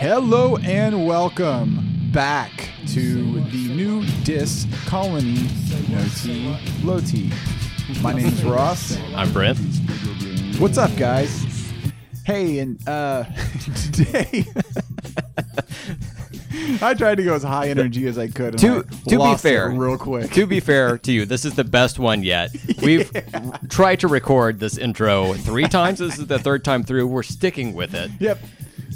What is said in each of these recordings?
Hello and welcome back to the new disc colony, No T, Low T. My name's Ross. I'm Brent. What's up, guys? Hey, and uh, today I tried to go as high energy as I could. And To- I to be lost it fair, real quick. To be fair to you, this is the best one yet. We've tried to record this intro three times. This is the third time through. We're sticking with it. yep,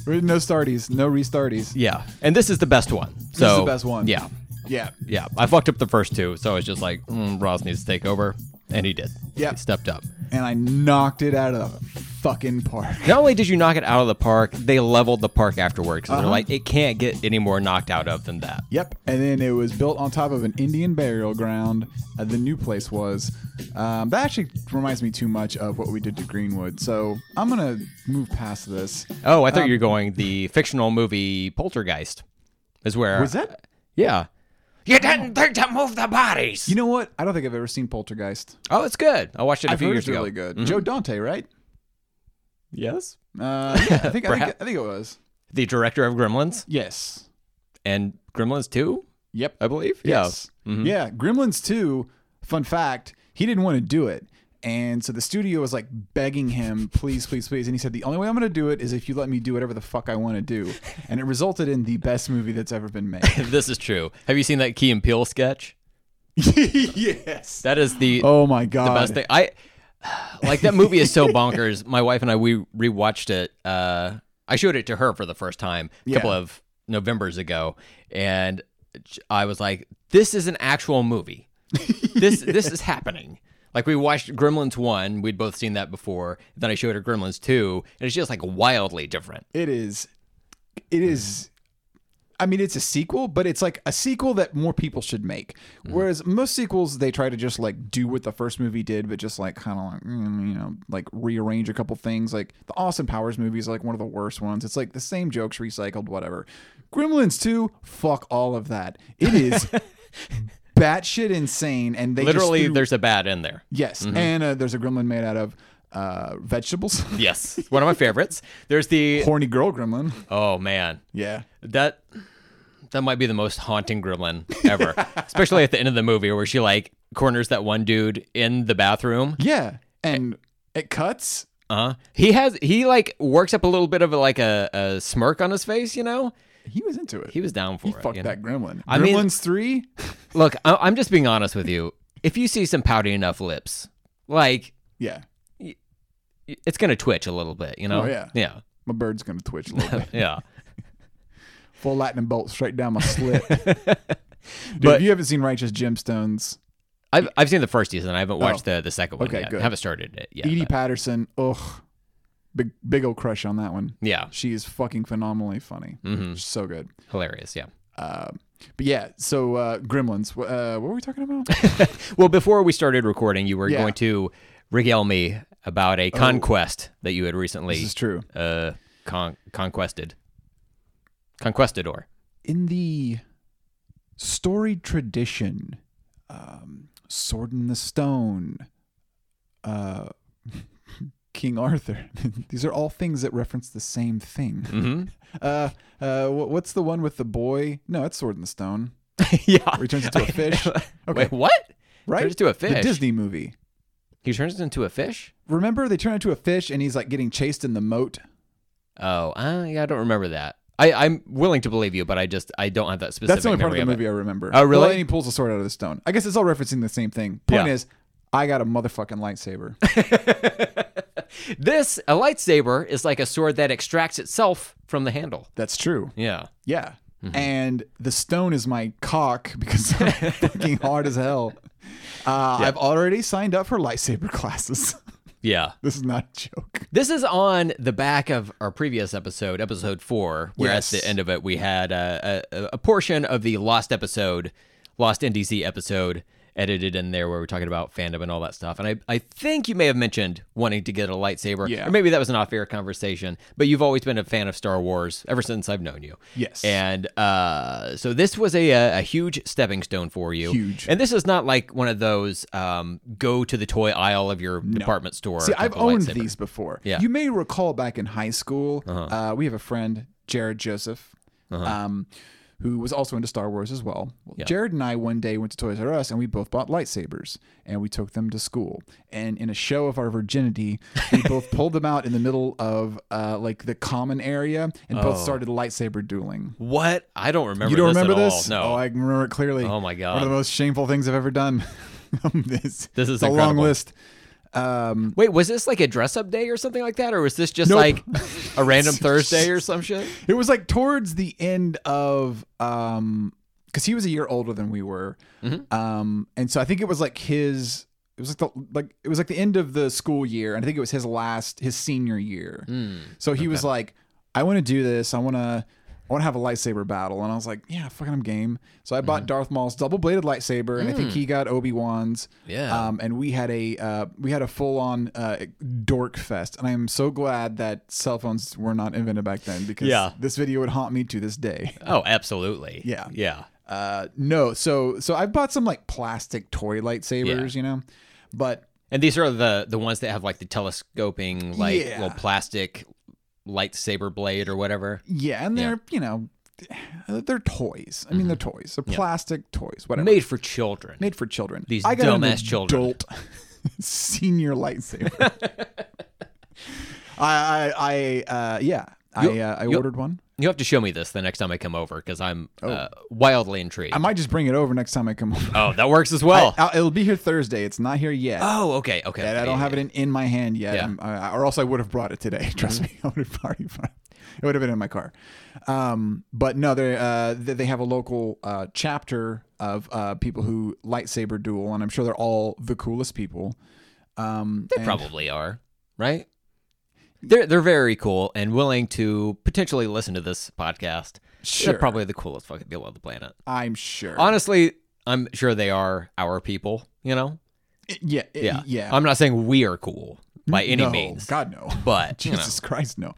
no starties, no restarties. Yeah, and this is the best one. So this is the best one. Yeah, Yeah, yeah. I fucked up the first two, so I was just like, mm, Ross needs to take over, and he did. Yep. he stepped up. and I knocked it out of the fucking park. Not only did you knock it out of the park, they leveled the park afterwards. 'cause Uh-huh. They're like, it can't get any more knocked out of than that. Yep, and then it was built on top of an Indian burial ground. Uh, the new place was. Um, that actually reminds me too much of what we did to Greenwood, so I'm gonna move past this. Oh, I thought Um, you were going the fictional movie Poltergeist. Is where Was that? Yeah. You didn't think to move the bodies. You know what? I don't think I've ever seen Poltergeist. oh, it's good. I watched it a I've few heard years it's ago. really good. Mhm. Joe Dante, right? Yes. Uh, yeah, I think I think, Perhaps. I think it was. The director of Gremlins Yes. and Gremlins 2, Yep. I believe. Yes. Yeah. Mhm. Yeah. Gremlins 2, fun fact, he didn't want to do it. And so the studio was like begging him, please, please, please. And he said, the only way I'm going to do it is if you let me do whatever the fuck I want to do. And it resulted in the best movie that's ever been made. this is true. Have you seen that Key and Peele sketch? yes. That is the Oh my God. the best thing. I like that movie is so bonkers. My wife and I we rewatched it. Uh, I showed it to her for the first time a couple Yeah. of Novembers ago, and I was like, "This is an actual movie. this this is happening." Like we watched Gremlins one, we'd both seen that before. Then I showed her Gremlins two, and it's just like wildly different. It is. It is. I mean, it's a sequel, but it's like a sequel that more people should make. Whereas most sequels, they try to just like do what the first movie did, but just like kind of like mm, you know, like rearrange a couple things. Like the Austin Powers movie is like one of the worst ones. It's like the same jokes recycled, whatever. Gremlins two, fuck all of that. It is batshit insane, and they Literally, there's a bat in there. yes, and uh, there's a gremlin made out of uh, vegetables. Yes, one of my favorites. There's the Horny girl gremlin. oh man, Yeah. That that might be the most haunting gremlin ever. Especially at the end of the movie where she like corners that one dude in the bathroom. Yeah, and it cuts. Uh huh. he has he like works up a little bit of a, like a, a smirk on his face, you know? He was into it. He was down for it. He it. fucked you know? that gremlin. I mean- Gremlins three. Look, I, I'm just being honest with you. If you see some pouty enough lips, like Yeah, it's gonna twitch a little bit, you know? Oh, yeah. Yeah. my bird's gonna twitch a little bit. Yeah. Full lightning bolt straight down my slit. Dude, But- if you haven't seen Righteous Gemstones, I've I've seen the first season. I haven't oh. watched the, the second one Okay, yet. good. haven't started it yet. Edi but- Patterson. Ugh, big big old crush on that one. yeah. She is fucking phenomenally funny. Mhm. So good. Hilarious, yeah. Um, but yeah, so uh, Gremlins. Uh, what were we talking about? Well, before we started recording, you were Yeah. Oh. going to regale me about a conquest that you had recently this is true. uh, con- conquested. Conquestador. in the storied tradition, um, Sword in the Stone, uh, King Arthur. These are all things that reference the same thing. hmm Uh, uh, wh- what's the one with the boy? No, it's Sword in the Stone. yeah. Where he turns into a fish. Okay, Wait, what? right? Turns into a The fish. Disney movie. He turns into a fish? Remember, they turn into a fish, and he's like getting chased in the moat. Oh, uh, yeah, I don't remember that. I, I'm willing to believe you, but I just I don't have that specific That's the only part of the movie I remember. Oh, really? Well, and he pulls the sword out of the stone. I guess it's all referencing the same thing. Point Yeah. is, I got a motherfucking lightsaber. this a lightsaber is like a sword that extracts itself from the handle. That's true. Yeah. Yeah. Mm-hmm. And the stone is my cock because I'm fucking hard as hell. Uh, I've already signed up for lightsaber classes. Yeah. this is not a joke. This is on the back of our previous episode, episode four, where Yes. at the end of it we had a, a, a portion of the lost episode, lost NDC episode, edited in there where we're talking about fandom and all that stuff. And I, I think you may have mentioned wanting to get a lightsaber. Yeah. Or maybe that was an off-air conversation. But you've always been a fan of Star Wars ever since I've known you. Yes. And uh, so this was a, a, huge stepping stone for you. Huge. And this is not like one of those um, go to the toy aisle of your department store. See, I've owned lightsaber. these before. Yeah. You may recall back in high school, uh we have a friend, Jared Joseph, um, who was also into Star Wars as well. well Yeah. Jared and I one day went to Toys R Us and we both bought lightsabers and we took them to school. And in a show of our virginity, we both pulled them out in the middle of uh, like the common area and both Oh. started lightsaber dueling. What? I don't remember. You don't this remember this? No. Oh, I can remember it clearly. Oh, my God. One of the most shameful things I've ever done. this, This is a long list. Um, Wait, was this like a dress up day or something like that? Or was this just Nope. like a random Thursday or some shit? It was like towards the end of um because he was a year older than we were. Mm-hmm. Um and so I think it was like his it was like the like it was like the end of the school year and I think it was his last his senior year. Hmm. So he was like I want to do this. I want to I want to have a lightsaber battle and I was like, yeah, fucking I'm game. So I bought Mm-hmm. Darth Maul's double-bladed lightsaber and I think he got Obi-Wan's. Hmm. Yeah. Um and we had a uh we had a full-on uh dork fest and I am so glad that cell phones were not invented back then because Yeah. this video would haunt me to this day. Oh, absolutely. Yeah. Yeah. Uh no, so so I bought some like plastic toy lightsabers, you know. But And these are the the ones that have like the telescoping, like Yeah. little plastic lightsaber blade or whatever. yeah, and they're, you know, they're toys. I mean, they're toys. They're plastic toys, whatever. Made for children. Made for children. These I got dumbass children. adult senior lightsaber. I, I, I, uh, yeah, I, uh, I ordered one. You have to show me this the next time I come over because I'm uh, wildly intrigued. I might just bring it over next time I come over. oh, that works as well. I, it'll be here Thursday. It's not here yet. oh, okay, okay. I don't yeah, have it in, in my hand yet, Yeah. I'm- or else I would have brought it today. Trust me, I would have already brought it. It would have been in my car. Um, but no, they uh, they they have a local uh, chapter of uh, people who lightsaber duel, and I'm sure they're all the coolest people. Um, They and- probably are, right? They're they're very cool and willing to potentially listen to this podcast. Sure. They're probably the coolest fucking people on the planet. I'm sure. Honestly, I'm sure they are our people. You know, yeah, yeah, yeah. I'm not saying we are cool by any no, means, God no. but you know, Jesus Christ, no.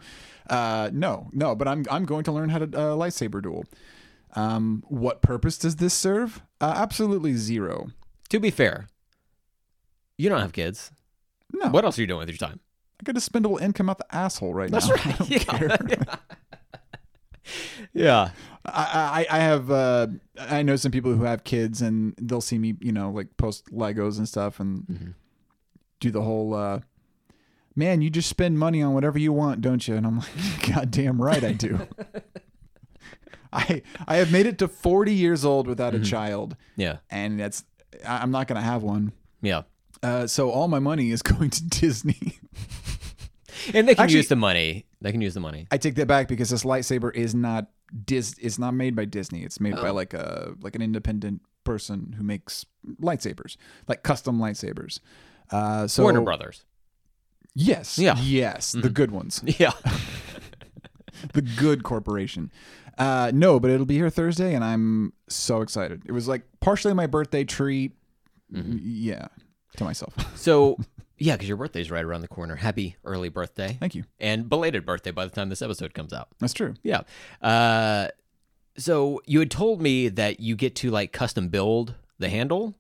Uh, no, no. But I'm I'm going to learn how to uh, lightsaber duel. Um, what purpose does this serve? Uh, absolutely zero. to be fair, you don't have kids. No. What else are you doing with your time? I got a spindle income out the asshole right That's now. right. I don't Yeah. care. Yeah, I, I I have uh, I know some people who have kids and they'll see me you know like post Legos and stuff and Mm-hmm. do the whole uh, man you just spend money on whatever you want don't you and I'm like God damn right I do. I I have made it to 40 years old without Mm-hmm. a child yeah, and that's I- I'm not gonna have one. yeah. Uh, so all my money is going to Disney. And they can Actually- use the money. They can use the money. I take that back because this lightsaber is not Dis. It's not made by Disney. It's made Oh. by like a like an independent person who makes lightsabers, like custom lightsabers. Uh, so Warner Brothers. Yes. Yeah. Mm-hmm. Yes. The good ones. Yeah. the good corporation. Uh, no, but it'll be here Thursday, and I'm so excited. It was like partially my birthday treat. Mm-hmm. Yeah, to myself. So, yeah, because your birthday's right around the corner. Happy early birthday. Thank you. And belated birthday by the time this episode comes out. That's true. Yeah. Uh, so you had told me that you get to like custom build the handle.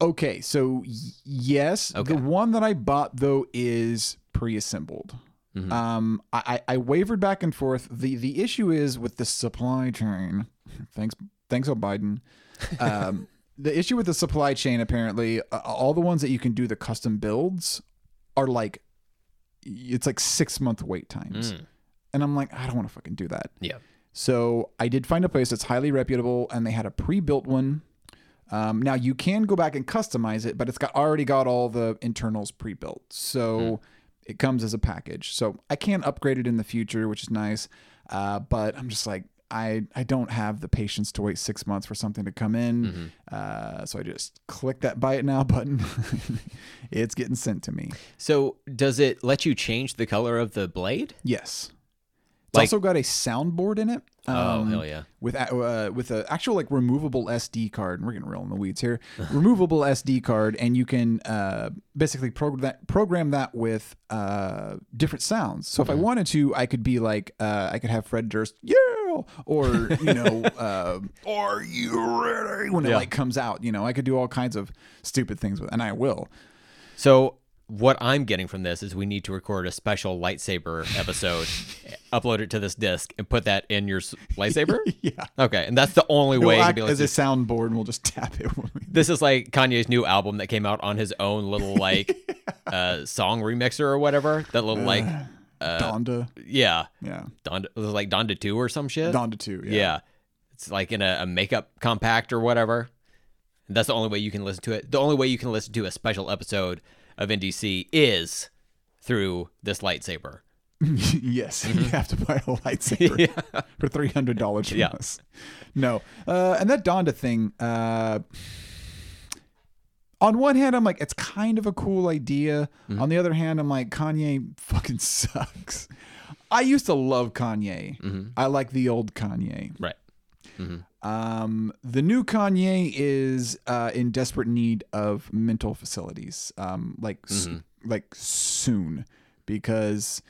Okay, so y- yes, Okay. the one that I bought though is pre-assembled. Mhm. Um, I, I wavered back and forth. the The issue is with the supply chain. Thanks, thanks, Biden. Um, the issue with the supply chain apparently, uh, all the ones that you can do the custom builds are like, it's like six month wait times, Mm. and I'm like, I don't want to fucking do that. Yeah. So I did find a place that's highly reputable, and they had a pre-built one. Um, now you can go back and customize it, but it's got already got all the internals pre-built, so it comes as a package. So I can upgrade it in the future, which is nice. Uh, but I'm just like I I don't have the patience to wait six months for something to come in. Uh, so I just click that buy it now button. it's getting sent to me. So does it let you change the color of the blade? Yes. It's also got a soundboard in it. oh um, hell yeah. with uh, with an actual like removable SD card. And we're getting real in the weeds here. removable SD card, and you can uh, basically program that program that with uh, different sounds. So if I wanted to, I could be like, uh, I could have Fred Durst, yeah, or you know, uh, are you ready when it Yeah. like comes out. You know, I could do all kinds of stupid things with, and I will. So what I'm getting from this is we need to record a special lightsaber episode, upload it to this disc, and put that in your s- lightsaber. Yeah. Okay, and that's the only It'll way to act be able as to. a soundboard, and we'll just tap it. When we, This is like Kanye's new album that came out on his own little like uh, song remixer or whatever. That little like Uh, Donda, yeah, yeah, Donda, it was like Donda two or some shit. Donda two, yeah. yeah. it's like in a, a makeup compact or whatever. And that's the only way you can listen to it. The only way you can listen to a special episode of NDC is through this lightsaber. yes, you have to buy a lightsaber for three hundred dollars from Yeah. us. No, uh, and that Donda thing. Uh, on one hand, I'm like, it's kind of a cool idea. Mm-hmm. On the other hand, I'm like, Kanye fucking sucks. I used to love Kanye. Mm-hmm. I like the old Kanye. Right. Um, the new Kanye is uh, in desperate need of mental facilities, um, like Mm-hmm. like soon, because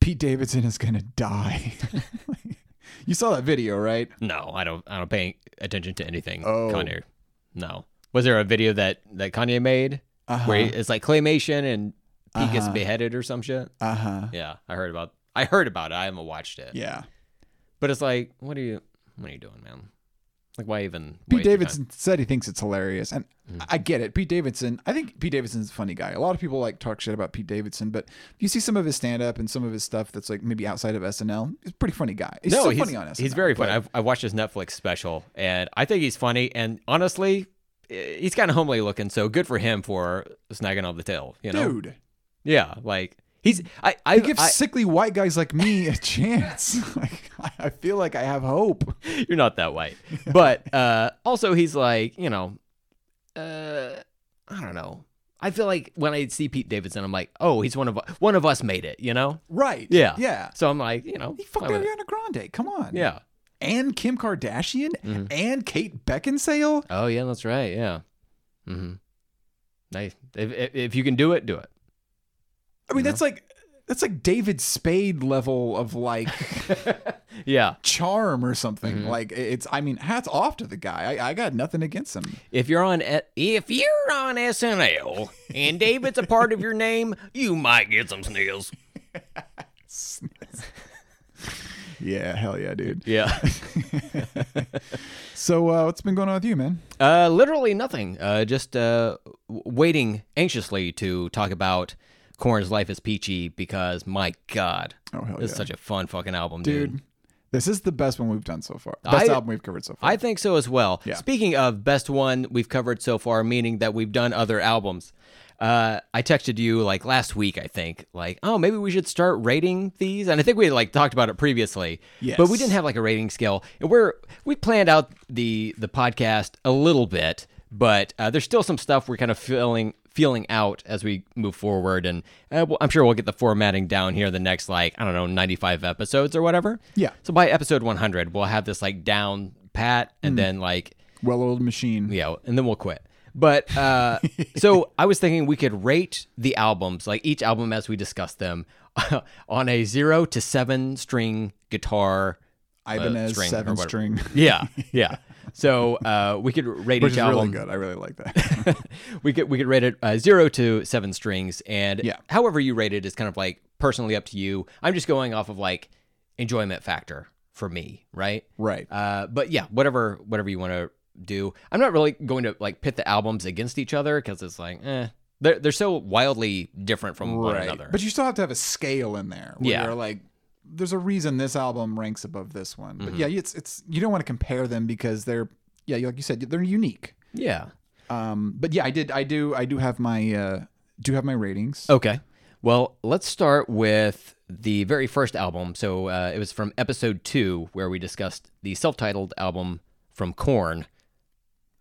Pete Davidson is gonna die. you saw that video, right? No, I don't. I don't pay attention to anything. Oh. Kanye. No. Was there a video that that Kanye made Uh-huh. where he- it's like claymation and Pete gets Uh-huh. beheaded or some shit? Uh huh. Yeah, I heard about. I heard about it. I haven't watched it. Yeah. But it's like, what are you? What are you doing, man? Like, why even? Pete waste your time? Davidson said he thinks it's hilarious, and I get it. Pete Davidson, I think Pete Davidson's a funny guy. A lot of people like talk shit about Pete Davidson, but you see some of his stand up and some of his stuff that's like maybe outside of SNL. He's a pretty funny guy. He's no, so he's, funny on SNL. he's very funny. I've, I watched his Netflix special, and I think he's funny. And honestly, eh, he's kind of homely looking, so good for him for snagging on the tail. You know, Dude, yeah, like he's. I I, he gives I sickly white guys like me a chance. like I- feel like I have hope. you're not that white, but uh, also he's like, you know, uh, I don't know. I feel like when I see Pete Davidson, I'm like, oh, he's one of one of us made it. You know? Right. Yeah. Yeah. So I'm like, you know, He fucked fine with it. Ariana Grande. Come on. Yeah. And Kim Kardashian Mm-hmm. and Kate Beckinsale. Oh yeah, that's right. Yeah. Mm-hmm. Nice. If, if if you can do it, do it. I mean, that's like that's like David Spade level of like Yeah. charm or something. Mm-hmm. Like it's. I mean, hats off to the guy. I, I got nothing against him. If you're on if you're on SNL and David's a part of your name, you might get some snails. Yeah. Hell yeah, dude. Yeah. So uh, what's been going on with you, man? Uh, literally nothing. Uh, just uh, waiting anxiously to talk about Korn's Life is Peachy because my God, Oh hell it's yeah, such a fun fucking album, dude. dude. This is the best one we've done so far. Best I- album we've covered so far. I think so as well. Yeah. Speaking of best one we've covered so far, meaning that we've done other albums. Uh, I texted you like last week, I think, like, oh, maybe we should start rating these. And I think we had like talked about it previously, Yes. but we didn't have like a rating scale. And we're we planned out the the podcast a little bit, but uh, there's still some stuff we're kind of feeling feeling out as we move forward. And uh, well, I'm sure we'll get the formatting down here the next like I don't know 95 episodes or whatever. Yeah. So by episode 100, we'll have this like down pat, and Hmm. then like well-oiled machine. yeah, and then we'll quit. But uh, so I was thinking we could rate the albums, like each album as we discuss them, on a zero to seven string guitar. Ibanez string seven string, Yeah, yeah. So uh, we could rate which each is album. really good. I really like that. we could we could rate it uh, zero to seven strings, and Yeah. however you rate it is kind of like personally up to you. I'm just going off of like enjoyment factor for me, right? right. Uh, but yeah, whatever whatever you want to do. I'm not really going to like pit the albums against each other because it's like, eh, they're they're so wildly different from one another. But you still have to have a scale in there. Where Yeah. You're like, there's a reason this album ranks above this one. Mm-hmm. But yeah, it's it's you don't want to compare them because they're yeah, like you said, they're unique. yeah. Um, but yeah, I did, I do, I do have my, uh, do have my ratings. Okay. Well, let's start with the very first album. So uh, it was from episode two where we discussed the self-titled album from Korn.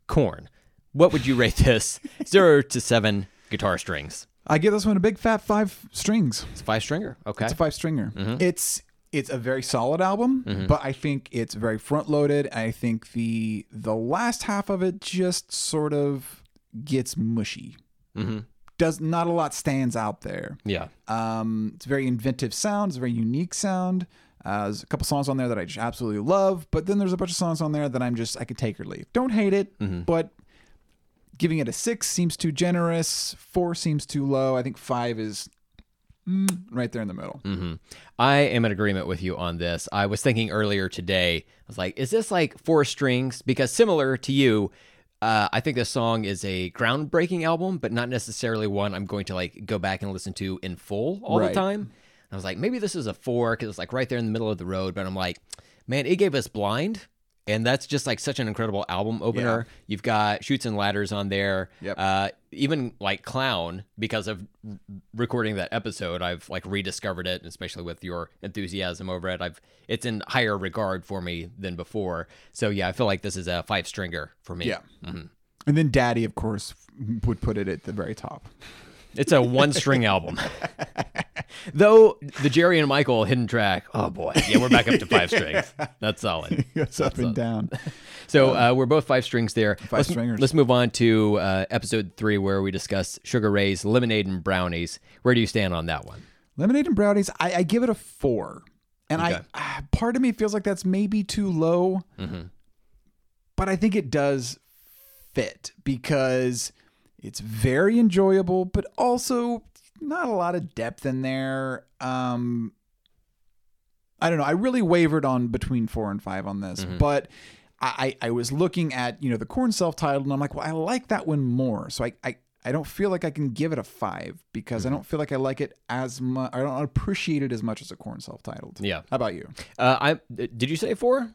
Korn. What would you rate this? Zero to seven guitar strings. I give this one a big fat five strings. It's a five stringer. Okay. It's a five stringer. Mm-hmm. It's it's a very solid album, but I think it's very front loaded. I think the the last half of it just sort of gets mushy. Mm-hmm. Does not a lot stands out there. Yeah. Um, it's a very inventive sound. It's a very unique sound. Uh, there's a couple songs on there that I just absolutely love, but then there's a bunch of songs on there that I'm just I could take or leave. Don't hate it, but giving it a six seems too generous. Four seems too low. I think five is mm, right there in the middle. Mm-hmm. I am in agreement with you on this. I was thinking earlier today, I was like, is this like four strings? Because similar to you, uh, I think this song is a groundbreaking album, but not necessarily one I'm going to like go back and listen to in full all Right. the time. I was like, maybe this is a four because it's like right there in the middle of the road. But I'm like, man, it gave us Blind. And that's just like such an incredible album opener. You've got Shoots and Ladders on there. Yep. Uh, even like Clown, because of r- recording that episode, I've like rediscovered it, especially with your enthusiasm over it. I've it's in higher regard for me than before. So yeah, I feel like this is a five stringer for me. Yeah. And then Daddy, of course, would put it at the very top. It's a one string album. Though the Jerry and Michael hidden track, oh boy, yeah, we're back up to five strings. That's solid. Goes up and down. So uh, we're both five strings there. Five let's, stringers. Let's move on to uh, episode three, where we discuss Sugar Ray's Lemonade and Brownies. Where do you stand on that one? Lemonade and brownies, I, I give it a four. And Okay. I ah, part of me feels like that's maybe too low. But I think it does fit because it's very enjoyable, but also not a lot of depth in there. Um I don't know. I really wavered on between four and five on this, but I, I was looking at you know the Korn self titled and I'm like, well, I like that one more. So I I, I don't feel like I can give it a five because I don't feel like I like it as much. I don't appreciate it as much as a Korn self titled. Yeah. How about you? Uh, I did you say four?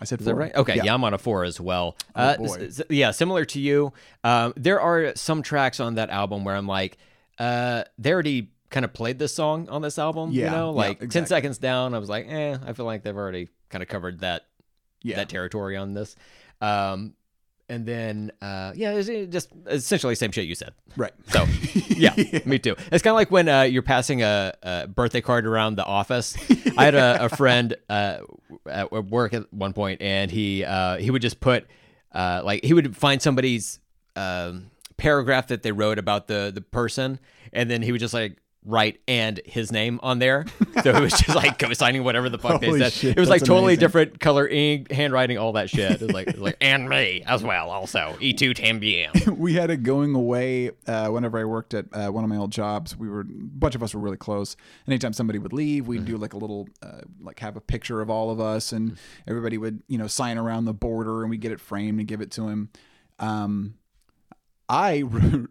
I said Is that right? Okay, yeah. I'm on a four as well. uh, Oh, boy. s- yeah, similar to you. Um, there are some tracks on that album where I'm like, uh, they already kind of played this song on this album. Yeah, you Yeah, know, yeah, like ten seconds down, I was like, eh, I feel like they've already kind of covered that Yeah. that territory on this. Um, and then, uh, yeah, it's just essentially same shit you said. Right. So, yeah, me too. It's kind of like when uh, you're passing a, a birthday card around the office. I had a, a friend uh, at work at one point, and he uh, he would just put uh, like he would find somebody's um, paragraph that they wrote about the the person, and then he would just like write and his name on there. So it was just like co-signing whatever the fuck they said. shit, it was like totally amazing. different color ink, handwriting, all that shit. It was like it was like and me as well, also e two tambien. we had it going away uh, whenever I worked at uh, one of my old jobs. We were a bunch of us were really close. Anytime somebody would leave, we'd do like a little uh, like have a picture of all of us, and everybody would you know sign around the border, and we'd get it framed and give it to him. Um, I wrote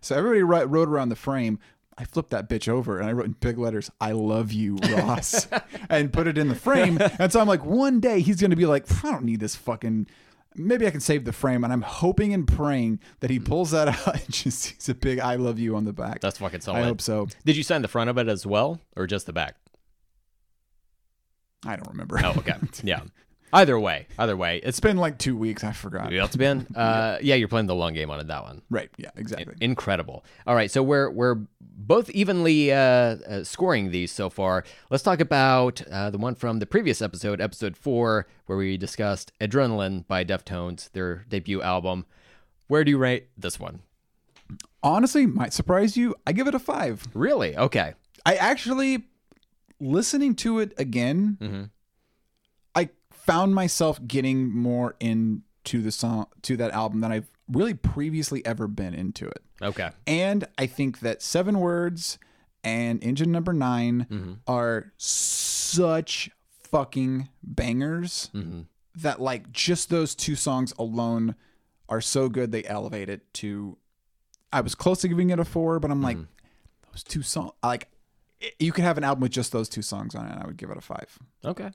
so everybody wrote around the frame. I flipped that bitch over and I wrote in big letters, "I love you, Ross," and put it in the frame. And so I'm like, one day he's gonna be like, I don't need this fucking. Maybe I can save the frame, and I'm hoping and praying that he pulls that out and just sees a big "I love you" on the back. That's fucking solid. I hope so. Did you sign the front of it as well, or just the back? I don't remember. Oh, okay. yeah. Either way, either way, it's It's been like two weeks. I forgot. it's been. Uh, yeah, you're playing the long game on it. That one. Right. Yeah. Exactly. Incredible. All right, so we're we're both evenly uh, uh, scoring these so far. Let's talk about uh, the one from the previous episode, episode four, where we discussed "Adrenaline" by Deftones, their debut album. Where do you rate this one? Honestly, might surprise you. I give it a five. Really? Okay. I actually listening to it again. Mhm. Found myself getting more into the song to that album than I've really previously ever been into it. Okay. And I think that Seven Words and Engine Number 9 Mm-hmm. are such fucking bangers Mm-hmm. that like just those two songs alone are so good they elevate it to. I was close to giving it a four, but I'm like Mm-hmm. those two songs. Like you could have an album with just those two songs on it, and I would give it a five. Okay.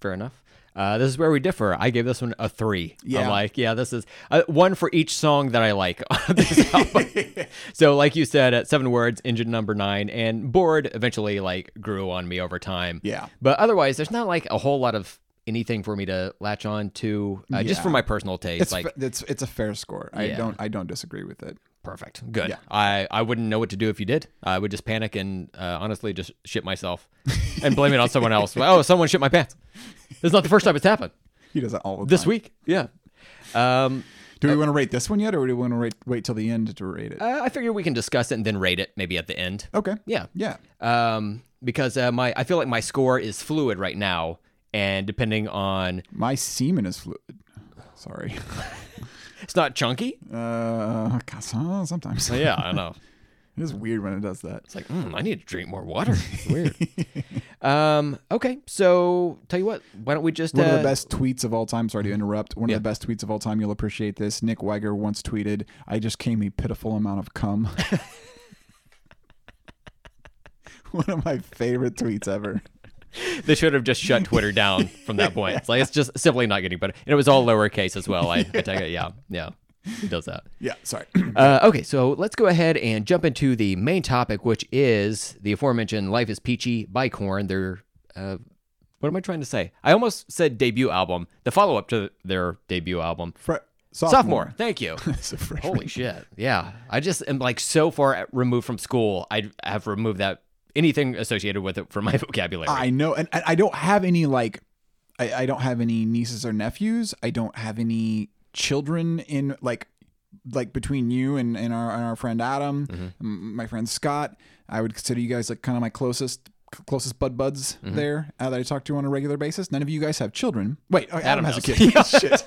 Fair enough. Uh, this is where we differ. I gave this one a three. I'm Yeah. like, yeah, this is uh, one for each song that I like on this album. so, like you said, at seven words, engine number nine, and bored eventually like grew on me over time. Yeah. But otherwise, there's not like a whole lot of anything for me to latch on to, uh, just for my personal taste. It's like, fa- it's it's a fair score. I Yeah. don't I don't disagree with it. Perfect. Good. Yeah. I, I wouldn't know what to do if you did. I would just panic and uh, honestly just shit myself and blame it on someone else. Oh, someone shit my pants. This is not the first time it's happened. He does that all the This time. week. Yeah. Um, Do we want to rate this one yet, or do we want to rate, wait till the end to rate it? uh, I figure we can discuss it and then rate it maybe at the end. okay. Yeah. Yeah. Um, because uh, my I feel like my score is fluid right now, and depending on My semen is fluid. Sorry. it's not chunky. Uh, God, so- sometimes yeah, I know. it is weird when it does that. It's like mm, I need to drink more water. It's weird. um. Okay. So tell you what. Why don't we just One of uh, the best tweets of all time. Sorry to interrupt. One of the best tweets of all time. You'll appreciate this. Nick Wiger once tweeted, "I just came a pitiful amount of cum." One of my favorite tweets ever. they should have just shut Twitter down from that point. It's like it's just simply not getting better. And it was all lowercase as well. I, I take it. Yeah. Yeah. He does that. Yeah. Sorry. Uh, okay, so let's go ahead and jump into the main topic, which is the aforementioned "Life Is Peachy" by Korn. Their uh, what am I trying to say? I almost said debut album, the follow-up to their debut album, Fre- sophomore. sophomore. Thank you. It's a freshman. Holy shit! Yeah, I just am like so far removed from school. I have removed that anything associated with it from my vocabulary. I know, and, and I don't have any like, I, I don't have any nieces or nephews. I don't have any children in like, like between you and, and our and our friend Adam, Mm-hmm. m- my friend Scott. I would consider you guys like kind of my closest closest bud buds Mm-hmm. there uh, that I talk to on a regular basis. None of you guys have children. Wait, oh, Adam, Adam has a kid. Shit,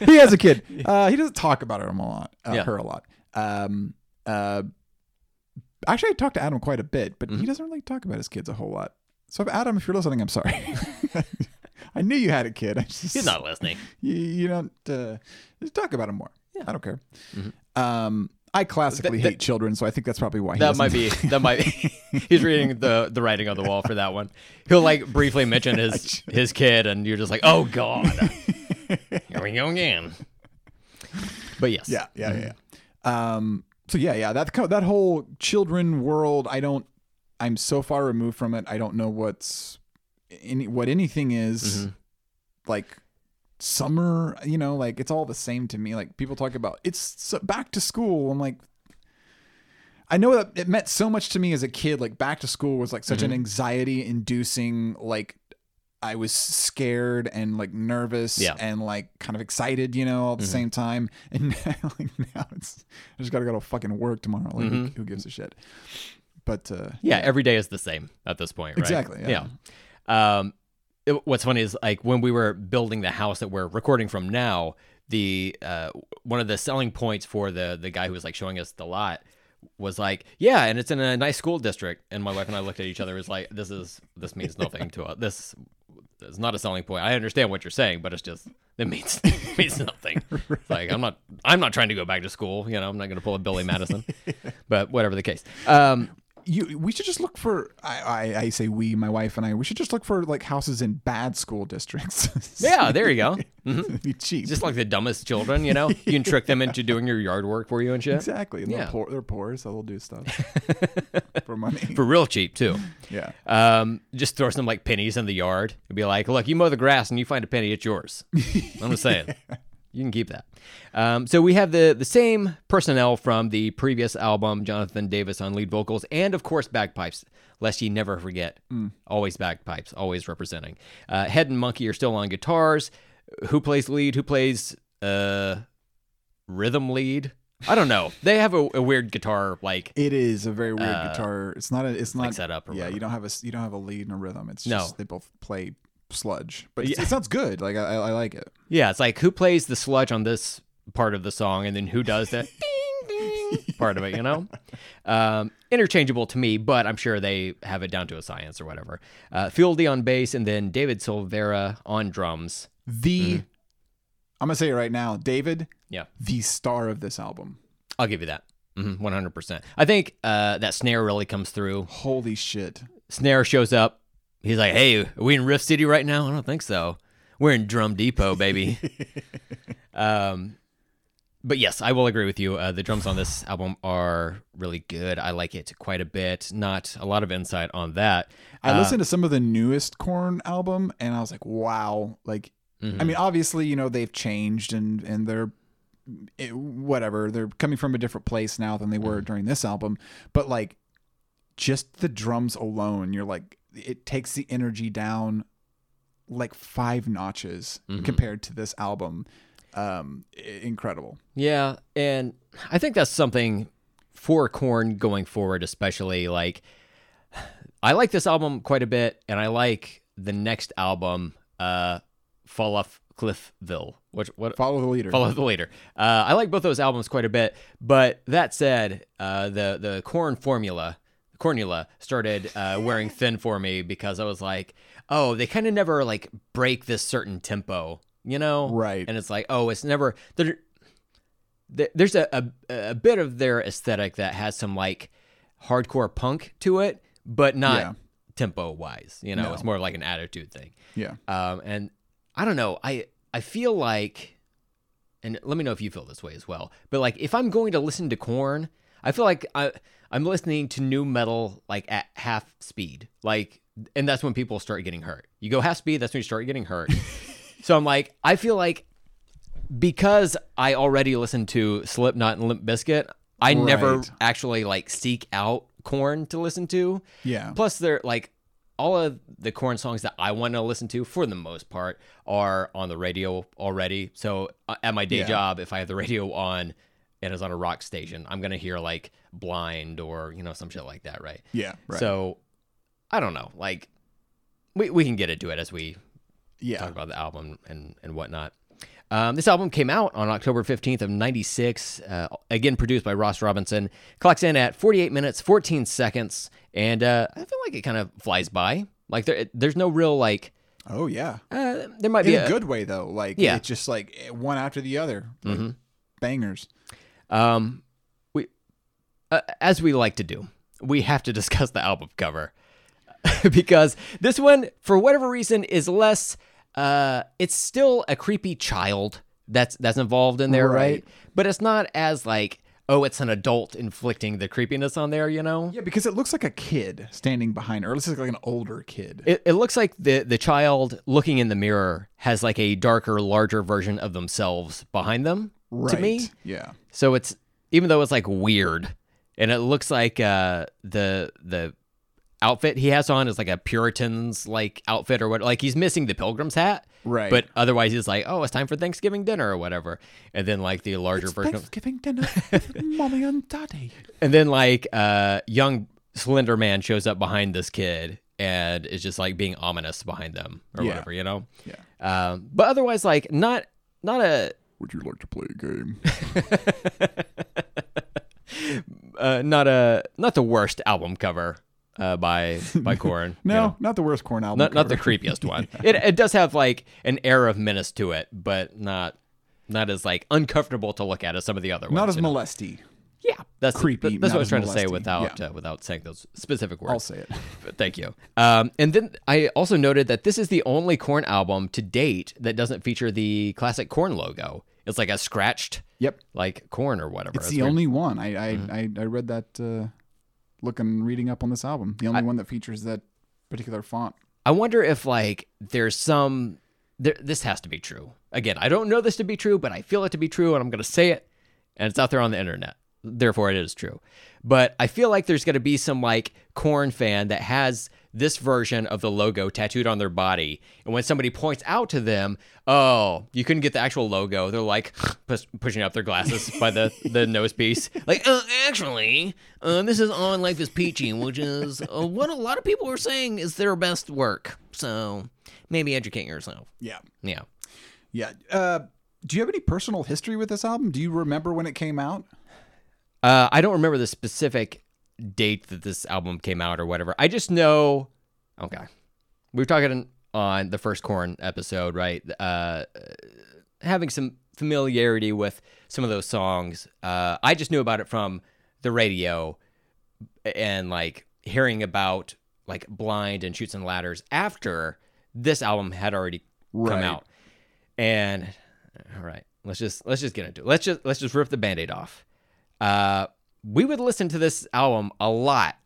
he has a kid. Uh, he doesn't talk about her a lot. Uh, Yeah. Her a lot. Um, uh, actually, I talk to Adam quite a bit, but Mm-hmm. he doesn't really talk about his kids a whole lot. So, if Adam, if you're listening, I'm sorry. I knew you had a kid. I just, He's not listening. You, you don't uh, just talk about him more. Yeah. I don't care. Um, I classically Mm-hmm. That- hate children, so I think that's probably why he That might be. That might. Be, he's reading the the writing on the wall for that one. He'll like briefly mention his his kid, and you're just like, oh god, here we go again. But yes, Yeah, yeah, yeah. yeah. Um, so yeah, yeah. That that whole children world, I don't. I'm so far removed from it. I don't know what's any what anything is. Mm-hmm. Like summer, you know, like it's all the same to me. Like people talk about it's so, back to school. I'm like. I know that it meant so much to me as a kid. Like back to school was like such an mm-hmm. anxiety inducing, like I was scared and like nervous Yeah. and like kind of excited, you know, all at the mm-hmm. same time. And now, like now it's I just gotta go to fucking work tomorrow. Like who, who gives a shit? But uh yeah, every day is the same at this point, right? Exactly, yeah. Yeah. Um, it- what's funny is like when we were building the house that we're recording from now, the uh, one of the selling points for the the guy who was like showing us the lot was like, yeah, and it's in a nice school district. And my wife and I looked at each other. Was like, this is this means nothing to us. This is not a selling point. I understand what you're saying, but it's just it means it means nothing. It's Like I'm not I'm not trying to go back to school. You know, I'm not going to pull a Billy Madison. but whatever the case. Um, you we should just look for I, I I say we, my wife and I, we should just look for like houses in bad school districts. yeah, there you go. It'd be cheap. Just like the dumbest children, you know, you can trick them into doing your yard work for you and shit exactly. And Yeah. they're poor they're poor, so they'll do stuff for money. for real cheap too. yeah. Um, just throw some like pennies in the yard and be like, "Look, you mow the grass and you find a penny, it's yours." I'm just saying, you can keep that. Um, so we have the the same personnel from the previous album, Jonathan Davis on lead vocals, and of course bagpipes. Lest ye never forget, always bagpipes, always representing. Uh, Head and Munky are still on guitars. Who plays lead? Who plays uh, rhythm lead? I don't know. They have a, a weird guitar like It is a very weird guitar. It's not a. It's not setup or yeah, whatever. you don't have a You don't have a lead and a rhythm. It's No. just they both play sludge, but Yeah. it sounds good. Like I, I like it. Yeah, it's like who plays the sludge on this part of the song, and then who does the ding ding part of it. You know, um, interchangeable to me, but I'm sure they have it down to a science or whatever. Uh, Fieldy on bass, and then David Silveria on drums. The. Mm-hmm. I'm gonna say it right now, David, Yeah, the star of this album. I'll give you that. Mhm, 100%. I think uh, that snare really comes through. Holy shit! Snare shows up. He's like, "Hey, are we in Rift City right now?" I don't think so. We're in Drum Depot, baby. um, but yes, I will agree with you. Uh, the drums on this album are really good. I like it quite a bit. Not a lot of insight on that. I Uh, listened to some of the newest Korn album, and I was like, wow. Like, mhm. I mean, obviously, you know, they've changed and and they're it, whatever they're coming from a different place now than they were Mm-hmm. during this album but like just the drums alone you're like it takes the energy down like five notches Mm-hmm. compared to this album um incredible Yeah, and I think that's something for Korn going forward, especially like I like this album quite a bit, and I like the next album, uh, Fall Off Cliffville. Which what follow the leader Follow the Leader. Uh, I like both those albums quite a bit, but that said, uh, the the Korn formula, Cornula, started uh, wearing thin for me because I was like, oh, they kind of never like break this certain tempo, you know? Right. And it's like, oh, it's never there. there- There's a, a a bit of their aesthetic that has some like hardcore punk to it, but not Yeah. tempo wise. You know, No. it's more like an attitude thing. yeah Um, and I don't know. I I feel like, and let me know if you feel this way as well. But like, if I'm going to listen to Korn, I feel like I I'm listening to nu metal like at half speed. Like, and that's when people start getting hurt. You go half speed, that's when you start getting hurt. so I'm like, I feel like because I already listened to Slipknot and Limp Bizkit, I never actually like seek out Korn to listen to. yeah Plus, they're like all of the Korn songs that I want to listen to, for the most part, are on the radio already. So uh, at my day Yeah. job, if I have the radio on and it's on a rock station, I'm gonna hear like "Blind" or you know some shit like that, right? yeah right So I don't know. Like we we can get into it as we yeah talk about the album and and whatnot. Um, this album came out on October 15th of 96, uh, again produced by Ross Robinson. Clocks in at 48 minutes, 14 seconds, and uh, I feel like it kind of flies by. Like there, there's no real like. oh yeah Uh, there might in be a a, good way though like Yeah. it's just like one after the other like Mm-hmm. bangers Um, uh, as we like to do, we have to discuss the album cover because this one, for whatever reason, is less. Uh, it's still a creepy child that's that's involved in there, right? Right. But it's not as like, oh, it's an adult inflicting the creepiness on there, you know. yeah because it looks like a kid standing behind her it looks like an older kid It, it looks like the the child looking in the mirror has like a darker, larger version of themselves behind them. right To me, yeah So it's even though it's like weird, and it looks like uh, the the outfit he has on is like a Puritan's like outfit or what. Like he's missing the pilgrim's hat, Right. But otherwise, he's like, oh, it's time for Thanksgiving dinner or whatever. And then like the larger It's version, of, Thanksgiving dinner with mommy and daddy. and then like uh, young Slender Man shows up behind this kid and is just like being ominous behind them or Yeah. whatever, you know. Yeah. Um, but otherwise, like not not a Would you like to play a game? uh, not a not the worst album cover uh, by by Korn. No, you know? not the worst Korn album. not not the creepiest one. It it does have like an air of menace to it, but not not as like uncomfortable to look at as some of the other ones. Not as you know? molesty. yeah, that's creepy, That's what I was as trying to say without Yeah. uh, without saying those specific words. I'll say it. But Thank you. Um, and then I also noted that this is the only Korn album to date that doesn't feature the classic Korn logo. It's like a scratched, Yep. like Korn or whatever. It's That's the weird. only one. I I, Mm-hmm. I, I read that uh, looking reading up on this album. The only one that features that particular font. I wonder if like there's some. There, this has to be true. Again, I don't know this to be true, but I feel it to be true, and I'm going to say it, and it's out there on the internet. Therefore, it is true. But I feel like there's going to be some like Korn fan that has this version of the logo tattooed on their body, and when somebody points out to them, "Oh, you couldn't get the actual logo," they're like pus- pushing up their glasses by the the nose piece, like, uh, "Actually, uh, this is on Life is Peachy, which is uh, what a lot of people are saying is their best work." So maybe educate yourself. Yeah. Yeah. Yeah. Uh, do you have any personal history with this album? Do you remember when it came out? Uh, I don't remember the specific date that this album came out or whatever. I just know. Okay, we were talking on the first Korn episode, right? Uh, having some familiarity with some of those songs. Uh, I just knew about it from the radio and like hearing about like Blind and Shoots and Ladders after this album had already come out. And all right, let's just let's just get into it. Let's just let's just rip the band-aid off. Uh, we would listen to this album a lot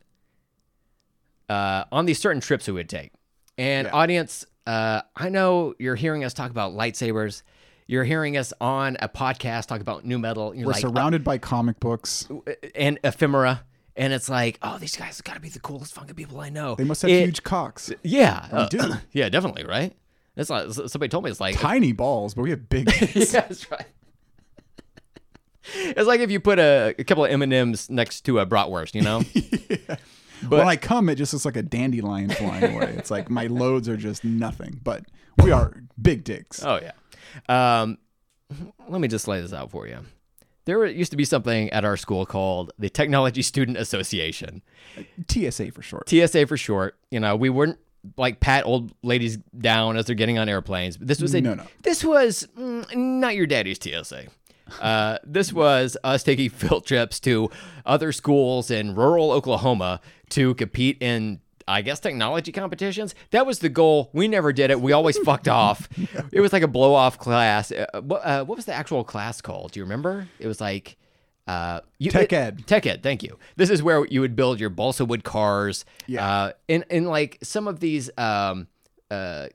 uh, on these certain trips we would take. And Yeah. audience, uh, I know you're hearing us talk about lightsabers. you're hearing us on a podcast talk about nu metal. You're We're like, surrounded by comic books. and ephemera. And it's like, oh, these guys have got to be the coolest fucking people I know. They must have It- huge cocks. Yeah, uh, do. yeah, definitely, right? That's like somebody told me it's like Tiny balls, but we have big yeah, that's right. It's like if you put a, a couple of M and M's next to a bratwurst, you know. But when I come, it just looks like a dandelion flying away. It's like my loads are just nothing, but we are big dicks. Oh yeah. Um, let me just lay this out for you. There used to be something at our school called the Technology Student Association, TSA for short. TSA for short. You know, we weren't like pat old ladies down as they're getting on airplanes. But this was a No, no. this was mm, not your daddy's TSA. Uh, this was us taking field trips to other schools in rural Oklahoma to compete in, I guess, technology competitions. That was the goal. We never did it. We always fucked off. It was like a blow off class. Uh, what, uh, what was the actual class called? Do you remember? It was like. Uh, you, Tech it- ed. Tech ed, thank you. This is where you would build your balsa wood cars. Yeah. Uh, in in like some of these um uh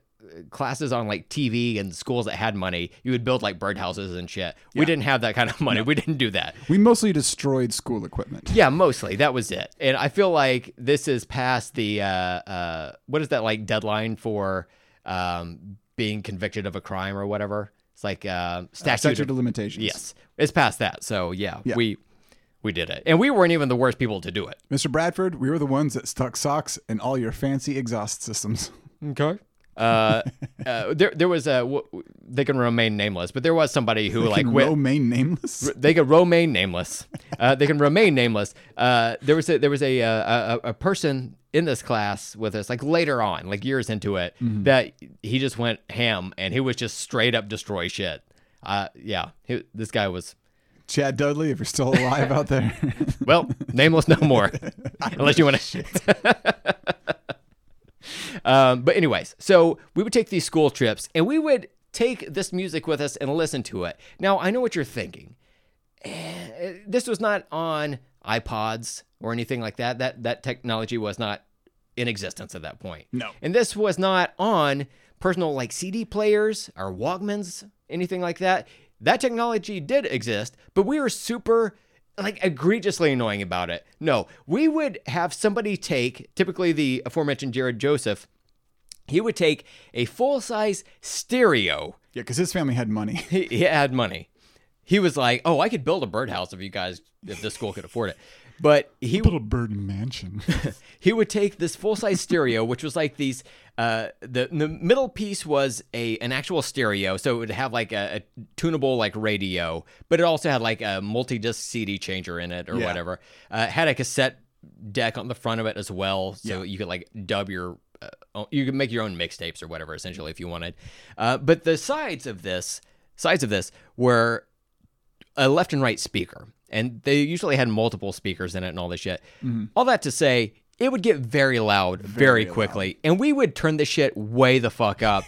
classes on like TV and schools that had money, you would build like birdhouses and shit. We didn't have that kind of money. We didn't do that. We mostly destroyed school equipment. Yeah, mostly that was it. And I feel like this is past the uh uh what is that like deadline for um being convicted of a crime or whatever. It's like uh statute, Statute of of limitations. Yes. It's past that. So yeah, Yeah. we we did it. And we weren't even the worst people to do it. Mr. Bradford, we were the ones that stuck socks in all your fancy exhaust systems. Okay. Uh, uh, there, there was a. w- They can remain nameless, but there was somebody who like Can went. remain nameless. They can remain nameless. Uh, they can remain nameless. Uh, there was a there was a, uh, a a person in this class with us, like later on, like years into it, that he just went ham and he was just straight up destroy shit. Uh, yeah, he, this guy was Chad Dudley, if you're still alive out there. well nameless no more, unless you want to. um, but anyways, so we would take these school trips and we would take this music with us and listen to it. Now I know what you're thinking. Eh, This was not on iPods or anything like that. That that technology was not in existence at that point. No. And this was not on personal like CD players or Walkmans, anything like that. That technology did exist, but we were super like egregiously annoying about it. No, we would have somebody take, typically the aforementioned Jared Joseph, he would take a full size stereo. yeah, because his family had money. He, he had money. He was like, "Oh, I could build a birdhouse if you guys, if this school could afford it." But he Little bird mansion. he would take this full size stereo, which was like these. Uh, the the middle piece was a an actual stereo, so it would have like a, a tunable like radio, but it also had like a multi disc CD changer in it or Yeah. whatever. Uh, it had a cassette deck on the front of it as well, so Yeah. you could like dub your. Uh, you could make your own mixtapes or whatever, essentially, if you wanted. Uh, but the sides of this, sides of this, were a left and right speaker, and they usually had multiple speakers in it and all this shit. All that to say, it would get very loud very, Very quickly, and we would turn this shit way the fuck up.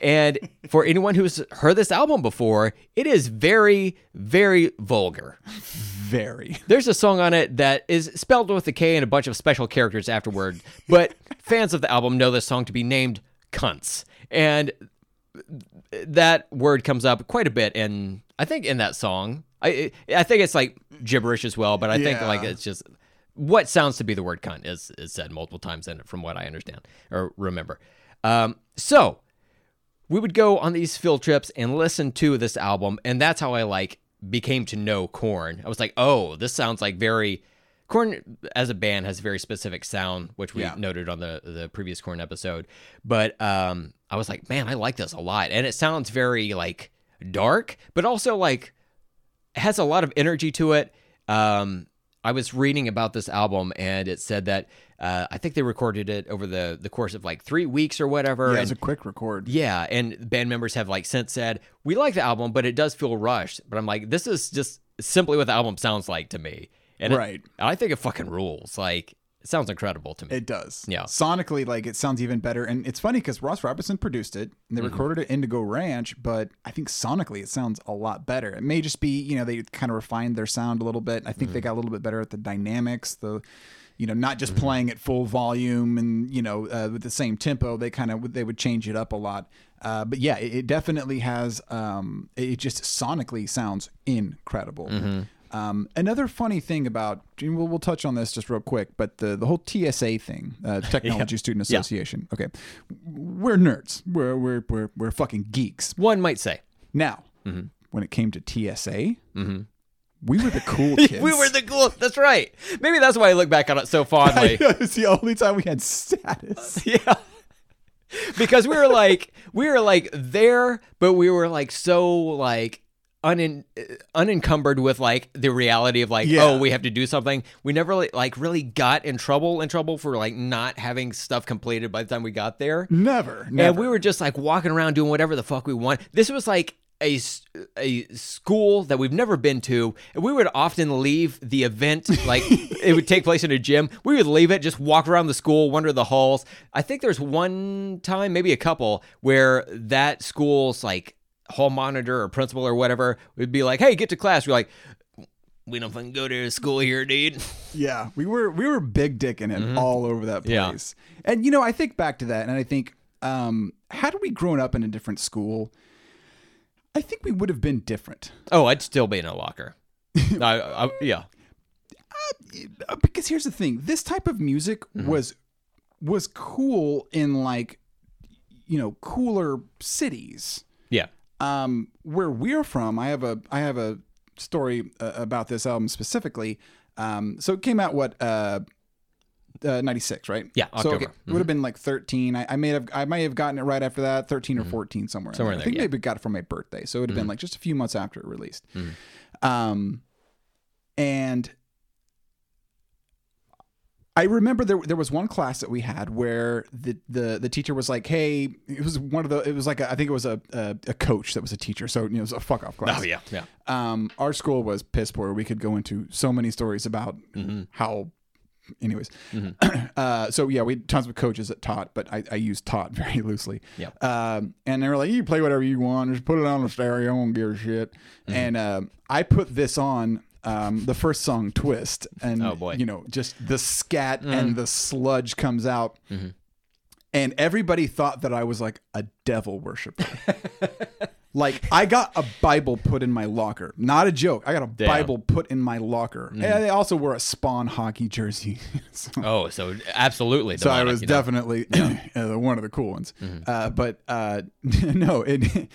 and for anyone who's heard this album before, it is very, very vulgar. Very. There's a song on it that is spelled with a K and a bunch of special characters afterward, but fans of the album know this song to be named Cunts. And that word comes up quite a bit in I think in that song. I I think it's like gibberish as well, but I think like it's just what sounds to be the word cunt is is said multiple times in it from what I understand or remember. Um, so we would go on these field trips and listen to this album, and that's how I like became to know Korn. I was like, oh, this sounds like very Korn as a band has a very specific sound, which we Yeah. noted on the the previous Korn episode. But um, I was like, man, I like this a lot, and it sounds very like dark, but also like has a lot of energy to it. Um, I was reading about this album, and it said that uh, I think they recorded it over the the course of like three weeks or whatever. Yeah, it was a quick record. yeah, and band members have like since said we like the album, but it does feel rushed. But I'm like, this is just simply what the album sounds like to me, and it- Right. I think it fucking rules. Like, it sounds incredible to me. It does. Yeah. Sonically, like it sounds even better. And it's funny because Ross Robinson produced it and they Mm-hmm. recorded it Indigo Ranch, but I think sonically it sounds a lot better. It may just be, you know, they kind of refined their sound a little bit. I think they Mm-hmm. got a little bit better at the dynamics, the you know, not just playing at full volume and you know uh, with the same tempo. They kind of they would change it up a lot. Uh, but yeah, it, it definitely has. Um, it just sonically sounds incredible. Um, another funny thing about we'll, we'll touch on this just real quick, but the the whole TSA thing, uh, Technology Student Yeah. Association. Okay, we're nerds. We're we're we're we're fucking geeks. One might say. Now, Mm-hmm. when it came to TSA, we were the cool kids. We were the cool. That's right. Maybe that's why I look back on it so fondly. it's the only time we had status. yeah. because we were like we were like there, but we were like so like unen- unencumbered with like the reality of like oh, Yeah. oh we have to do something. We never like, like really got in trouble in trouble for like not having stuff completed by the time we got there. Never, never. And we were just like walking around doing whatever the fuck we want. This was like a, a school that we've never been to. And we would often leave the event, like it would take place in a gym. We would leave it, just walk around the school, wander the halls. I think there's one time, maybe a couple, where that school's like hall monitor or principal or whatever would be like, hey, get to class. We're like, we don't fucking go to school here, dude. Yeah, we were we were big dicking it all over that Mm-hmm. Yeah. place. And you know, I think back to that, and I think, um, had we grown up in a different school, I think we would have been different. Oh, I'd still be in a locker. I, I, yeah. Uh, Because here's the thing: this type of music Mm-hmm. was was cool in like, you know, cooler cities. Yeah. Um, where we're from, I have a I have a story uh, about this album specifically. Um, so it came out what uh, uh, ninety six, right? Yeah, So okay, October. it would have been like thirteen. I, I may have I may have gotten it right after that, 13 or fourteen somewhere. Mm-hmm. Somewhere I think there, yeah. Mm-hmm. maybe got it for my birthday, so it would have been like just a few months after it released. Um, and I remember there there was one class that we had where the the, the teacher was like, "Hey, it was one of the it was like a, I think it was a, a a coach that was a teacher, so you know, it was a fuck off class." Oh, yeah. Yeah. Um, our school was piss poor. We could go into so many stories about Mm-hmm. how. Anyways, uh, so yeah, we had tons of coaches that taught, but I, I use taught very loosely. Yeah. Um, and they were like, "You play whatever you want, just put it on the stereo, I don't give a shit." Mm-hmm. And um, I put this on um, the first song, "Twist," and Oh, boy. Mm. you know, just the scat and the sludge comes out, Mm-hmm. and everybody thought that I was like a devil worshiper. Like I got a Bible put in my locker. Not a joke. I got a Bible put in my locker. Mm-hmm. And I also wore a Spawn hockey jersey. so Oh, so absolutely. so I was you know? definitely uh, one of the cool ones. Uh, but uh, no, it,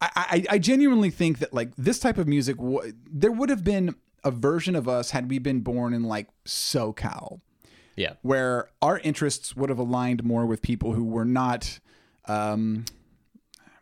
I, I, I genuinely think that like this type of music, w- there would have been a version of us had we been born in like SoCal Yeah. where our interests would have aligned more with people who were not um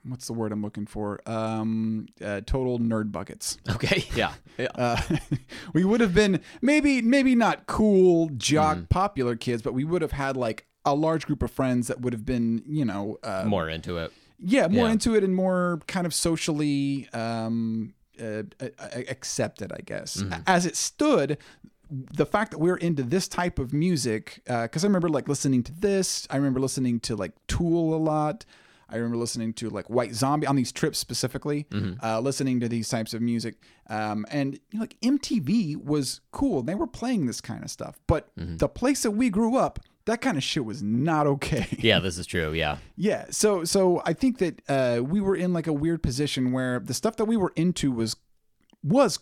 what's the word i'm looking for um uh, total nerd buckets Okay. Yeah. Yeah. uh, we would have been maybe maybe not cool jock Mm-hmm. popular kids but we would have had like a large group of friends that would have been you know uh, More into it. yeah more Yeah. into it and more kind of socially um uh, uh, accepted i guess Mm-hmm. as it stood the fact that we're into this type of music because i remember like listening to this i remember listening to like tool a lot i remember listening to like white zombie on these trips specifically Mm-hmm. uh, listening to these types of music um, and you know, like mtv was cool they were playing this kind of stuff but Mm-hmm. the place that we grew up that kind of shit was not okay Yeah, this is true. Yeah. yeah. So so I think that uh, we were in like a weird position where the stuff that we were into was was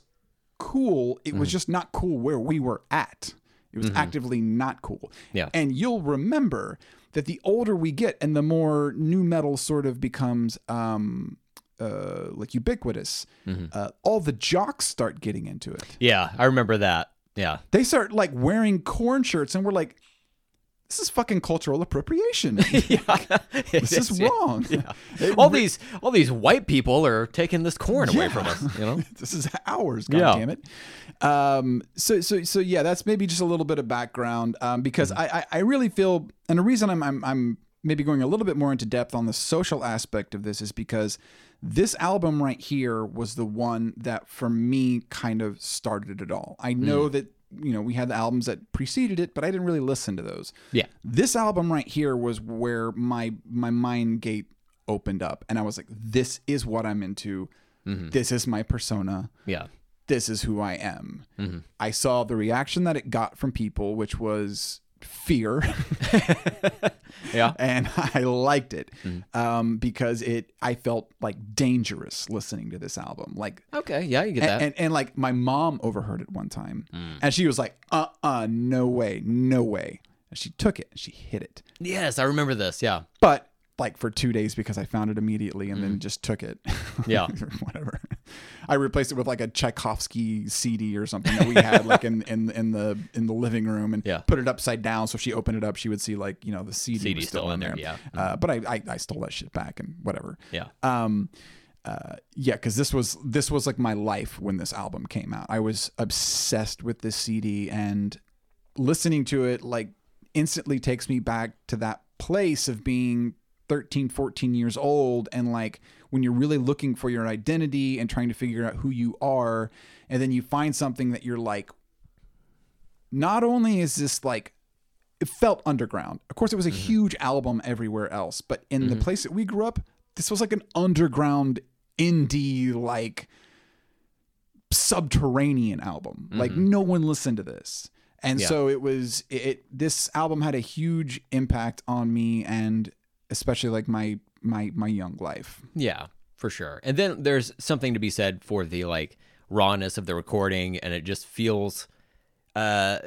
cool. It Mm-hmm. was just not cool where we were at. It was actively not cool. Yeah. And you'll remember that the older we get and the more nu metal sort of becomes um uh like ubiquitous, Mm-hmm. uh, all the jocks start getting into it. Yeah. I remember that. Yeah. They start like wearing Korn shirts and we're like this is fucking cultural appropriation. yeah. this is wrong. It All these all these white people are taking this Korn away from us. You know. this is ours. God Yeah. damn it. Um, so so so yeah, that's maybe just a little bit of background um, because Mm-hmm. I, I I really feel, and the reason I'm I'm I'm maybe going a little bit more into depth on the social aspect of this is because this album right here was the one that for me kind of started it all. I know Mm. that you know we had the albums that preceded it, but I didn't really listen to those. Yeah. This album right here was where my my mind gate opened up, and I was like, "This is what I'm into. Mm-hmm. This is my persona. Yeah. this is who I am. Mm-hmm. I saw the reaction that it got from people, which was fear. Yeah. and I liked it Mm-hmm. um, because it. I felt like dangerous listening to this album. Like Okay. Yeah, you get and, that. and, and like my mom overheard it one time Mm. and she was like, uh uh, no way, no way. And she took it and she hit it. yes, I remember this. Yeah. But like for two days because I found it immediately and then just took it. Mm. Yeah. Whatever. I replaced it with like a Tchaikovsky CD or something that we had like in, in in the in the living room and Yeah. put it upside down so if she opened it up she would see like, you know, the CD, CD was still, still in there. there, Uh, but I, I I stole that shit back and whatever. Yeah. Um, uh, yeah, because this was this was like my life when this album came out. I was obsessed with this CD, and listening to it like instantly takes me back to that place of being 13, 14 years old, and like when you're really looking for your identity and trying to figure out who you are, and then you find something that you're like, not only is this like it felt underground. Of course, it was a mm-hmm. huge album everywhere else, but in the mm-hmm. place that we grew up, this was like an underground indie, like subterranean album. Like mm-hmm. no one listened to this, and Yeah. so it was. It, it this album had a huge impact on me, and especially like my my my young life. Yeah, for sure. And then there's something to be said for the like rawness of the recording, and it just feels uh,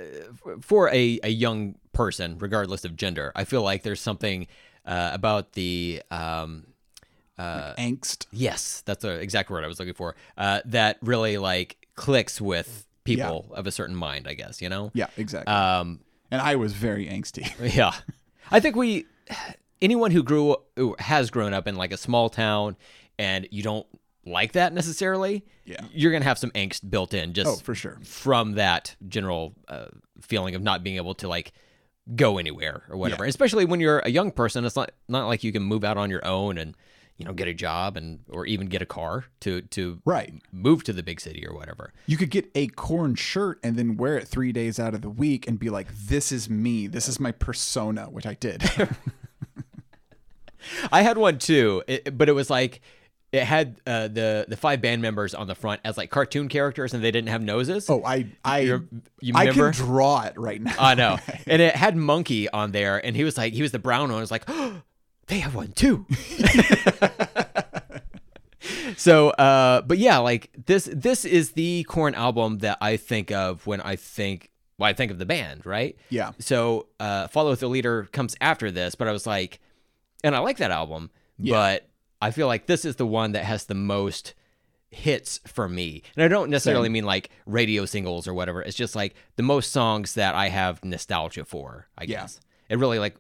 for a, a young person, regardless of gender. I feel like there's something uh, about the um, uh Angst. yes, that's the exact word I was looking for. Uh, that really like clicks with people of a certain mind, I guess. You know. Yeah, exactly. Um, and I was very angsty. Yeah, I think we anyone who grew who has grown up in like a small town and you don't like that necessarily. Yeah. you're gonna have some angst built in just Oh, for sure. from that general uh, feeling of not being able to like go anywhere or whatever. Especially when you're a young person, it's not not like you can move out on your own and you know get a job and or even get a car to to Right. move to the big city or whatever. You could get a Korn shirt and then wear it three days out of the week and be like, this is me. This is my persona, which I did. I had one too, it, but it was like it had uh, the the five band members on the front as like cartoon characters, and they didn't have noses. oh, I I You're- you I remember? can draw it right now. I know, and it had Munky on there, and he was like, he was the brown one. I was like, oh, they have one too. so, uh, but yeah, like this this is the Korn album that I think of when I think well, I think of the band, right? yeah. So, uh, Follow the Leader comes after this, but I was like, and I like that album, but I feel like this is the one that has the most hits for me. And I don't necessarily mean like radio singles or whatever. It's just like the most songs that I have nostalgia for, I Yeah. guess. It really like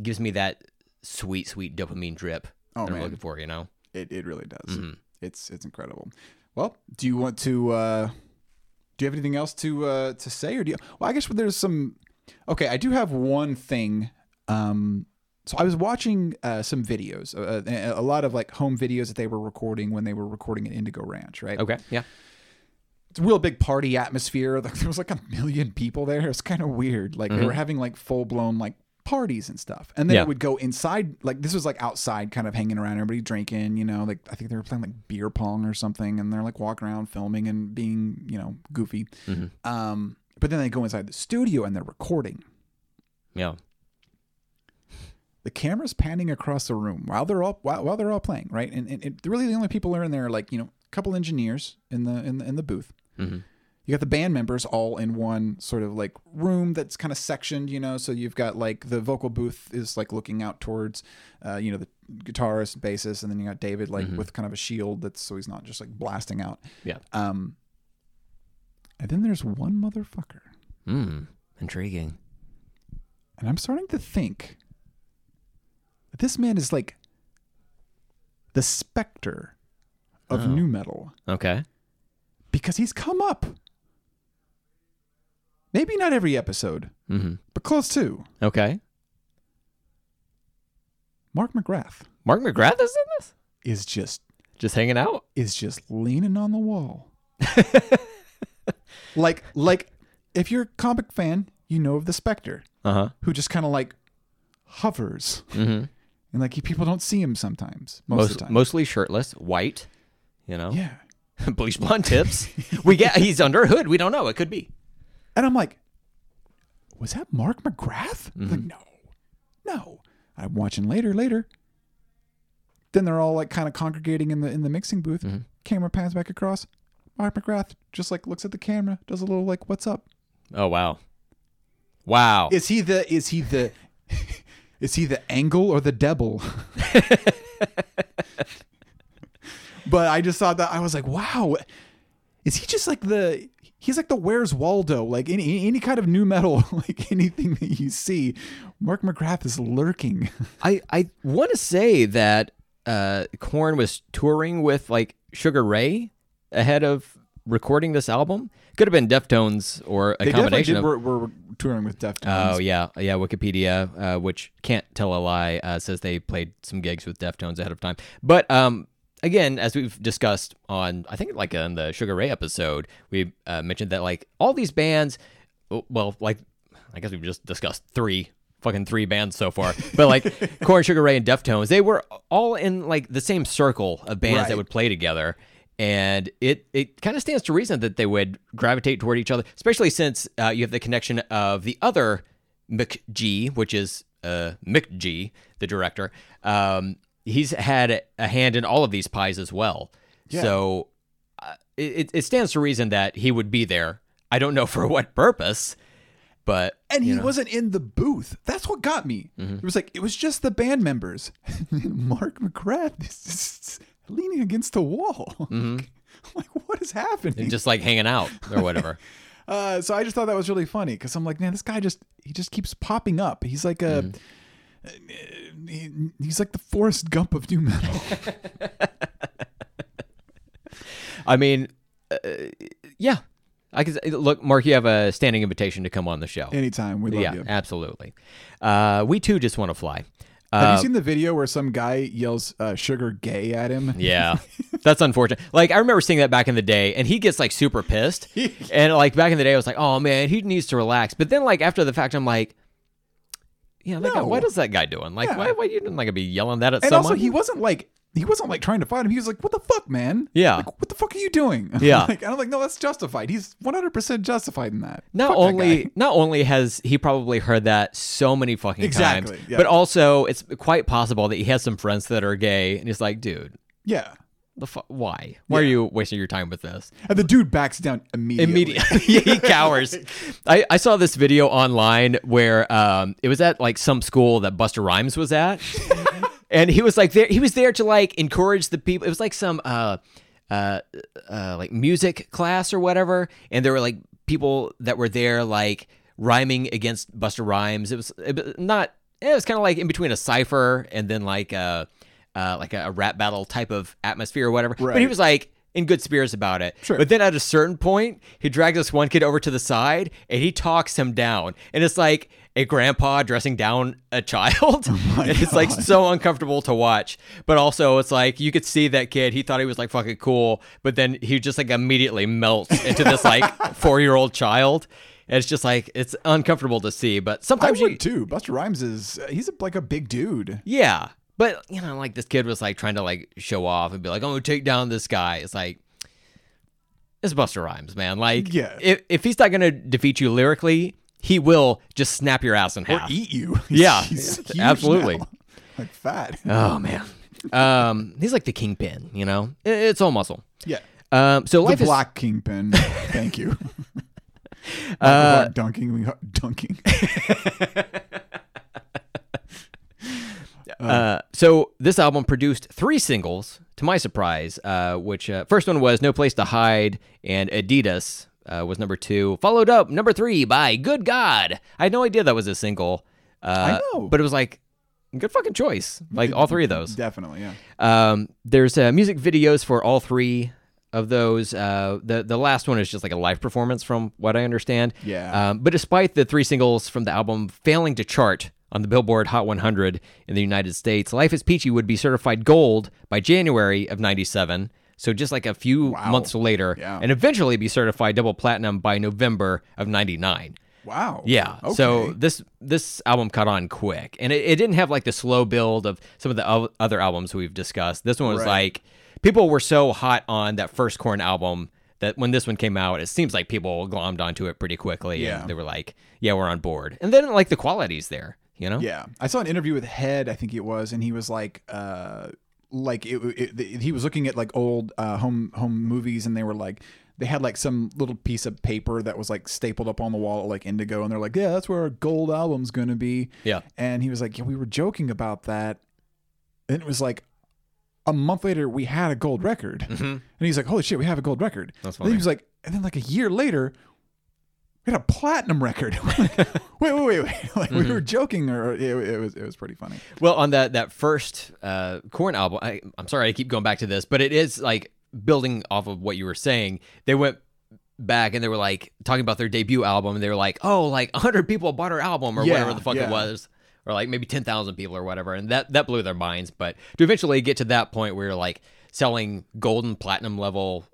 gives me that sweet, sweet dopamine drip Oh, that I'm looking for, you know? It it really does. Mm-hmm. It's it's incredible. Well, do you want to uh do you have anything else to uh to say or do you Well, I guess there's some Okay, I do have one thing um so I was watching uh, some videos, uh, a a lot of like home videos that they were recording when they were recording at Indigo Ranch, right? Okay. Yeah. it's a real big party atmosphere. Like there was like a million people there. It's kind of weird. Like they were having like full blown like parties and stuff. And then Yeah. it would go inside. Like this was like outside, kind of hanging around. Everybody drinking. You know, like I think they were playing like beer pong or something. And they're like walking around filming and being you know goofy. Um, but then they go inside the studio and they're recording. Yeah. The camera's panning across the room while they're all while, while they're all playing, right? And, and, and really the only people are in there are like you know a couple engineers in the in the in the booth. Mhm. You got the band members all in one sort of like room that's kind of sectioned, you know. So you've got like the vocal booth is like looking out towards, uh, you know, the guitarist, bassist, and then you got David like with kind of a shield that's so he's not just like blasting out. Yeah. Um, and then there's one motherfucker, Hmm. Intriguing. and I'm starting to think this man is like the specter of nu metal Okay. because he's come up. Maybe not every episode, Mm-hmm. but close to. Okay. Mark McGrath Mark McGrath is in this? is just Just hanging out? is just leaning on the wall. like like if you're a comic fan, you know of the Spectre, Uh huh. who just kind of like hovers. Mm-hmm. And like people don't see him sometimes. Most, of Most, the time. mostly shirtless, white. You know. yeah. bleach blonde tips. we get he's under a hood. We don't know. It could be. And I'm like, was that Mark McGrath? Mm-hmm. Like, no, no. I'm watching later, later. Then they're all like kind of congregating in the in the mixing booth. Mm-hmm. Camera pans back across. Mark McGrath just like looks at the camera, does a little like, "What's up?" Oh wow, wow. Is he the? Is he the? Is he the angle or the devil? but I just thought that I was like, wow, is he just like the? He's like the Where's Waldo? Like any any kind of nu metal, like anything that you see, Mark McGrath is lurking. I I want to say that uh, Korn was touring with like Sugar Ray ahead of recording this album. Could have been Deftones or a They definitely combination did. of. We're, we're touring with Deftones. Oh yeah, yeah. Wikipedia, uh, which can't tell a lie, uh, says they played some gigs with Deftones ahead of time. But um, again, as we've discussed on, I think like in the Sugar Ray episode, we uh, mentioned that like all these bands, well, like I guess we've just discussed three fucking three bands so far, but like Korn, Sugar Ray, and Deftones, they were all in like the same circle of bands Right. that would play together. And it, it kind of stands to reason that they would gravitate toward each other, especially since uh, you have the connection of the other McG, which is uh, McG, the director. Um, he's had a hand in all of these pies as well. yeah. So uh, it, it stands to reason that he would be there. I don't know for what purpose, but and he know. Mm-hmm. wasn't in the booth. That's what got me. It was like it was just the band members. Mark McGrath leaning against the wall. like, what is happening? Mm-hmm. just like hanging out or whatever. Uh, so I just thought that was really funny because I'm like, man, this guy just he just keeps popping up. He's like a Mm-hmm. he- he's like the Forrest Gump of nu metal. I mean, uh, yeah. I can look, Mark. You have a standing invitation to come on the show. Anytime we love yeah, you. absolutely. Uh, we too just want to fly. Have Uh, you seen the video where some guy yells uh, "sugar gay" at him? Yeah, that's unfortunate. Like I remember seeing that back in the day, and he gets like super pissed. and like back in the day, I was like, "Oh man, he needs to relax." But then like after the fact, I'm like, "Yeah, that guy, what is that guy doing? Like, Yeah. why why you not gonna be yelling that at And someone?" also, he wasn't like he wasn't like trying to fight him. He was like, "What the fuck, man? Yeah. like, what the fuck are you doing?" Yeah. like, and I'm like, "No, that's justified. He's 100 percent justified in that." not Fuck only guy. not only has he probably heard that so many fucking Exactly, times, yeah. but also it's quite possible that he has some friends that are gay, and he's like, "Dude, yeah, the fu- why? Why are you wasting your time with this?" and the dude backs down immediately. Immediately, he cowers. I, I saw this video online where um, it was at like some school that Busta Rhymes was at, and he was like there. He was there to like encourage the people. It was like some uh, uh, uh, like music class or whatever, and there were like people that were there like rhyming against Busta Rhymes. It was, it not. It was kind of like in between a cipher and then like a uh, like a, rap battle type of atmosphere or whatever. But he was like in good spirits about it. Sure. But then at a certain point, he drags this one kid over to the side and he talks him down. And it's like a grandpa dressing down a child. and it's like so uncomfortable to watch. But also it's like you could see that kid, he thought he was like fucking cool, but then he just like immediately melts into this like four year old child. And it's just like it's uncomfortable to see. But I sometimes you would too. Busta Rhymes is uh, he's a, like a big dude. yeah. But you know, like this kid was like trying to like show off and be like, "I'm gonna take down this guy." It's like it's Busta Rhymes, man. Like, Yeah. if if he's not gonna defeat you lyrically, he will just snap your ass in Or half. eat you. He's- Yeah, he's absolutely. now. Like fat. Oh man, um, he's like the kingpin. You know, it's all muscle. Yeah. Um, so The life is black kingpin. Thank you. Uh, dunking. We dunking. Uh, so this album produced three singles, to my surprise. Uh, which uh, first one was "No Place to Hide" and "Adidas" uh, was number two. Followed up number three by "Good God." I had no idea that was a single. Uh, I know. but it was like good fucking choice. Like all three of those. Definitely. Yeah. Um, there's uh, music videos for all three of those. Uh, the the last one is just like a live performance, from what I understand. Yeah. Um, but despite the three singles from the album failing to chart on the Billboard Hot 100 in the United States, "Life Is Peachy" would be certified gold by January of '97. So just like a few Wow. months later, Yeah. and eventually be certified double platinum by November of '99. Wow. Yeah. Okay. So this this album caught on quick, and it, it didn't have like the slow build of some of the o- other albums we've discussed. This one was Right. like people were so hot on that first Korn album that when this one came out, it seems like people glommed onto it pretty quickly. Yeah. And they were like, "Yeah, we're on board." And then like the quality's there, you know? Yeah, I saw an interview with Head, I think it was, and he was like, uh, like it, it, he was looking at like old uh, home home movies, and they were like, they had like some little piece of paper that was like stapled up on the wall, like Indigo, and they're like, yeah, that's where our gold album's gonna be. Yeah. And he was like, yeah, we were joking about that, and it was like. A month later, we had a gold record, and he's like, "Holy shit, we have a gold record!" Mm-hmm. That's And he was like, and then like a year later, we had a platinum record. wait, wait, wait, wait! Like we were joking, or it, it was it was pretty funny. Well, on that that first uh, Korn album, I, I'm sorry I keep going back to this, but it is like building off of what you were saying. They went back and they were like talking about their debut album, and they were like, "Oh, like 100 people bought our album, or Yeah, whatever the fuck yeah. it was." Or like maybe ten thousand people or whatever, and that that blew their minds. But to eventually get to that point where you're like selling golden platinum level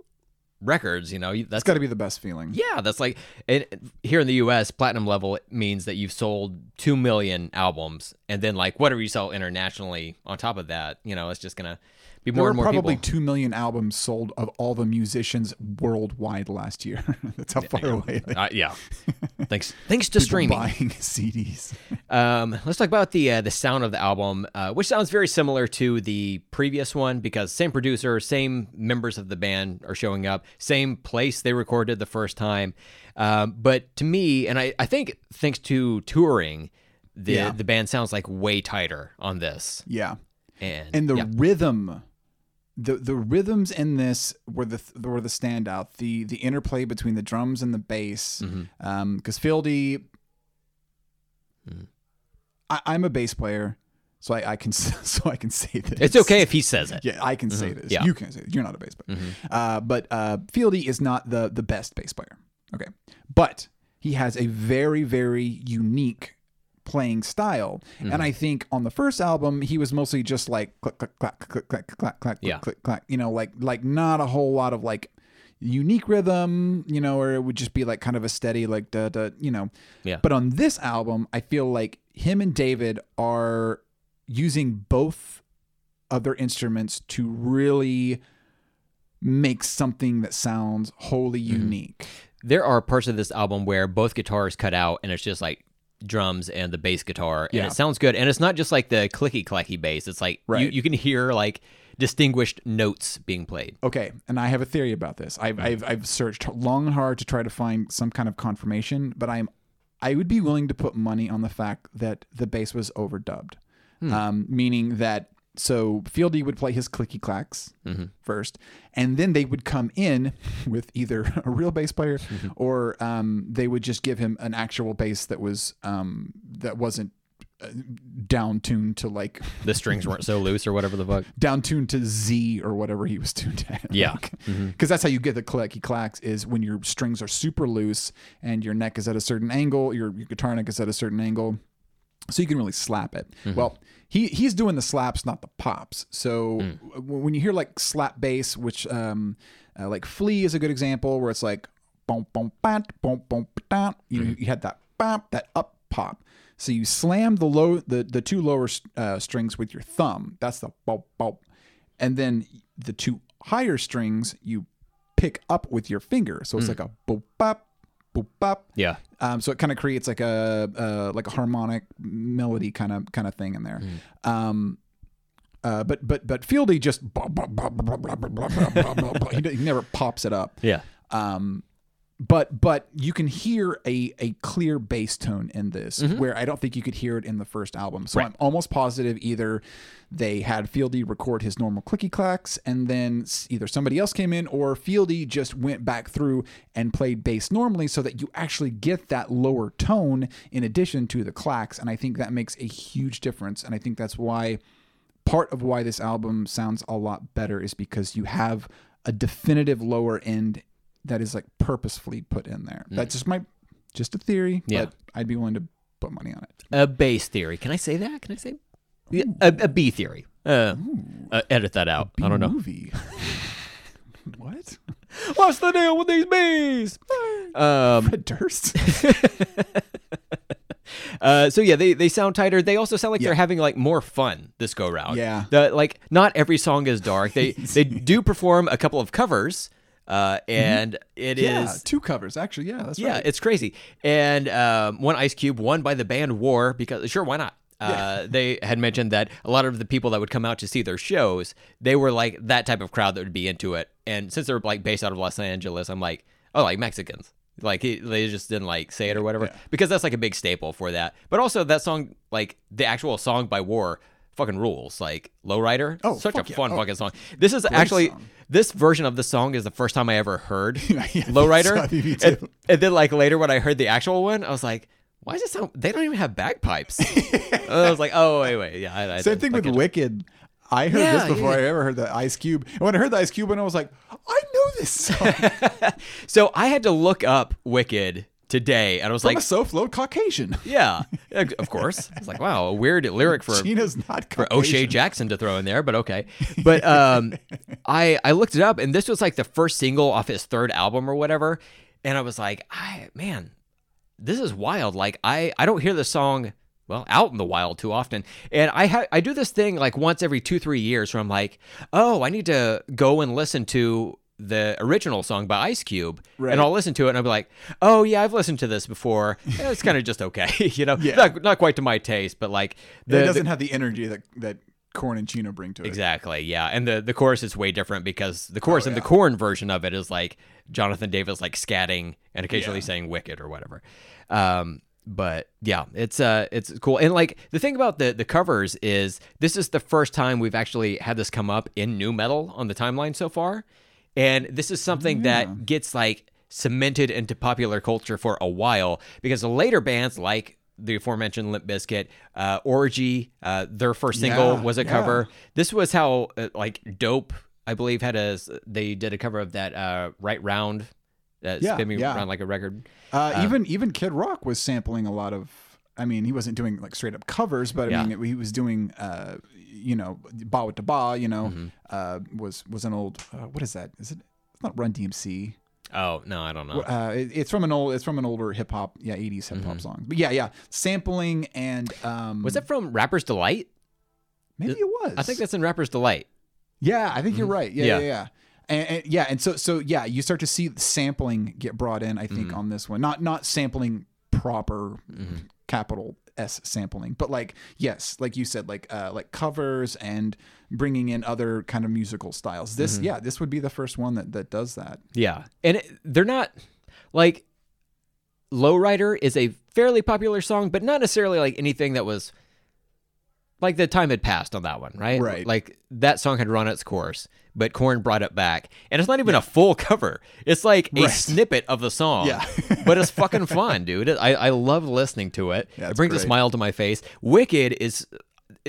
records, you know, that's got to be the best feeling. yeah, that's like and here in the U.S. platinum level means that you've sold two million albums, and then like whatever you sell internationally on top of that, you know, it's just gonna be There more were more probably people. two million albums sold of all the musicians worldwide last year. That's how far away they Uh, yeah, thanks thanks to streaming. buying CDs. Um, let's talk about the uh, the sound of the album, uh, which sounds very similar to the previous one because same producer, same members of the band are showing up, same place they recorded the first time. Um, but to me, and I, I think thanks to touring, the Yeah. the band sounds like way tighter on this. Yeah, And and the yeah, rhythm the the rhythms in this were the were the standout the the interplay between the drums and the bass Mm-hmm. um because Fieldy I, I'm a bass player so I, I can so I can say this it's okay if he says it. yeah I can say this Mm-hmm. Yeah. Mm-hmm. you can say this. you're not a bass player uh but uh Fieldy is not the the best bass player okay but he has a very very unique playing style. Mm-hmm. And I think on the first album, he was mostly just like click, click, clack, click, clack, clack, clack, Yeah. click, clack, you know, like, like not a whole lot of like unique rhythm, you know, or it would just be like kind of a steady, like, da, da, you know. Yeah. But on this album, I feel like him and David are using both of their instruments to really make something that sounds wholly Mm-hmm. unique. There are parts of this album where both guitars cut out and it's just like drums and the bass guitar and Yeah. it sounds good and it's not just like the clicky clacky bass it's like you, Right. you can hear like distinguished notes being played Okay, and I have a theory about this. I've, I've I've searched long and hard to try to find some kind of confirmation, but I'm I would be willing to put money on the fact that the bass was overdubbed, um, meaning that so Fieldy would play his clicky clacks first, and then they would come in with either a real bass player or um, they would just give him an actual bass that was um, that wasn't uh, down tuned to like the strings weren't so loose or whatever the fuck down tuned to Z or whatever he was tuned at. Yeah. Because that's how you get the clicky clacks is when your strings are super loose and your neck is at a certain angle, your, your guitar neck is at a certain angle. So you can really slap it. Well, he he's doing the slaps, not the pops. So w- when you hear like slap bass, which um uh, like Flea is a good example where it's like boom boom bat boom boom ba you know, you had that bop that up pop. So you slam the low the the two lower uh, strings with your thumb. That's the bop bop, and then the two higher strings you pick up with your finger. So it's like a boop bop boop bop. Yeah. Um, so it kind of creates like a like a harmonic melody kind of kind of thing in there. Mm. Um, uh, but but but Fieldy just he never pops it up. Yeah. Um, but but you can hear a a clear bass tone in this mm-hmm. where I don't think you could hear it in the first album. So I'm almost positive either they had Fieldy record his normal clicky clacks and then either somebody else came in or Fieldy just went back through and played bass normally so that you actually get that lower tone in addition to the clacks. And I think that makes a huge difference. And I think that's why part of why this album sounds a lot better is because you have a definitive lower end that is like purposefully put in there. That's just my just a theory, Yeah. but I'd be willing to put money on it. a base theory can i say that can i say Yeah, a, a b theory uh, uh, edit that out i don't know Movie. what? what's the deal with these bees Um, Fred Durst. uh, so yeah, they, they sound tighter. They also sound like Yeah. they're having like more fun this go round. Yeah. The, like not every song is dark. They they do perform a couple of covers, uh, and it is yeah, two covers actually. Yeah, that's yeah, right. it's crazy. And um, one Ice Cube, one by the band War, because sure, why not? Uh, they had mentioned that a lot of the people that would come out to see their shows, they were like that type of crowd that would be into it. And since they're like based out of Los Angeles, I'm like, oh, like Mexicans. Like he, they just didn't like say it or whatever because that's like a big staple for that. But also that song, like the actual song by War, fucking rules. Like Lowrider, Oh, such a yeah. fun Oh. fucking song. This is actually song. This version of the song is the first time I ever heard Yeah, Lowrider. me too. And, and then like later when I heard the actual one, I was like, why does it sound? They don't even have bagpipes. I was like, oh wait, wait, yeah. I, I Same thing with it. Wicked. I heard Yeah, this before yeah. I ever heard the Ice Cube. And when I heard the Ice Cube one, I was like, I know this song. So I had to look up Wicked today, and I was From like, a self-load Caucasian. yeah, of course. It's like, wow, a weird lyric for Gina's not for O'Shea Jackson to throw in there, but okay. But um, I I looked it up, and this was like the first single off his third album or whatever, and I was like, I man, this is wild. Like I I don't hear the song well out in the wild too often, and I ha- I do this thing like once every two three years where I'm like, oh, I need to go and listen to the original song by Ice Cube, Right. and I'll listen to it, and I'll be like, oh yeah, I've listened to this before. It's kind of just okay, you know, Yeah. not not quite to my taste, but like the, it doesn't have the energy that that Korn and Chino bring to it. Exactly. Yeah, and the the chorus is way different because the chorus in the Oh, yeah. Korn version of it is like Jonathan Davis like scatting and occasionally Yeah. saying "wicked" or whatever. Um, but yeah, it's uh it's cool. And like the thing about the the covers is this is the first time we've actually had this come up in nu metal on the timeline so far, and this is something that gets like cemented into popular culture for a while because the later bands like the aforementioned Limp Bizkit, uh, Orgy, uh, their first single Yeah, was a yeah. cover. This was how uh, like Dope, I believe, had a they did a cover of that uh, Right Round, uh, Yeah, spin me yeah. around like a record. Uh, even even Kid Rock was sampling a lot of. I mean, he wasn't doing like straight up covers, but I Yeah. mean, he was doing, uh, you know, ba with the ba. You know, Mm-hmm. uh, was was an old. Uh, what is that? Is it? It's not Run DMC. Oh no, I don't know. Uh, it- it's from an old. It's from an older hip hop. Yeah, eighties hip hop song. But yeah, yeah, sampling and um, Mm-hmm. Was that from Rapper's Delight? maybe it was? I think that's in Rapper's Delight. Yeah, I think you're right. Yeah, yeah, Yeah. yeah. And, and yeah, and so so yeah, you start to see sampling get brought in. I think Mm-hmm. on this one, not not sampling proper capital S sampling, but like yes, like you said, like uh, like covers and bringing in other kind of musical styles. This Mm-hmm. yeah, this would be the first one that that does that. Yeah, and it, they're not like Lowrider is a fairly popular song, but not necessarily like anything that was like the time had passed on that one, right? Right. Like that song had run its course, but Korn brought it back, and it's not even a full cover. It's like a Right. snippet of the song. Yeah. but it's fucking fun, dude. I I love listening to it. Yeah, it brings a smile to my face. Wicked is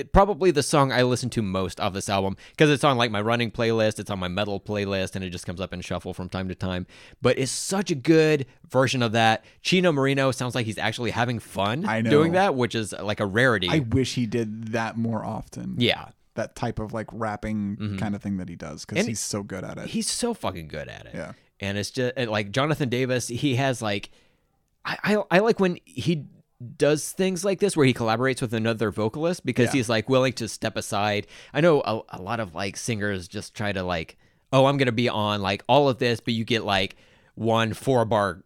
it, probably the song I listen to most of this album because it's on like my running playlist, it's on my metal playlist, and it just comes up in shuffle from time to time. But it's such a good version of that. Chino Moreno sounds like he's actually having fun doing that, which is like a rarity. I wish he did that more often. yeah. that type of like rapping kind of thing that he does because Mm-hmm. He's so good at it. He's so fucking good at it. Yeah. And it's just like Jonathan Davis, he has like I, I I like when he does things like this where he collaborates with another vocalist because Yeah. he's like willing to step aside. I know a, a lot of like singers just try to like, oh, I'm gonna be on like all of this, but you get like one four bar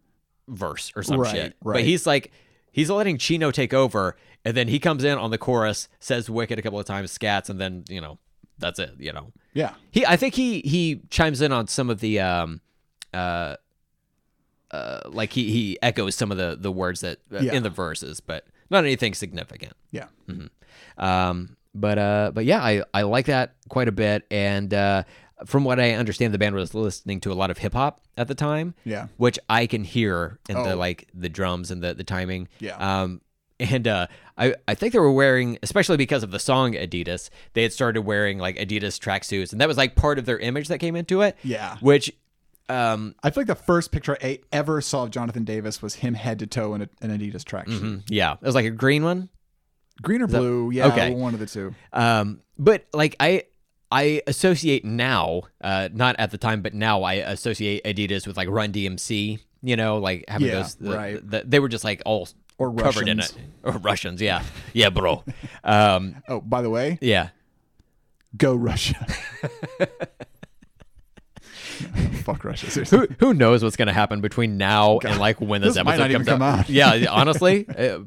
verse or some Right, shit. But he's like he's letting Chino take over and then he comes in on the chorus, says wicked a couple of times, scats, and then, you know, that's it, you know. yeah. He, I think he he chimes in on some of the, um, uh, uh, like he he echoes some of the the words that uh, Yeah. in the verses, but not anything significant. Yeah. Um, but uh, but yeah, I I like that quite a bit, and uh, from what I understand, the band was listening to a lot of hip hop at the time. Yeah. which I can hear in the Oh. like the drums and the the timing. Yeah. Um, and uh, I I think they were wearing, especially because of the song Adidas, they had started wearing like Adidas tracksuits, and that was like part of their image that came into it. Yeah. Which, um, I feel like the first picture I ever saw of Jonathan Davis was him head to toe in a, an Adidas tracksuit. yeah, it was like a green one. Green or blue? Yeah, okay. one of the two. Um, but like I I associate now, uh, not at the time, but now I associate Adidas with like Run DMC, you know, like having Yeah, those. The, right. the- they were just like all Or covered in it. Russians. Or Russians, yeah, yeah, bro. um, Oh, by the way, yeah, go Russia. Fuck Russia. Seriously. who who knows what's going to happen between now and like when this, This might episode comes come out. yeah, honestly, uh,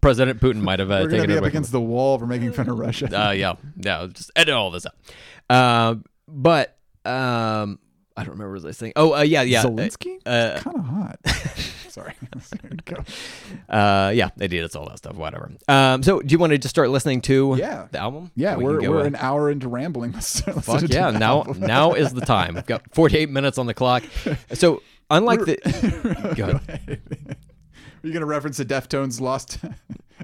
President Putin might have uh, We're taken be it up against the wall for making fun of Russia. uh, yeah, yeah, just edit all this out. Um, but um, I don't remember what I was saying. Oh, uh, yeah, yeah. Zelensky? Uh, kind of hot. Sorry. Uh, yeah, they did. It's all that stuff. Whatever. Um, so do you want to just start listening to Yeah. the album? Yeah, We we're, we're uh, an hour into rambling. Fuck yeah! Now, now is the time. We've got 48 minutes on the clock. So, unlike the, go ahead. Are you going to reference the Deftones Lost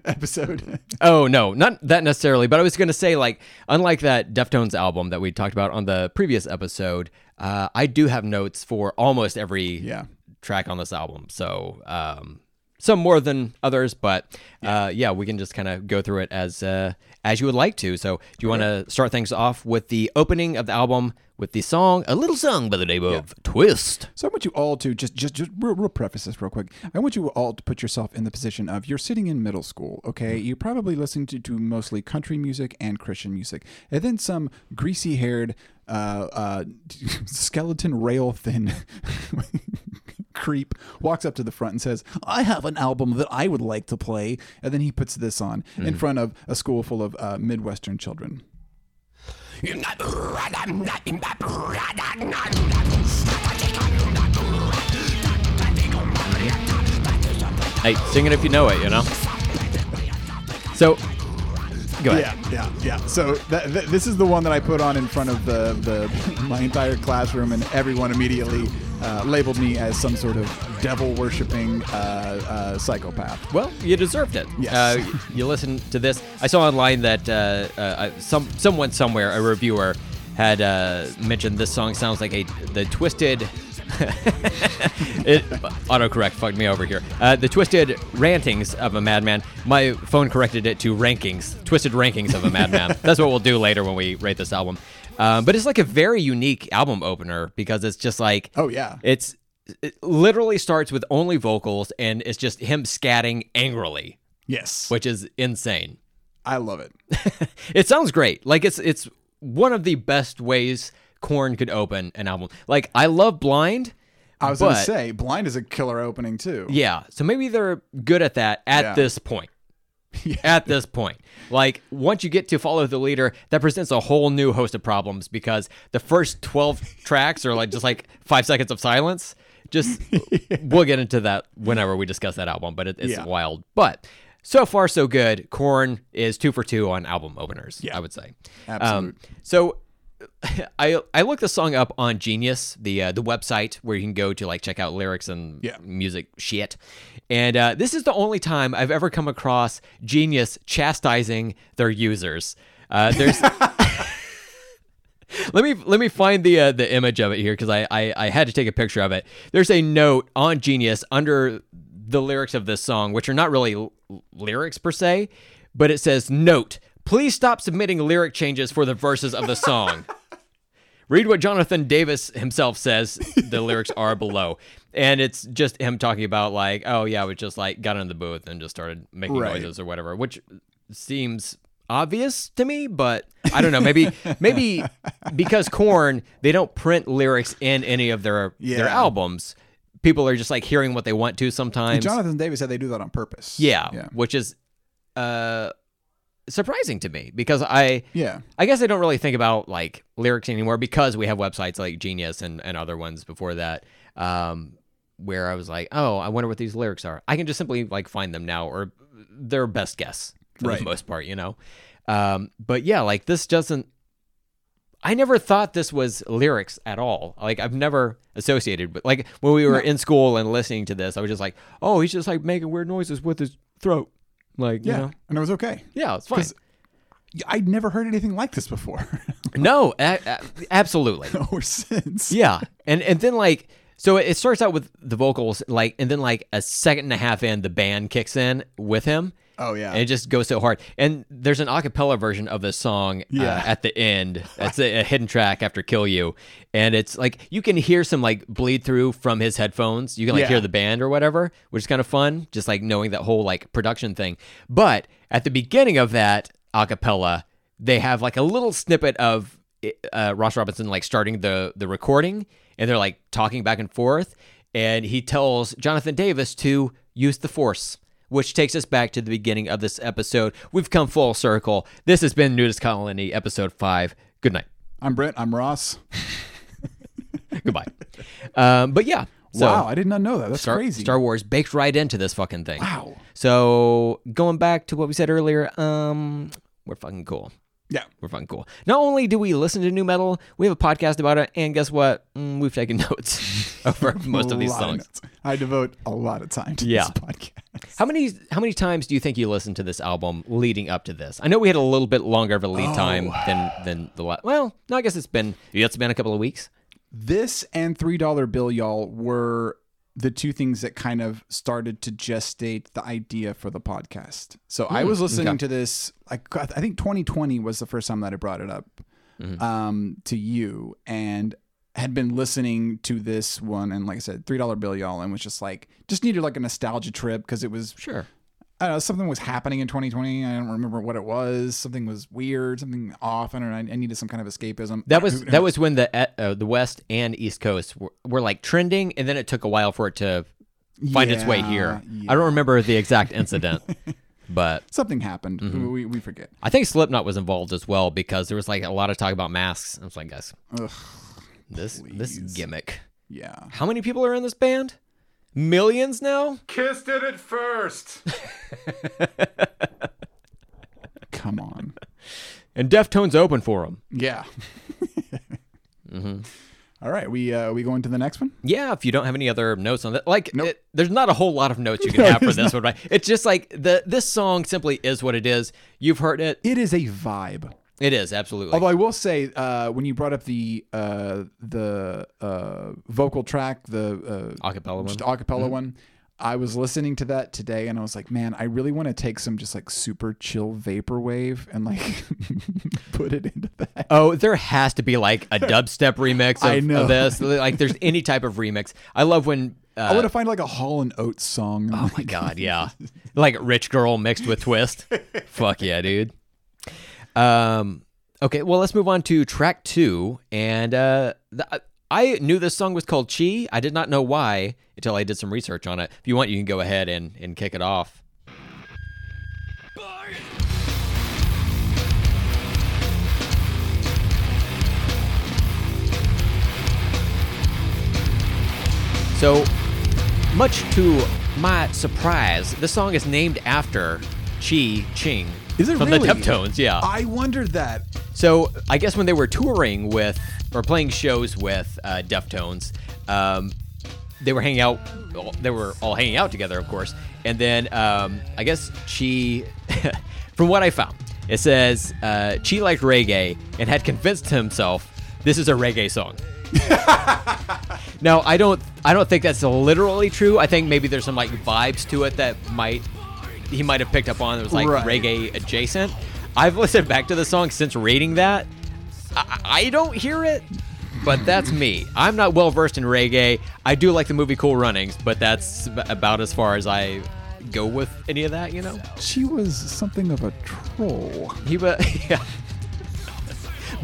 episode? Oh no, not that necessarily. But I was going to say, like, unlike that Deftones album that we talked about on the previous episode, uh, I do have notes for almost every Yeah. Track on this album. So, um, some more than others, but uh, yeah, we can just kind of go through it as uh, as you would like to. So, do you want to start things off with the opening of the album with the song, a little song by the name of Twist? So I want you all to just just just real, real preface this real quick. I want you all to put yourself in the position of you're sitting in middle school. Okay, you're probably listening to, to mostly country music and Christian music, and then some greasy haired, uh, uh, skeleton rail thin. creep walks up to the front and says i have an album that i would like to play and then he puts this on in front of a school full of uh, midwestern children Hey, sing it if you know it, you know? So, go ahead. Yeah, yeah, yeah. So that, th- this is the one that I put on in front of the, the my entire classroom, and everyone immediately uh, labeled me as some sort of devil worshipping uh, uh, psychopath. Well, you deserved it. Yes. Uh, you listen to this. I saw online that uh, uh, some someone somewhere, a reviewer, had uh, mentioned this song sounds like a the twisted. it autocorrect fucked me over here. Uh, the twisted rantings of a madman. My phone corrected it to rankings, twisted rankings of a madman. That's what we'll do later when we rate this album. Um, but it's like a very unique album opener because it's just like Oh yeah, it's it literally starts with only vocals and it's just him scatting angrily, yes, which is insane. I love it. It sounds great. Like it's it's one of the best ways Korn could open an album. Like I love Blind. I was but, gonna say, Blind is a killer opening too. Yeah, so maybe they're good at that at Yeah. this point. Yeah. At this point, like once you get to follow the leader, that presents a whole new host of problems because the first twelve tracks are like just like five seconds of silence. Just we'll get into that whenever we discuss that album, but it, it's Yeah. wild. But so far, so good. Korn is two for two on album openers. Yeah. I would say. Absolute. Um, so I I looked the song up on Genius, the uh, the website where you can go to like check out lyrics and Yeah. music shit. And uh, this is the only time I've ever come across Genius chastising their users. Uh, there's let me let me find the uh, the image of it here because I, I I had to take a picture of it. There's a note on Genius under the lyrics of this song, which are not really l- lyrics per se, but it says, "Note: Please stop submitting lyric changes for the verses of the song." Read what Jonathan Davis himself says the lyrics are below. And it's just him talking about like, oh yeah, we just like got in the booth and just started making Right. noises or whatever, which seems obvious to me, but I don't know. Maybe maybe because Korn, they don't print lyrics in any of their their Yeah. albums. People are just like hearing what they want to sometimes. Jonathan Davis said they do that on purpose. yeah, yeah, which is uh surprising to me because I yeah. I guess I don't really think about like lyrics anymore because we have websites like Genius and, and other ones before that, um, where I was like, oh, I wonder what these lyrics are. I can just simply like find them now or their best guess for Right. the most part, you know. Um, but yeah, like this doesn't. I never thought this was lyrics at all. Like I've never associated with like when we were in school and listening to this, I was just like, oh, he's just like making weird noises with his throat, like Yeah, you know, and it was okay. yeah, it's fine. I'd never heard anything like this before, No, a- a- absolutely. or since. Yeah, and and then like so it starts out with the vocals like, and then like a second and a half in, the band kicks in with him, Oh, yeah. and it just goes so hard. And there's an acapella version of this song Yeah. uh, at the end. It's a, a hidden track after "Kill You," and it's like you can hear some like bleed through from his headphones. You can like Yeah. hear the band or whatever, which is kind of fun. Just like knowing that whole like production thing. But at the beginning of that acapella, they have like a little snippet of uh, Ross Robinson like starting the the recording, and they're like talking back and forth, and he tells Jonathan Davis to use the force. Which takes us back to the beginning of this episode. We've come full circle. This has been NuDis Colony, episode five. Good night. I'm Brent. I'm Ross. Goodbye. um, but yeah. So wow, I did not know that. That's Star, crazy. Star Wars baked right into this fucking thing. Wow. So going back to what we said earlier, um, we're fucking cool. Yeah. We're fucking cool. Not only do we listen to nu metal, we have a podcast about it, and guess what? Mm, we've taken notes over most of these songs. notes. I devote a lot of time to Yeah. this podcast. How many how many times do you think you listened to this album leading up to this? I know we had a little bit longer of a lead time Oh. than than the last. Well, no, I guess it's been it's been a couple of weeks. This and three dollar bill, y'all, were the two things that kind of started to gestate the idea for the podcast. So I was listening Hmm, okay. to this. I, I think 2020 was the first time that I brought it up Mm-hmm. um, to you, and had been listening to this one. And like I said, three dollar bill, y'all, and was just like just needed like a nostalgia trip because it was Sure. I don't know, something was happening in 2020. I don't remember what it was. Something was weird, something off. and. I, I needed some kind of escapism. That was that was when the uh, the West and East Coast were, were like trending, and then it took a while for it to find its way here. yeah. I don't remember the exact incident, but something happened. Mm-hmm. We, we forget. I think Slipknot was involved as well because there was like a lot of talk about masks. I was like, guys, Ugh, this this gimmick. yeah. How many people are in this band? Millions now. Kissed it at first. Come on. And Deftones open for them. Yeah. Mm-hmm. All right, we uh, we going to the next one. Yeah, if you don't have any other notes on that, like Nope. it, there's not a whole lot of notes you can No, have for there's this one, right? It's just like the this song simply is what it is. You've heard it. It is a vibe. It is absolutely. Although I will say, uh, when you brought up the uh, the uh, vocal track, the uh, Acapella one. just acapella one, I was listening to that today, and I was like, man, I really want to take some just like super chill vaporwave and like put it into that. Oh, there has to be like a dubstep remix of, I know. of this. Like, there's any type of remix. I love when. Uh, I want to find like a Hall and Oates song. oh my god, yeah, like Rich Girl mixed with Twist. Fuck yeah, dude. Um. Okay, well, let's move on to track two, and uh, the, I knew this song was called Chi. I did not know why until I did some research on it. If you want, you can go ahead and and kick it off. So, much to my surprise, the song is named after Chi Cheng. Is it from really? the Deftones? Yeah. I wondered that. So I guess when they were touring with or playing shows with uh, Deftones, um, they were hanging out. They were all hanging out together, of course. And then um, I guess she, from what I found, it says uh, Chi liked reggae and had convinced himself this is a reggae song. now I don't I don't think that's literally true. I think maybe there's some like vibes to it that might he might have picked up on that was like Right. reggae adjacent. I've listened back to the song since rating that. I, I don't hear it, but that's me. I'm not well versed in reggae. I do like the movie Cool Runnings, but that's about as far as I go with any of that. You know, Chi was something of a troll. he was. Yeah.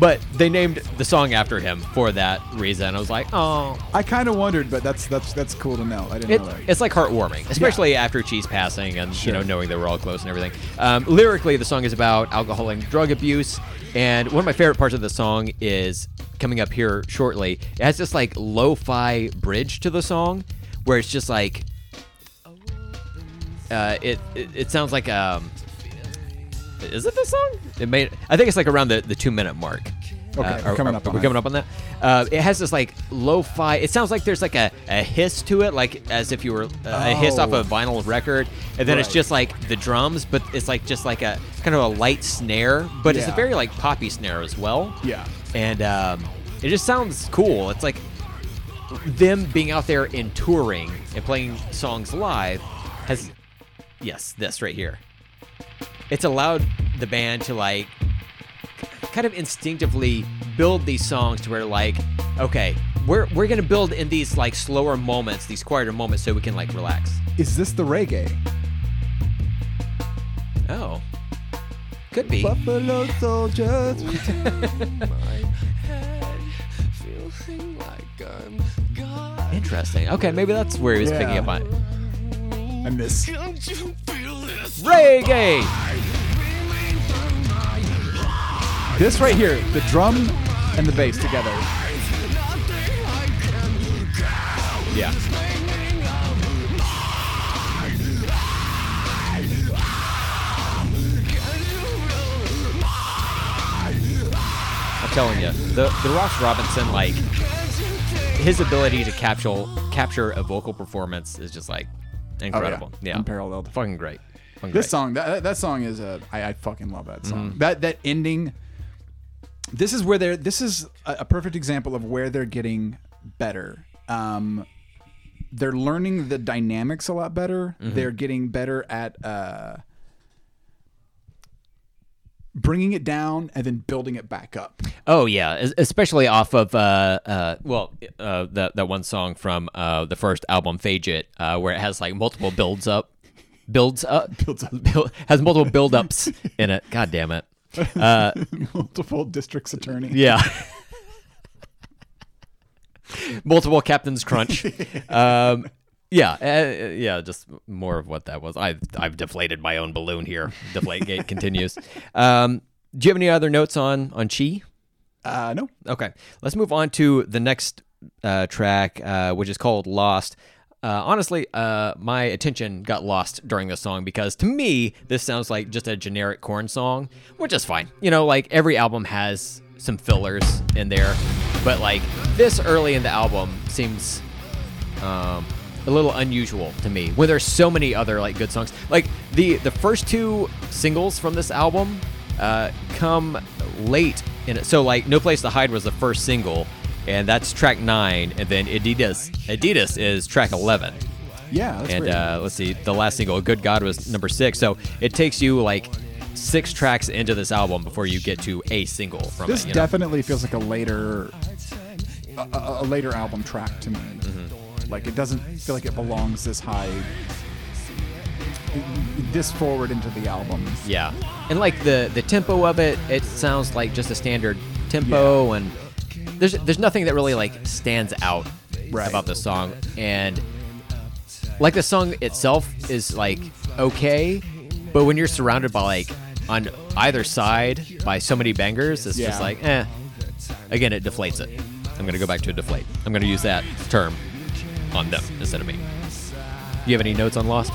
But they named the song after him for that reason. I was like, oh, I kind of wondered, but that's that's that's cool to know. I didn't It, know that. it's like heartwarming, especially after Chi's passing and you know Sure. knowing they were all close and everything. Um, lyrically, the song is about alcohol and drug abuse, and one of my favorite parts of the song is coming up here shortly. It has this like lo-fi bridge to the song where it's just like uh, it, it it sounds like um. Is it this song? It made. I think it's like around the, the two minute mark. Okay, Uh, we're coming are- up are on we it. coming up on that. Uh, it has this like lo-fi. It sounds like there's like a, a hiss to it, like as if you were uh, a hiss off Oh. a vinyl record, and then it's just like the drums, but it's like just like a kind of a light snare, but it's a very like poppy snare as well. yeah. And um, it just sounds cool. It's like them being out there and touring and playing songs live has, yes, this right here. It's allowed the band to like kind of instinctively build these songs to where like okay we're we're gonna build in these like slower moments these quieter moments so we can like relax Is this the reggae? oh could be Buffalo soldiers. interesting okay maybe that's where he was picking up on it. and this. Reggae This right here, the drum and the bass together. yeah I'm telling you, the the Ross Robinson like his ability to capture capture a vocal performance is just like oh, incredible. yeah, Unparalleled. fucking great. This great. song, that, that song is a, I, I fucking love that song. Mm-hmm. That that ending. This is where they're. This is a, a perfect example of where they're getting better. Um, they're learning the dynamics a lot better. Mm-hmm. They're getting better at uh, bringing it down and then building it back up. Oh yeah, especially off of uh, uh, well, uh, that that one song from uh, the first album, Faget, uh, where it has like multiple builds up, builds up, Builds up. build, has multiple build ups in it. God damn it. Uh, Multiple districts attorney. yeah. multiple Captain's Crunch. Um, yeah, uh, yeah, just more of what that was. I I've deflated my own balloon here. Deflate gate continues. Um, do you have any other notes on on Chi? Uh, no. Okay, let's move on to the next uh, track, uh, which is called "Lost." Uh, honestly, uh, my attention got lost during this song because to me, this sounds like just a generic Korn song, which is fine. You know, like every album has some fillers in there, but like this early in the album seems um, a little unusual to me when there's so many other like good songs. Like the the first two singles from this album uh, come late in it. So like No Place to Hide was the first single, and that's track nine, and then Adidas Adidas is track eleven. Yeah, that's and uh, let's see, the last single, "Good God," was number six. So it takes you like six tracks into this album before you get to a single from this it. know? definitely feels like a later a, a, later album track to me Mm-hmm. like it doesn't feel like it belongs this high this forward into the album Yeah, and like the the tempo of it, it sounds like just a standard tempo, and there's there's nothing that really like stands out Right. about the song, and like the song itself is like okay, but when you're surrounded by like on either side by so many bangers, it's Yeah. just like eh. Again, it deflates it. I'm gonna go back to deflate. I'm gonna use that term on them instead of me. Do you have any notes on Lost?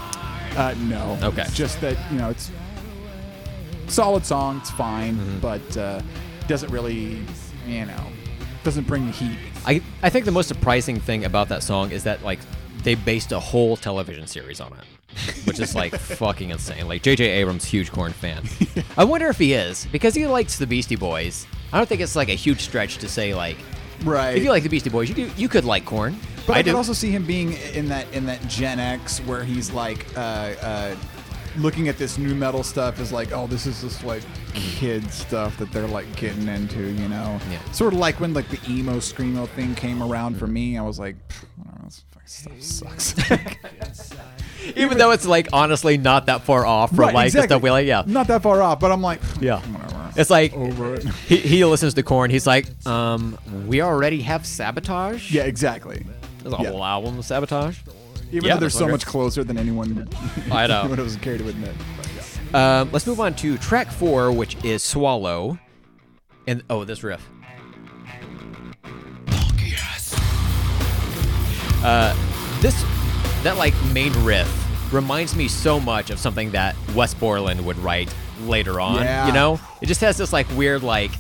uh, no Okay. just that you know it's solid song it's fine Mm-hmm. but uh, doesn't really you know doesn't bring the heat I, I think the most surprising thing about that song is that like they based a whole television series on it, which is like fucking insane. Like J.J. Abrams, huge Korn fan. I wonder if he is because he likes the Beastie Boys. I don't think it's like a huge stretch to say like right if you like the Beastie Boys, you do, you could like Korn. But I, I could do. also see him being in that in that Gen X where he's like uh, uh, looking at this nu metal stuff is like, oh, this is just like kid stuff that they're like getting into, you know? Yeah. Sort of like when like the emo screamo thing came around for me, I was like, "Pff, whatever, this fucking stuff sucks. Even though it's like honestly not that far off from Right, like exactly. the stuff we like. Yeah, Not that far off, but I'm like, yeah. whatever. It's like over it. he, he listens to Korn. He's like, um, we already have Sabotage. Yeah, exactly. There's a Yeah. whole album of Sabotage. Even Yeah, though they're so much closer than anyone I know. would have care to admit. But, yeah. Um, let's move on to track four, which is Swallow. And oh, this riff. Uh, this that like main riff reminds me so much of something that Wes Borland would write later on. Yeah. You know, it just has this like weird like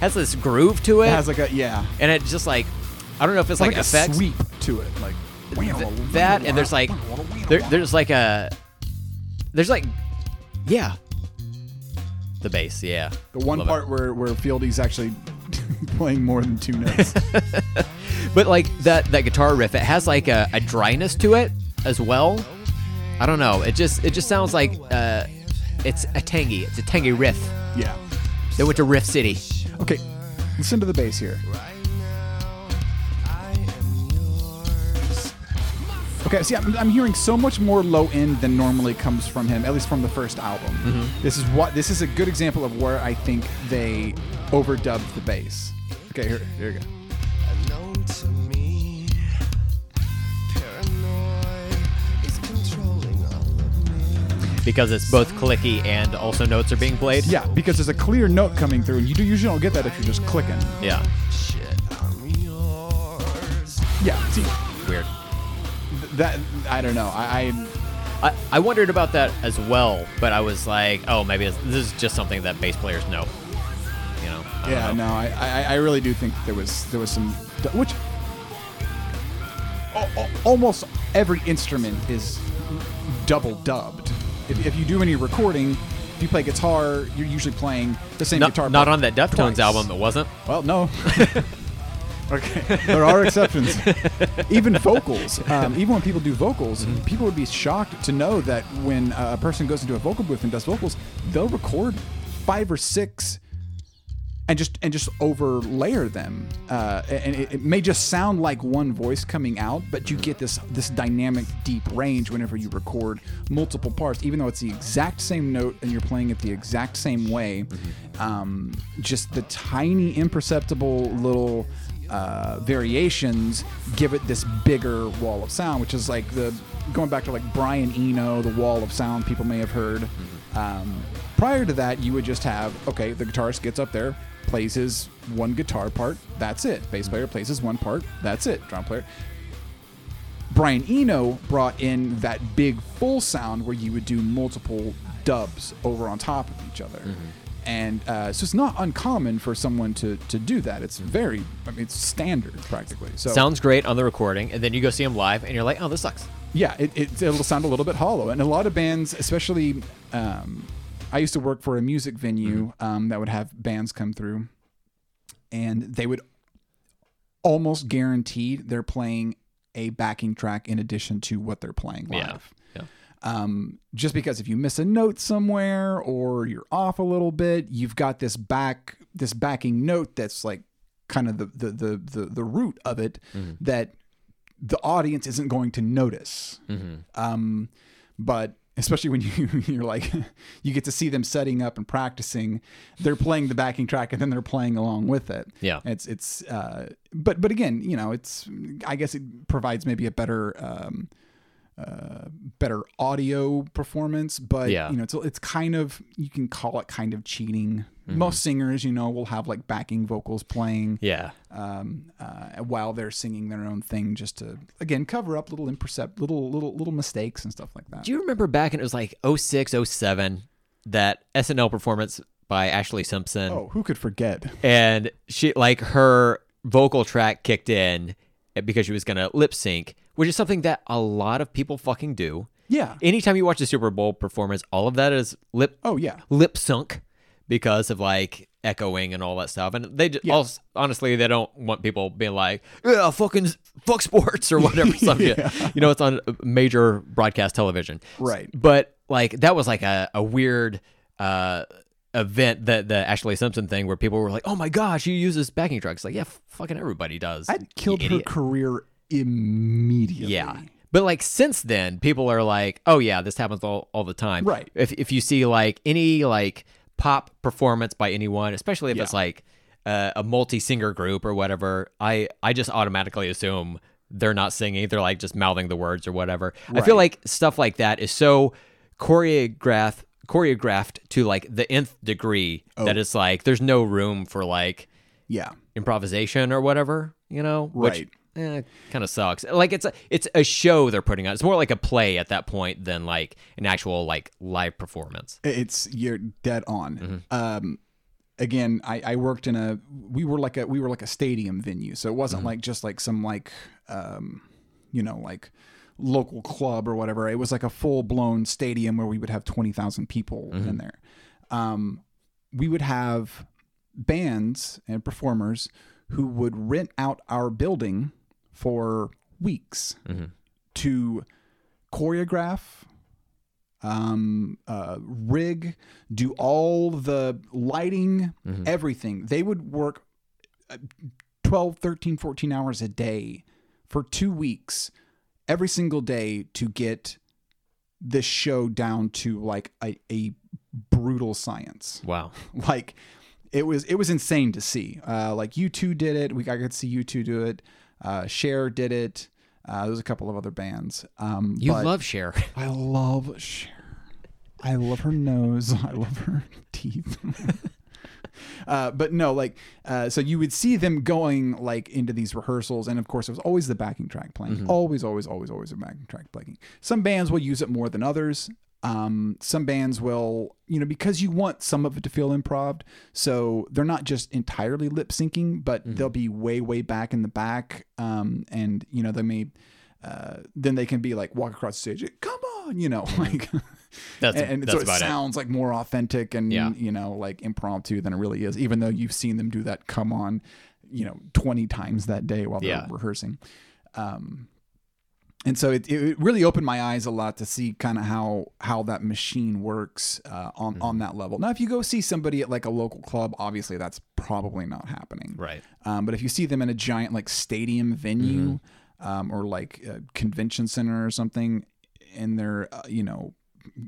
has this groove to it, It has like a yeah, and it just like I don't know if it's like, like, a effects sweep to it, like Th- that and there's like there, there's like a there's like yeah the bass yeah The one Love it. part where where Fieldy's actually playing more than two notes. but like that that guitar riff it has like a, a dryness to it as well i don't know it just it just sounds like uh it's a tangy. It's a tangy riff. Yeah. They went to Riff City. Okay, listen to the bass here. Okay, see, I'm, I'm hearing so much more low end than normally comes from him, at least from the first album. Mm-hmm. This is what this is a good example of where I think they overdubbed the bass. Okay, here, here we go. Unknown to me, paranoid is controlling all of me. because it's both clicky and also notes are being played. Yeah, because there's a clear note coming through, and you do usually don't get that if you're just clicking. Yeah. Shit, I'm yours. Yeah, see, Weird. That I don't know. I, I I, I wondered about that as well, but I was like, oh, maybe it's, this is just something that bass players know. You know? I Yeah, know. no, I, I, I really do think there was there was some which al- al- almost every instrument is double dubbed. If, if you do any recording, if you play guitar, you're usually playing the same Not, guitar. not on that Deftones album, it wasn't. Well, no. okay, there are exceptions. even vocals, um, even when people do vocals, Mm-hmm. people would be shocked to know that when a person goes into a vocal booth and does vocals, they'll record five or six and just and just overlayer them. Uh, and it, it may just sound like one voice coming out, but you get this this dynamic, deep range whenever you record multiple parts, even though it's the exact same note and you're playing it the exact same way. Um, just the tiny, imperceptible little uh, variations give it this bigger wall of sound, which is like the going back to like Brian Eno, the wall of sound people may have heard. Um, prior to that, you would just have okay, the guitarist gets up there, plays his one guitar part, that's it. Bass player plays his one part, that's it. Drum player. Brian Eno brought in that big full sound where you would do multiple dubs over on top of each other. And uh, so it's not uncommon for someone to, to do that. It's very, I mean, it's standard practically. So Sounds great on the recording, and then you go see them live, and you're like, oh, this sucks. yeah, it, it, it'll sound a little bit hollow. And a lot of bands, especially, um, I used to work for a music venue um, that would have bands come through, and they would almost guarantee they're playing a backing track in addition to what they're playing live. Yeah. Um, just because if you miss a note somewhere or you're off a little bit, you've got this back this backing note that's like kind of the the the the, the root of it that the audience isn't going to notice. Um, but especially when you you're like you get to see them setting up and practicing, they're playing the backing track and then they're playing along with it. Yeah. it's it's uh, but but again, you know, it's I guess it provides maybe a better. Um, uh, better audio performance, but Yeah. you know, it's it's kind of you can call it kind of cheating. Most singers, you know, will have like backing vocals playing Yeah. um, uh, while they're singing their own thing, just to again cover up little impercept, little little little mistakes and stuff like that. Do you remember back in it was like 06, 07, that SNL performance by Ashlee Simpson? oh, who could forget? and she like her vocal track kicked in because she was gonna lip sync, which is something that a lot of people fucking do. Yeah. Anytime you watch a Super Bowl performance, all of that is lip Oh yeah. lip sunk because of like echoing and all that stuff. And they just, also, honestly they don't want people being like, yeah, fucking fuck sports or whatever. Some shit. You know, it's on major broadcast television. Right. But like that was like a, a weird uh event that the Ashlee Simpson thing where people were like, "Oh my gosh, you use this backing track." It's like, yeah, fucking everybody does. I'd killed her career immediately. Yeah. But like since then, people are like, "Oh yeah, this happens all, all the time." Right. If if you see like any like pop performance by anyone, especially if it's like uh, a multi singer group or whatever, I I just automatically assume they're not singing; they're like just mouthing the words or whatever. I feel like stuff like that is so choreographed choreographed to like the nth degree Oh. that it's like there's no room for like Yeah. improvisation or whatever, you know? Which, Right. Eh, kind of sucks. Like it's a it's a show they're putting on. It's more like a play at that point than like an actual like live performance. It's you're dead on. Mm-hmm. Um, again, I, I worked in a we were like a we were like a stadium venue, so it wasn't Mm-hmm. like just like some like um, you know like local club or whatever. It was like a full blown stadium where we would have twenty thousand people Mm-hmm. in there. Um, we would have bands and performers who would rent out our building for weeks Mm-hmm. to choreograph um, uh, rig, do all the lighting, everything. They would work uh, 12, 13, 14 hours a day for two weeks, every single day to get this show down to like a, a brutal science Wow. like it was it was insane to see uh like U2 did it we got to see U2 do it uh Cher did it uh there's a couple of other bands um You love Cher. i love Cher i love her nose i love her teeth Uh, but no, like, uh, so you would see them going like into these rehearsals, and of course, it was always the backing track playing. Always, always, always, always a backing track playing. Some bands will use it more than others. Um, some bands will, you know, because you want some of it to feel improv, so they're not just entirely lip syncing, but they'll be way, way back in the back, um, and you know, they may. Uh, then they can be like walk across the stage. Come on, you know, like That's and, and that's so it about it. sounds like more authentic and Yeah. you know like impromptu than it really is even though you've seen them do that come on you know 20 times that day while they're Yeah. rehearsing um and so it, it really opened my eyes a lot to see kind of how how that machine works uh, on Mm-hmm. on that level. Now, if you go see somebody at like a local club, obviously that's probably not happening. Right. Um, but if you see them in a giant like stadium venue Mm-hmm. um, or like a convention center or something, and they're uh, you know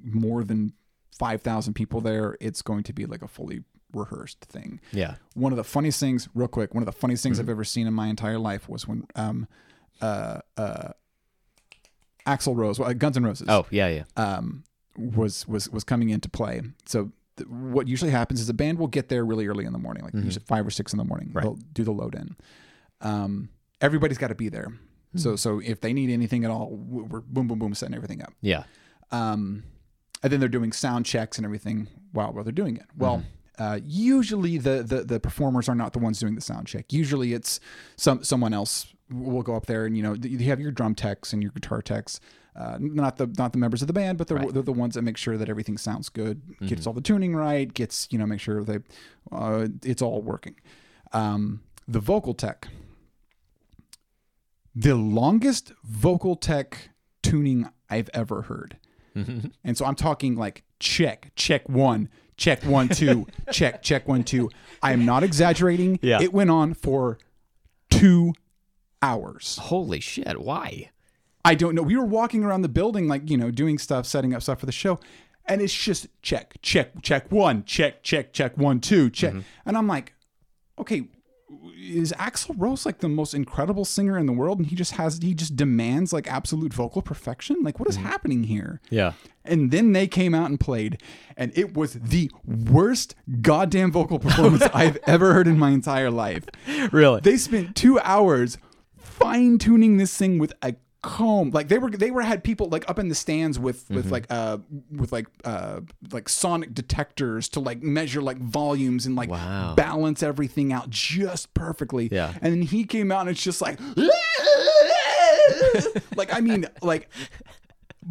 more than five thousand people there, it's going to be like a fully rehearsed thing. Yeah. One of the funniest things, real quick, one of the funniest things Mm-hmm. I've ever seen in my entire life was when um, uh, uh, Axl Rose, well, Guns N' Roses, Oh yeah yeah. um, was was was coming into play. So th- what usually happens is a band will get there really early in the morning, like usually five or six in the morning. Mm-hmm. Right. They'll do the load in. Um, everybody's got to be there. So Hmm. so if they need anything at all, we're boom boom boom setting everything up. Yeah. Um, and then they're doing sound checks and everything while while they're doing it. Well. Mm-hmm. Uh, usually the, the the performers are not the ones doing the sound check. Usually it's some someone else will go up there and you know you have your drum techs and your guitar techs, uh, not the not the members of the band, but they're, Right. they're the ones that make sure that everything sounds good, gets all the tuning right, gets you know make sure they uh, it's all working. Um, the vocal tech, the longest vocal tech tuning I've ever heard. And so I'm talking like check, check one, check one, two, check, check one, two. I am not exaggerating. Yeah. It went on for two hours. Holy shit! Why? I don't know. We were walking around the building, like, you know, doing stuff, setting up stuff for the show. And it's just check, check, check one, check, check, check one, two, check. Mm-hmm. And I'm like, okay, is Axl Rose like the most incredible singer in the world? And he just has, he just demands like absolute vocal perfection? Like, what is mm. happening here? Yeah. And then they came out and played, and it was the worst goddamn vocal performance I've ever heard in my entire life. Really? They spent two hours fine tuning this thing with a comb. Like they were, they were had people like up in the stands with Mm-hmm. with like uh with like uh like sonic detectors to like measure like volumes and like Wow. balance everything out just perfectly. Yeah. And then he came out and it's just like. like I mean, like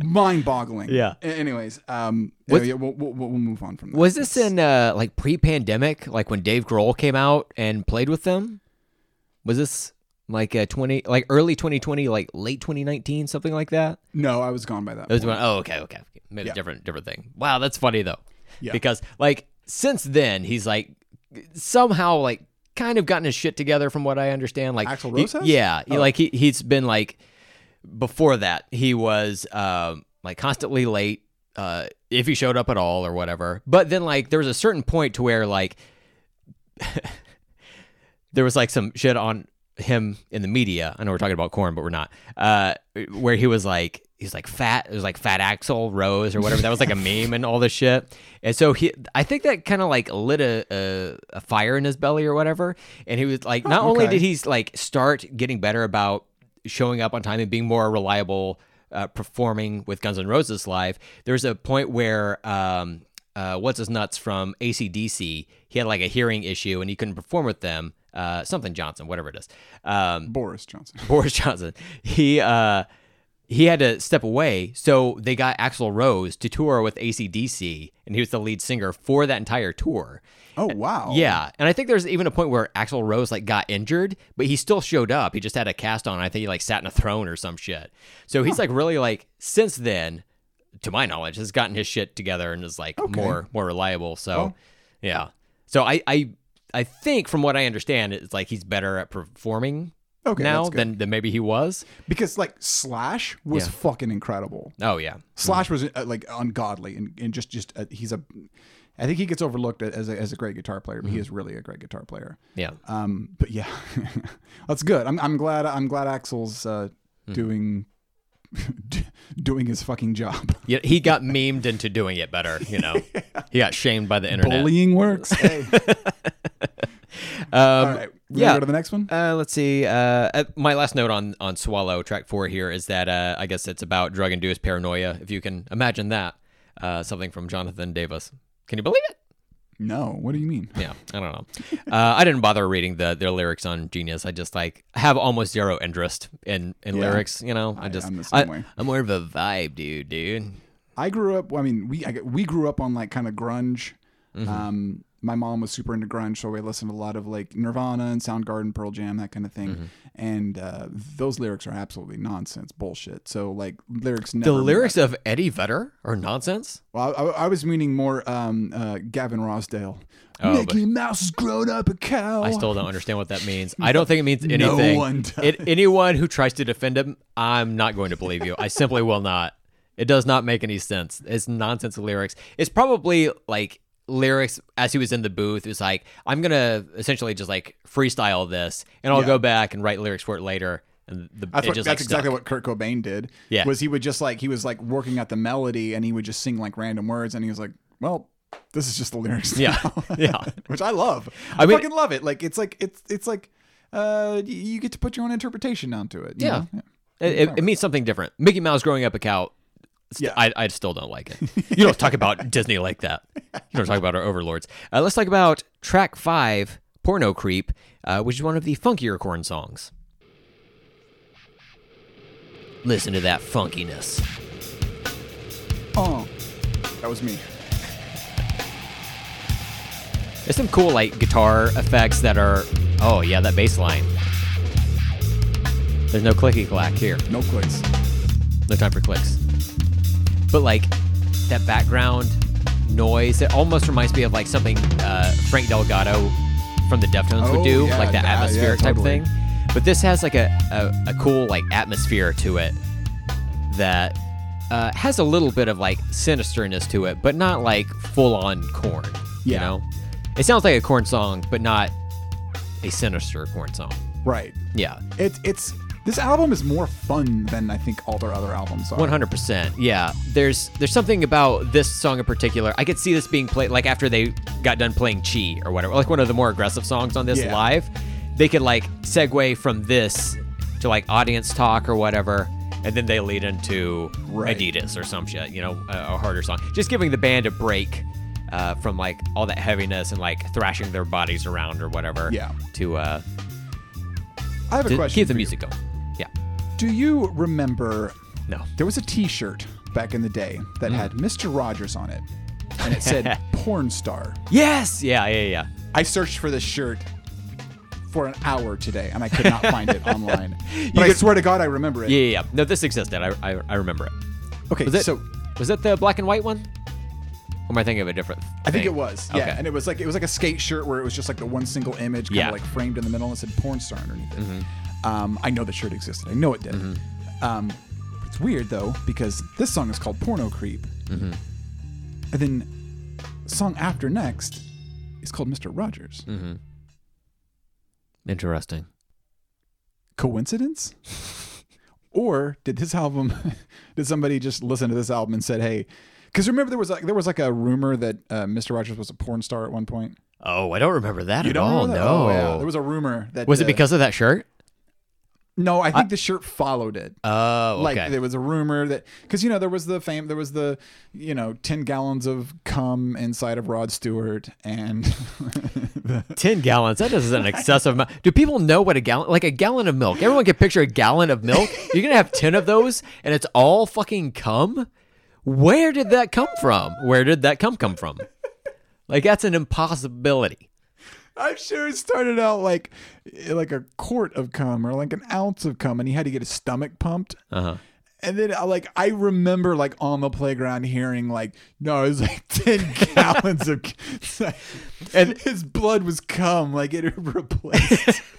mind-boggling. Yeah. Anyways, um, What's- yeah, we'll, we'll, we'll move on from that. Was this in uh, like pre-pandemic, like when Dave Grohl came out and played with them? Was this like a twenty, like early 2020, like late 2019, something like that? No, I was gone by that. It was when, oh, okay, okay, maybe Yeah. different, different thing. Wow, that's funny though, Yeah. because like since then he's like somehow like kind of gotten his shit together, from what I understand. Like he- Rose has? yeah, he- Oh. like he he's been like before that he was um like constantly late. Uh, if he showed up at all or whatever, but then like there was a certain point to where like there was like some shit on him in the media. I know we're talking about Korn, but we're not. Uh, where he was like, he's like fat. It was like Fat Axl Rose or whatever. That was like a meme and all this shit. And so he, I think that kind of like lit a, a a fire in his belly or whatever. And he was like, not only okay. did he like start getting better about showing up on time and being more reliable. Uh, performing with Guns N' Roses live, there's a point where um, uh, what's his nuts from AC/DC, he had like a hearing issue and he couldn't perform with them. Uh, something Johnson, whatever it is. Um, Boris Johnson. Boris Johnson. He uh, he had to step away, so they got Axl Rose to tour with AC/DC, and he was the lead singer for that entire tour. Oh wow. Yeah, and I think there's even a point where Axl Rose like got injured, but he still showed up. He just had a cast on. I think he like sat in a throne or some shit. So he's like really like since then to my knowledge, has gotten his shit together and is like Okay. more more reliable. So, Well- yeah. So I I I think from what I understand, it's like he's better at performing Okay, now than than maybe he was. because like Slash was Yeah. fucking incredible. Oh yeah. Slash was uh, like ungodly and, and just just uh, he's a. I think he gets overlooked as a, as a great guitar player, but he is really a great guitar player. Yeah. Um, but yeah, that's good. I'm, I'm glad. I'm glad Axl's uh, Hmm. doing doing his fucking job. Yeah, he got memed into doing it better. You know, he got shamed by the internet. Bullying works. Hey. Um, All right. We yeah. Go to the next one. Uh, let's see. Uh, uh, my last note on on Swallow track four here is that uh, I guess it's about drug induced paranoia. If you can imagine that, uh, something from Jonathan Davis. Can you believe it? No. What do you mean? Yeah, I don't know. Uh, I didn't bother reading the their lyrics on Genius. I just like have almost zero interest in in Yeah. lyrics. You know, I I- just I'm the same I, way. I'm more of a vibe dude, dude. I grew up. I mean, we I, we grew up on like kind of grunge. Mm-hmm. Um, my mom was super into grunge, so we listened to a lot of like Nirvana and Soundgarden, Pearl Jam, that kind of thing. Mm-hmm. And uh, those lyrics are absolutely nonsense, bullshit. So like lyrics. The lyrics of Eddie Vedder are nonsense. Well, I, I was meaning more um, uh, Gavin Rossdale. Oh, Mickey Mouse has grown up a cow. I still don't understand what that means. I don't think it means anything. No one does. It, anyone who tries to defend him, I'm not going to believe you. I simply will not. It does not make any sense. It's nonsense lyrics. It's probably like lyrics as he was in the booth. It's like I'm gonna essentially just like freestyle this, and I'll Yeah. go back and write lyrics for it later. And the, That's, it what, just that's like exactly what Kurt Cobain did. Yeah. Was he would just like he was like working at the melody and he would just sing like random words and he was like, well, this is just the lyrics. Yeah. now." Yeah. Which I love. I, I mean- fucking love it. Like it's like it's it's like uh you get to put your own interpretation onto it. you Yeah. know? It, it, it means something different. Mickey Mouse growing up a cow. Yeah. I, I still don't like it. You don't talk about Disney like that. You don't talk about our overlords. Uh, let's talk about track five, Porno Creep, uh, which is one of the funkier Korn songs. Listen to that funkiness. Oh, that was me. There's some cool like guitar effects that are. Oh yeah, that bass line. There's no clicky clack here. No clicks. No time for clicks. But like that background noise, it almost reminds me of like something uh, Frank Delgado from the Deftones Oh, would do, yeah, like that yeah, atmospheric yeah, type totally. thing. But this has like a, a, a cool like atmosphere to it that uh, has a little bit of like sinisterness to it, but not like full on Korn. You know, it sounds like a Korn song, but not a sinister Korn song. Right. Yeah. It's it's this album is more fun than I think all their other albums are. One hundred percent. Yeah. There's there's something about this song in particular. I could see this being played like after they got done playing Chi or whatever, like one of the more aggressive songs on this Yeah. live. They could like segue from this to like audience talk or whatever, and then they lead into Right. Adidas or some shit. You know, a, a harder song. Just giving the band a break. Uh, from like all that heaviness and like thrashing their bodies around or whatever Yeah. to uh I have a to question. keep the for you. music going yeah Do you remember no there was a T-shirt back in the day that Mm. had Mr. Rogers on it, and it said "porn star." yes yeah yeah yeah I searched for this shirt for an hour today, and I could not find it online. But I could- swear to God, I remember it. yeah yeah, yeah. no this existed I, I I remember it Okay, Was it- so Was that the black and white one? Or am I thinking of a different? I think thing? it was. Yeah, Okay. and it was like it was like a skate shirt where it was just like the one single image, kind of Yeah. like framed in the middle, and it said "porn star" underneath it. Mm-hmm. Um, I know the shirt existed. I know it did. Um, it's weird though because this song is called "Porno Creep," Mm-hmm. and then the song after next is called "Mr. Rogers." Mm-hmm. Interesting. Coincidence? or did this album? did somebody just listen to this album and said, "Hey"? Because remember there was like there was like a rumor that uh, Mr. Rogers was a porn star at one point. Oh, I don't remember that You at all. that? No. Oh, yeah. There was a rumor that Was it uh, because of that shirt? No, I think the shirt followed it. Oh, okay. Like there was a rumor that because you know there was the fame there was the you know ten gallons of cum inside of Rod Stewart and the, Ten gallons. That is an excessive amount. Do people know what a gallon? Like a gallon of milk. Everyone can picture a gallon of milk. You're gonna have ten of those, and it's all fucking cum. Where did that come from? Where did that cum come from? Like that's an impossibility. I'm sure it started out like like a quart of cum or like an ounce of cum and he had to get his stomach pumped. Uh huh. And then uh, like I remember like on the playground hearing like no it was like ten gallons of and his blood was cum like it replaced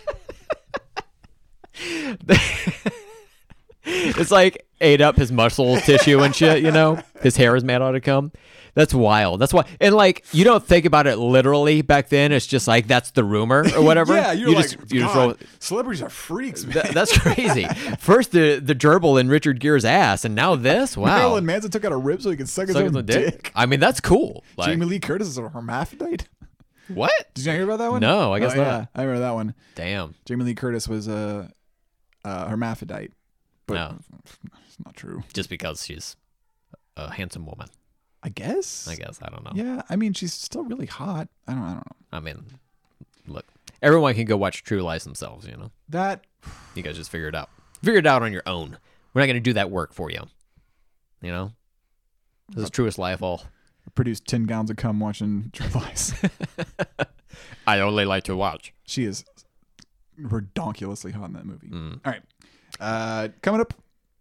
it's like ate up his muscle tissue and shit, you know? His hair is made out of cum. That's wild. That's why and like you don't think about it literally back then. It's just like that's the rumor or whatever. yeah you're you like just, you just roll celebrities are freaks that's crazy. First the the gerbil in Richard Gere's ass, and now this. Wow. Marilyn Manson took out a rib so he could suck his Suck own his dick. dick. I mean, that's cool. Like, Jamie Lee Curtis is a hermaphrodite. what? Did you not hear about that one? No, I oh, guess oh, not. Yeah, I remember that one. Damn. Jamie Lee Curtis was a, a hermaphrodite, but No. it's not true. Just because she's a handsome woman. I guess. I guess I don't know. Yeah, I mean she's still really hot. I don't. I don't know I mean, look, everyone can go watch True Lies themselves. You know, that. you guys just figure it out. Figure it out on your own. We're not going to do that work for you. You know, this is truest of all. Produced ten gallons of cum watching True Lies. I only like to watch. she is redonkulously hot in that movie. Mm. All right, uh, coming up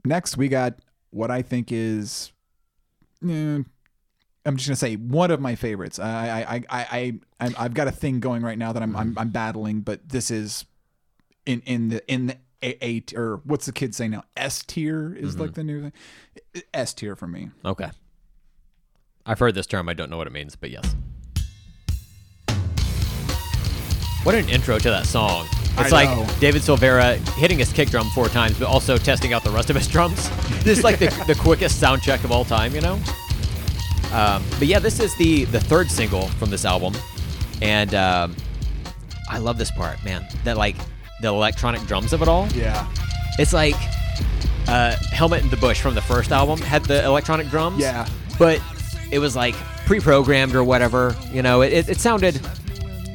next, we got what I think is. eh, I'm just gonna say one of my favorites. I I I I I've got a thing going right now that I'm I'm, I'm battling, but this is in in the in the A, A or what's the kid saying now? S tier is like the new thing. S tier for me. Okay. I've heard this term. I don't know what it means, but yes. What an intro to that song. It's I like know. David Silveria hitting his kick drum four times, but also testing out the rest of his drums. This is like the, the quickest sound check of all time, you know? Um, but yeah, this is the, the third single from this album. And um, I love this part, man. That, like, the electronic drums of it all. Yeah. It's like uh, Helmet in the Bush from the first album had the electronic drums. Yeah. But it was like pre-programmed or whatever. You know, it, it, it sounded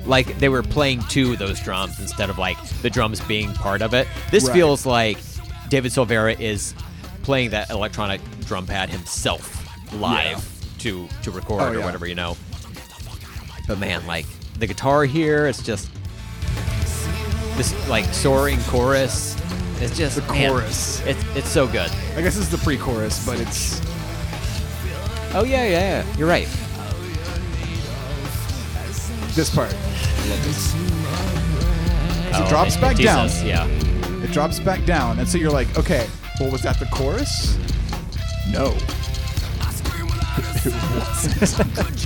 like they were playing to those drums instead of like the drums being part of it. This Right. feels like David Silveria is playing that electronic drum pad himself live to to record Oh, or yeah. whatever, you know. But man, like the guitar here, it's just this like soaring chorus. It's just The man, chorus. it's it's so good. I guess it's the pre-chorus, but it's Oh yeah, yeah, yeah. You're right. This part. Oh, it drops it- back it down. teases, Yeah. It drops back down, and so you're like, okay, well, was that the chorus? No.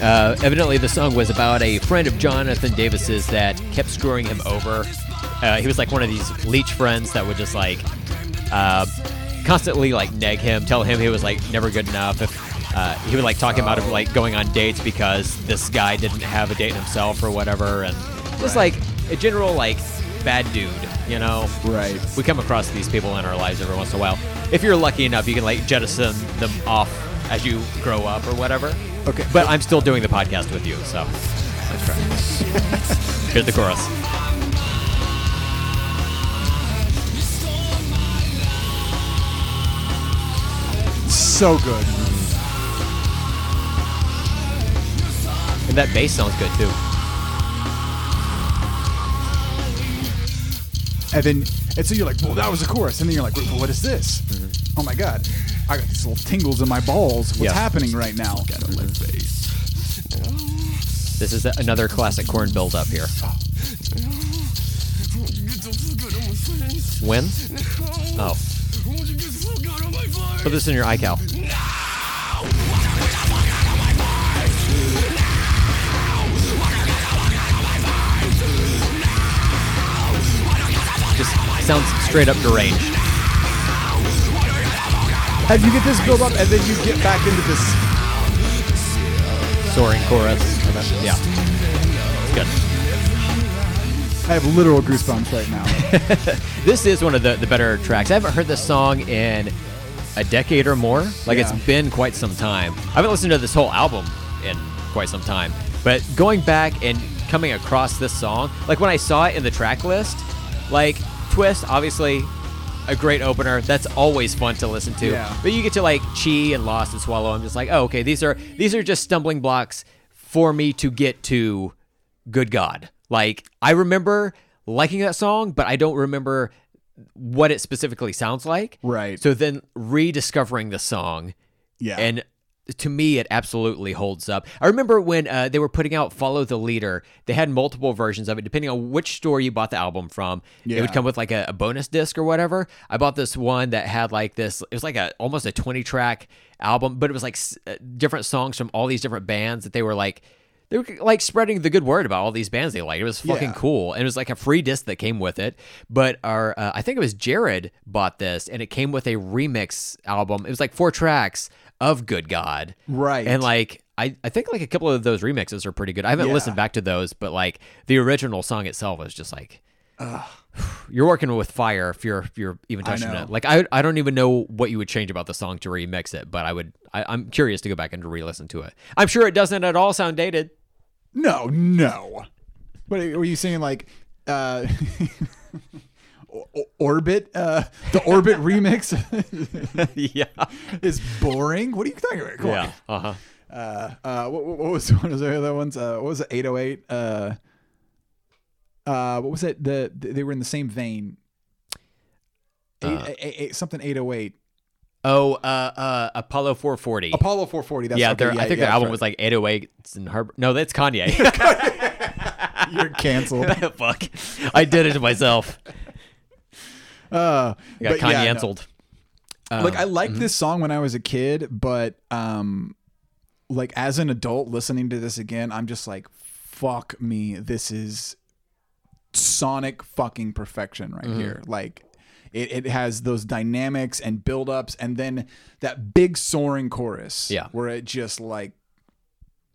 Uh, evidently, the song was about a friend of Jonathan Davis's that kept screwing him over. Uh, he was like one of these leech friends that would just like uh, constantly like neg him, tell him he was like never good enough. If uh, he would like talking him out of like going on dates because this guy didn't have a date himself or whatever, and just like a general like bad dude, you know. Right. We come across these people in our lives every once in a while. If you're lucky enough, you can like jettison them off as you grow up or whatever. Okay. But I'm still doing the podcast with you, so That's right. here's the chorus. So good. And that bass sounds good too. And then, and so you're like, well, that was the chorus. And then you're like, well, what is this? Mm-hmm. Oh my God. I got these little tingles in my balls. What's Yeah. happening right now? Mm-hmm. This is another classic Korn build up here. When? Oh. Put this in your iCal. Just sounds straight up deranged. And you get this build up, and then you get back into this. Soaring chorus. then- Yeah. It's good. I have literal goosebumps right now. This is one of the, the better tracks. I haven't heard this song in a decade or more. Like Yeah. it's been quite some time. I haven't listened to this whole album in quite some time. But going back and coming across this song, like when I saw it in the track list, like Twist, obviously a great opener. That's always fun to listen to. Yeah. But you get to like Chi and Lost and Swallow. I'm just like, oh, okay, these are these are just stumbling blocks for me to get to Good God. Like I remember liking that song, but I don't remember what it specifically sounds like. Right. So then rediscovering the song yeah. and to me it absolutely holds up i remember when uh, they were putting out follow the leader they had multiple versions of it depending on which store you bought the album from it would come with like a, a bonus disc or whatever i bought this one that had like this it was like a almost a 20 track album but it was like s- uh, different songs from all these different bands that they were like they were like spreading the good word about all these bands they like. It was fucking Yeah. cool, and it was like a free disc that came with it. But our, uh, I think it was Jared bought this, and it came with a remix album. It was like four tracks of Good God, Right. And like I, I think like a couple of those remixes are pretty good. I haven't Yeah. listened back to those, but like the original song itself was just like. You're working with fire if you're if you're even touching it. Like I I don't even know what you would change about the song to remix it, but I would I, I'm curious to go back and to re-listen to it. I'm sure it doesn't at all sound dated. no, no. But were you saying? Like, uh, Orbit, uh, the Orbit remix yeah. is boring. What are you talking about? Come Yeah. Uh huh. Uh, uh, what, what was one of the other ones? Uh, what was it? 808. Uh, uh, what was it? The they were in the same vein. Eight, Uh. eight- eight- something 808. Oh, uh, uh, Apollo 440. Apollo 440. That's yeah, okay, their- I think yeah, their album that's was like 808s and Harbor. No, that's Kanye. you're canceled. Fuck. I did it to myself. Uh, got but Kanye yeah, no. canceled. like I liked mm-hmm. this song when I was a kid, but um, like as an adult listening to this again, I'm just like, fuck me, this is sonic fucking perfection right Mm-hmm. here. Like. It, it has those dynamics and build-ups and then that big soaring chorus Yeah. where it just like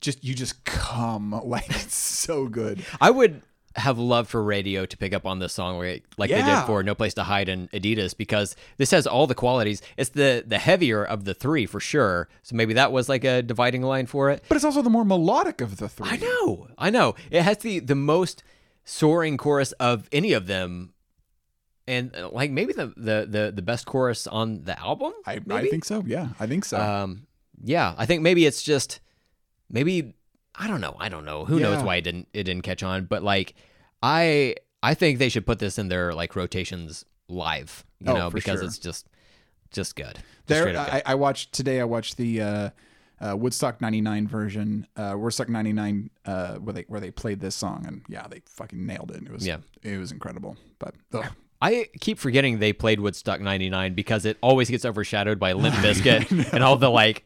just you just come like it's so good I would have loved for radio to pick up on this song like they did for No Place to Hide and Adidas because this has all the qualities. It's the the heavier of the three for sure. So maybe that was like a dividing line for it. but it's also the more melodic of the three I know. I know. It has the the most soaring chorus of any of them. And uh, like maybe the, the the the best chorus on the album. I, I think so yeah I think so Um, yeah, I think maybe it's just maybe I don't know. I don't know. Who knows why it didn't it didn't catch on? But like I I think they should put this in their like rotations live. You Oh, know, because sure. it's just just good. Just There, good. I, I watched today. I watched the uh, uh, Woodstock '99 version, uh, Woodstock '99, uh, where they where they played this song, and yeah, they fucking nailed it. It was Yeah. it was incredible. But ugh. I keep forgetting they played Woodstock 99 because it always gets overshadowed by Limp Bizkit and all the like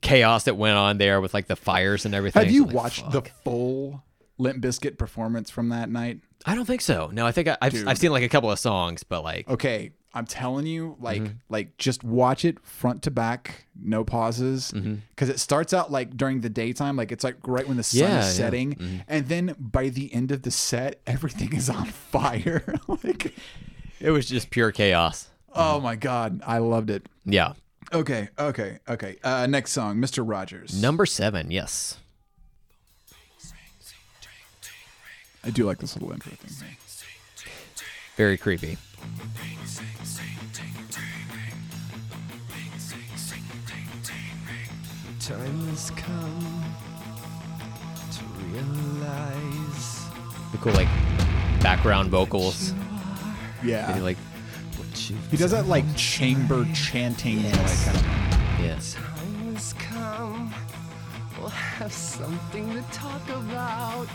chaos that went on there with like the fires and everything. have you like, watched fuck. the full Limp Bizkit performance from that night? I don't think so. No, I think I, I've I've seen like a couple of songs, but like Okay, I'm telling you, like Mm-hmm. like just watch it front to back, no pauses, Mm-hmm. because it starts out like during the daytime, like it's like right when the sun Yeah, yeah. Mm-hmm. is setting, and then by the end of the set, everything is on fire. like, it was just pure chaos. oh my god, I loved it. Yeah. Okay, okay, okay. Uh, next song, Mr. Rogers. Number seven, yes. I do like this little intro thing. Very creepy. Time has come to realize The cool like background vocals. Yeah, Maybe, like what you've he does that like chamber chanting, like kind of. yes. Time has come. We'll have something to talk about.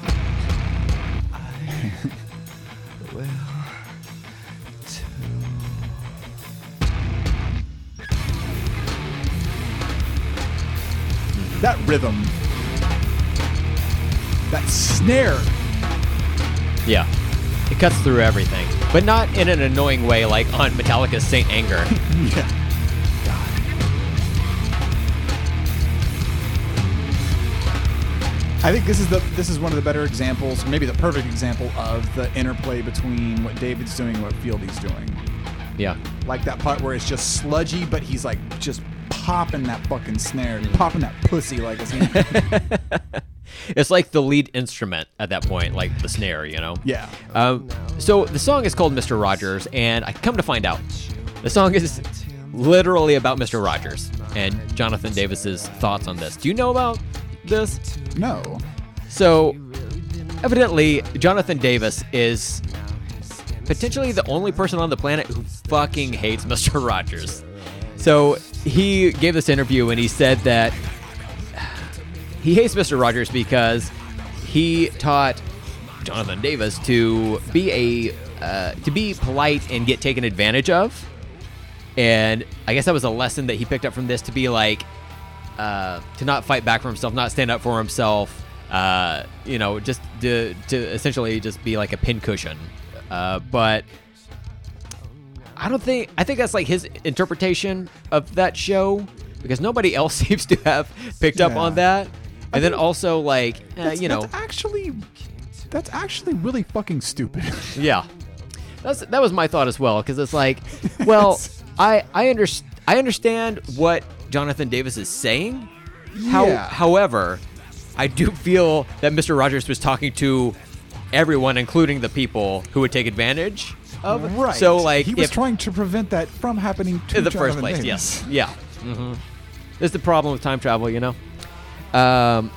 I will too. That rhythm, that snare. Yeah. It cuts through everything. But not in an annoying way like on Metallica's Saint Anger. Yeah. I think this is the this is one of the better examples, maybe the perfect example of the interplay between what David's doing and what Fieldy's doing. yeah. Like that part where it's just sludgy, but he's like just popping that fucking snare, popping that pussy like it's It's like the lead instrument at that point, like the snare, you know? yeah. Um, so the song is called Mr. Rogers, and I come to find out the song is literally about Mr. Rogers and Jonathan Davis's thoughts on this. Do you know about this? No. So, evidently, Jonathan Davis is potentially the only person on the planet who fucking hates Mr. Rogers. So he gave this interview and he said that he hates Mr. Rogers because he taught Jonathan Davis to be a uh, to be polite and get taken advantage of. And I guess that was a lesson that he picked up from this to be like uh, to not fight back for himself, not stand up for himself. Uh, you know, just to, to essentially just be like a pincushion. Uh, but I don't think I think that's like his interpretation of that show because nobody else seems to have picked up on that. And then also like uh, you know that's actually that's actually really fucking stupid. yeah, that's that was my thought as well because it's like, well, I I understand I understand what Jonathan Davis is saying. How, Yeah. however, I do feel that Mr. Rogers was talking to everyone, including the people who would take advantage of. right. So like, he was if, trying to prevent that from happening to in the first place, Davis. yes, yeah. Mm-hmm. That's the problem with time travel, you know. Um,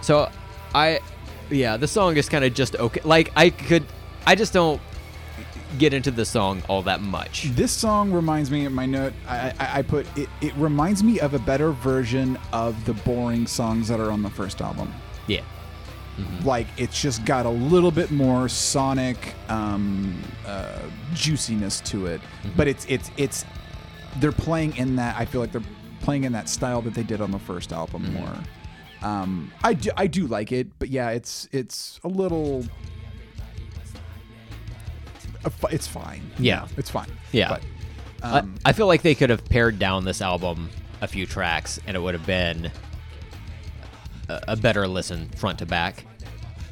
so I, yeah, the song is kind of just okay. Like I could, I just don't get into the song all that much. This song reminds me of my note. I, I, I put it. It reminds me of a better version of the boring songs that are on the first album. Yeah, Like it's just got a little bit more sonic um, uh, juiciness to it, but it's it's it's they're playing in that. I feel like they're playing in that style that they did on the first album more. Um, I do I do like it, but yeah, it's it's a little. It's fine. Yeah. it's fine. Yeah. but I- um, I, feel like they could have pared down this album a few tracks, and it would have been a, a better listen front to back.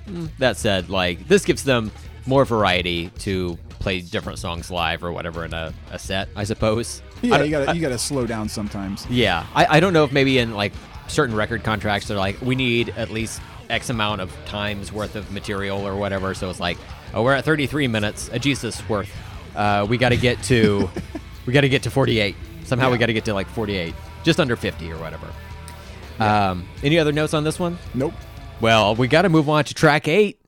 Mm, That said, like this gives them more variety to play different songs live or whatever in a, a set, I suppose. Yeah, don't- you gotta you gotta slow down sometimes. Yeah, I, I don't know if maybe in like certain record contracts they're like we need at least X amount of times worth of material or whatever. So it's like, oh, we're at 33 minutes, a Jesus worth. Uh, we got to get to, we got to get to 48. Somehow we got to get to like 48, just under 50 or whatever. Um, any other notes on this one? Nope. Well, we got to move on to track eight.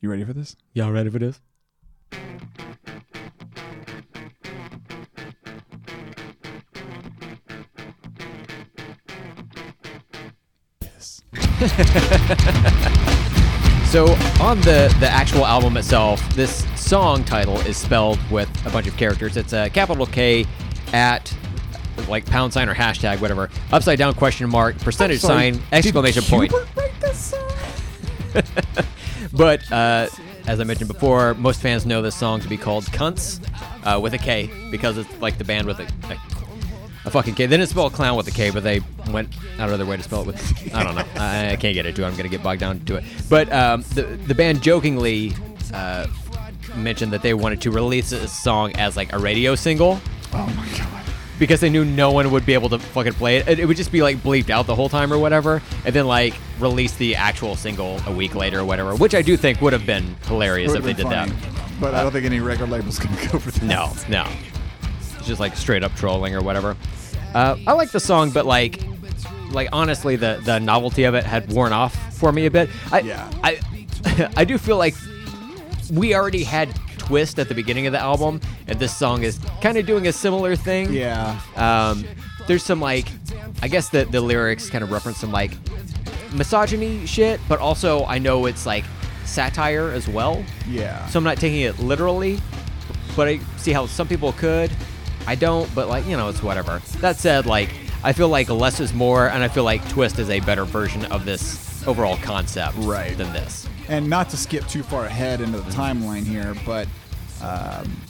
You ready for this? Y'all ready for this? So on the the actual album itself, this song title is spelled with a bunch of characters. It's a capital K at like pound sign or hashtag whatever, upside down question mark, percentage sign, exclamation point. Write this song? But uh, as I mentioned before, most fans know this song to be called "Cunts" uh, with a K because it's like the band with a, a, a fucking K. They didn't spell clown with a K, but they went out of their way to spell it with. I don't know. I, I can't get into it. I'm gonna get bogged down to it. But um, the the band jokingly uh, mentioned that they wanted to release a song as like a radio single Oh my god. because they knew no one would be able to fucking play it. It, it would just be like bleeped out the whole time or whatever, and then like release the actual single a week later or whatever, which I do think would have been hilarious if they did been that. funny. But I don't think any record label's gonna go for that. No, no, it's just like straight up trolling or whatever. Uh, I like the song, but like, like honestly, the the novelty of it had worn off for me a bit. I, Yeah. I, I do feel like we already had twist at the beginning of the album, and this song is kind of doing a similar thing. Yeah. Um, there's some like, I guess the the lyrics kind of reference some like misogyny shit, but also I know it's like satire as well. Yeah. So I'm not taking it literally, but I see how some people could. I don't, but like you know, it's whatever. That said, like I feel like less is more, and I feel like Twist is a better version of this overall concept Right. than this. and not to skip too far ahead into the timeline here, but um,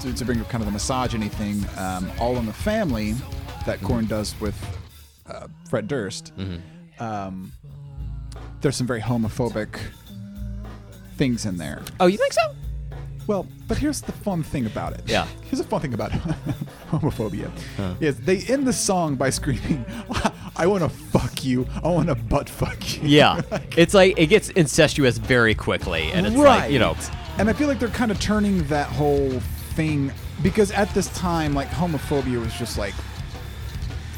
to, to bring up kind of the misogyny thing, um, All in the Family that Korn does with uh, Fred Durst, um, there's some very homophobic things in there. Oh, you think so? Well, but here's the fun thing about it. Yeah. Here's the fun thing about homophobia. Is they end the song by screaming, "I want to fuck you. I want to butt fuck you." Yeah, it's like it gets incestuous very quickly, and it's like you know, And I feel like they're kind of turning that whole thing because at this time, like homophobia was just like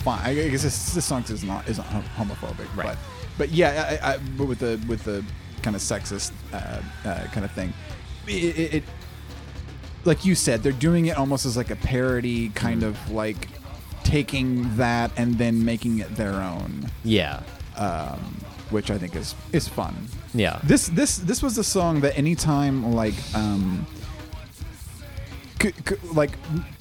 fine. I guess this, this song is not isn't homophobic, Right. but but yeah, I, I, but with the with the kind of sexist uh, uh, kind of thing. It, it, it, like you said, they're doing it almost as like a parody, kind of like taking that and then making it their own, Yeah. um, which I think is is fun. Yeah. This this this was a song that anytime like um c- c- like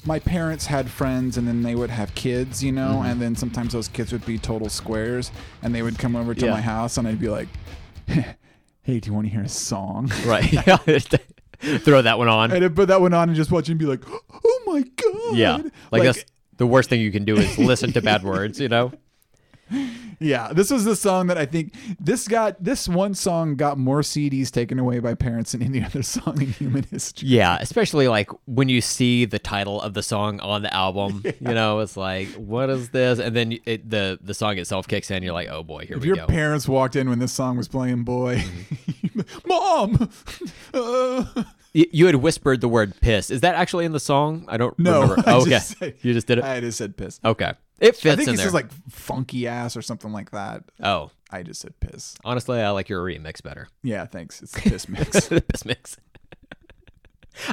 my parents had friends and then they would have kids, you know, Mm-hmm. and then sometimes those kids would be total squares and they would come over to Yeah. my house and I'd be like, "Hey, do you want to hear a song?" Right. Throw that one on. And put that one on and just watch and be like, "Oh my god!" Yeah. Like, that's the worst thing you can do is listen to bad words, you know? Yeah, this was the song that I think this got this one song got more CDs taken away by parents than any other song in human history. Yeah, especially like when you see the title of the song on the album, you know, it's like, what is this? And then it, the the song itself kicks in. You're like, oh boy, here If we your go. Your parents walked in when this song was playing, boy, Mm-hmm. mom, uh, you had whispered the word piss. Is that actually in the song? I don't No, remember. I Oh, okay, just you just did it. I just said piss. okay, it fits I think in he there. says like funky ass or something like that. oh, I just said piss. honestly, I like your remix better. Yeah, thanks. It's the piss mix. the piss mix.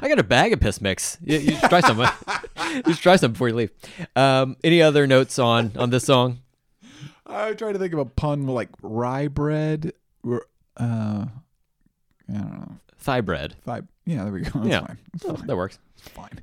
I got a bag of piss mix. You, you should try some. you should try some before you leave. Um, any other notes on on this song? I try to think of a pun like rye bread. Or, uh, I don't know. Thigh bread. Five. Yeah, there we go. That's Yeah. fine. Oh, fine. that works. It's fine.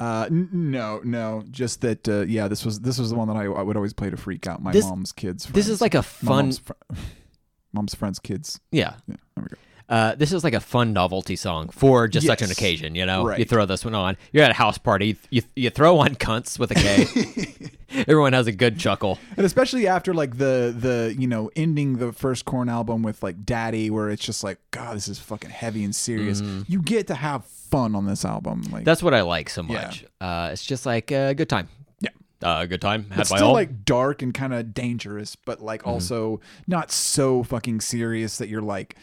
Uh, n- no, no, just that. Uh, yeah, this was this was the one that I, I would always play to freak out my This- mom's kids. This is like a My fun. mom's, fr- mom's friends' kids. Yeah. Yeah, there we go. Uh, this is like a fun novelty song for just such an Yes. occasion, you know. You Right. throw this one on. You're at a house party. You you throw on cunts with a K. Everyone has a good chuckle. And especially after like the the you know ending the first Korn album with like Daddy, where it's just like God, this is fucking heavy and serious. You get to have fun on this album. Like Mm-hmm. That's what I like so much. Uh, it's just like a good time. Yeah. Uh, a good time had it's by still all. like dark and kind of dangerous, but like also not so fucking serious that you're like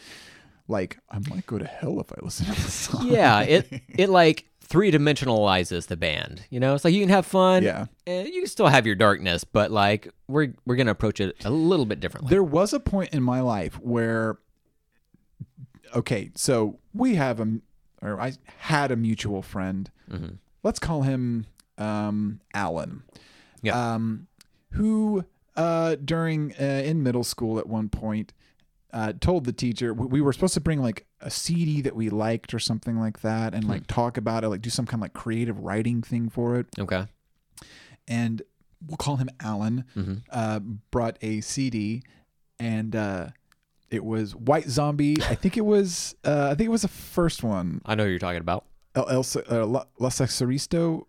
like I might go to hell if I listen to this song. yeah, it it like three dimensionalizes the band. You know, it's like you can have fun. Yeah. and you can still have your darkness, but like we're we're gonna approach it a little bit differently. There was a point in my life where, okay, so we have a, or I had a mutual friend. Mm-hmm. Let's call him um, Alan. Yeah. Um, who uh, during uh, in middle school at one point uh, told the teacher we, we were supposed to bring like a CD that we liked or something like that, and like talk about it, like do some kind of like creative writing thing for it okay. and we'll call him Alan, Mhm. uh, brought a CD, and uh, it was White Zombie. I think it was. Uh, I think it was the first one. I know who you're talking about. El, El, uh, La, La Sexorcisto.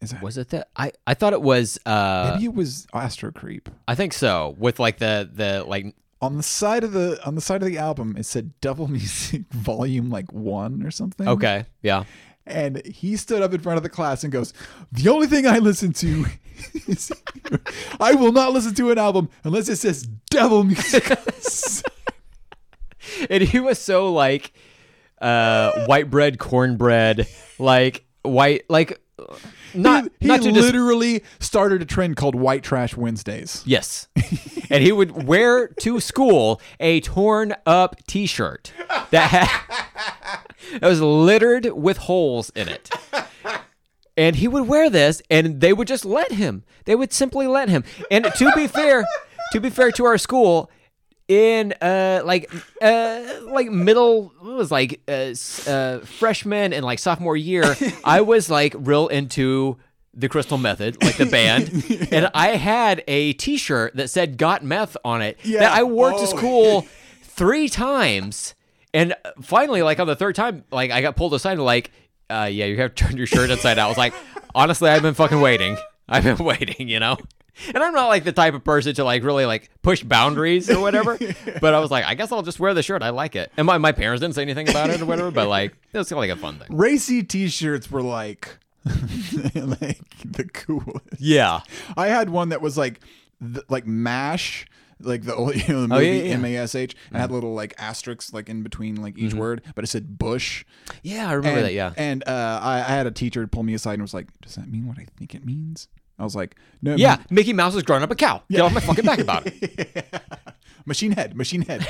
Is that? Was it that? I I thought it was. Uh, Maybe it was Astro Creep. I think so. With like the the like. On the side of the on the side of the album, it said Devil Music Volume like one or something. Okay. Yeah. And he stood up in front of the class and goes, "The only thing I listen to is I will not listen to an album unless it says Devil Music." and he was so like uh white bread cornbread like white like not he not to just literally started a trend called White Trash Wednesdays. yes. And he would wear to school a torn up t-shirt that had that was littered with holes in it. And he would wear this and they would just let him. They would simply let him. And to be fair to be fair to our school in uh like uh like middle what was like uh, uh freshman and like sophomore year i was like real into the crystal method like the band. And i had a t-shirt that said got meth on it Yeah. that i wore to Oh. school three times. And finally like on the third time like i got pulled aside and like uh yeah you have turned your shirt inside out. I was like honestly i've been fucking waiting. I've been waiting you know and i'm not like the type of person to like really like push boundaries or whatever but i was like i guess i'll just wear the shirt i like it and my, my parents didn't say anything about it or whatever but like it was kind of like a fun thing Racy T-shirts were like, like the coolest. yeah I had one that was like, th- like Mash, like the old, you know, the Oh, movie yeah, yeah. M A S H. and had little like asterisks like in between like each word, but it said Bush. yeah i remember and, that yeah And uh, I, I had a teacher pull me aside and was like, "Does that mean what I think it means?" I was like, "No." yeah mickey mouse is growing up a cow get off my fucking back about it Machine Head, Machine Head.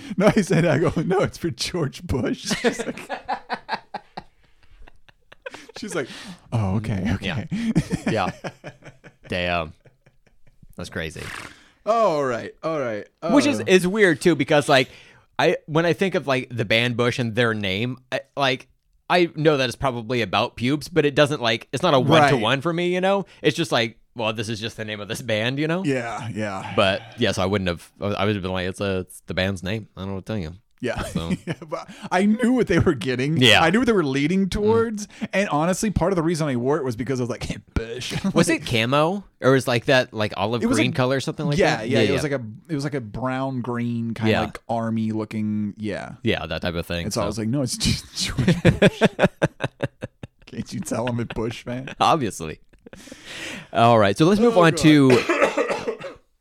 no, he said, I go, no, it's for George Bush. She's like, she's like oh, okay, okay. Yeah. Damn. That's crazy. Oh, all right, all right. Which is Uh, is weird too because like I when I think of like the band Bush and their name, I, like I know that it's probably about pubes, but it doesn't like it's not a one to one for me. You know, it's just like well, this is just the name of this band. You know. yeah, yeah. But yeah, so I wouldn't have. I would have been like, it's a, it's the band's name. I don't know what to tell you. Yeah. So- Yeah, but I knew what they were getting. Yeah. I knew what they were leading mm. towards. And honestly, part of the reason I wore it was because I was like, hey, Bush. Was it camo or was like that like olive green like- color or something like yeah, that? yeah, yeah. It was like a it was like a brown green kind of like army looking. Yeah. yeah, that type of thing. And so I was like, no, it's just George Bush. Can't you tell I'm a Bush fan? obviously. All right, so let's Oh, move on to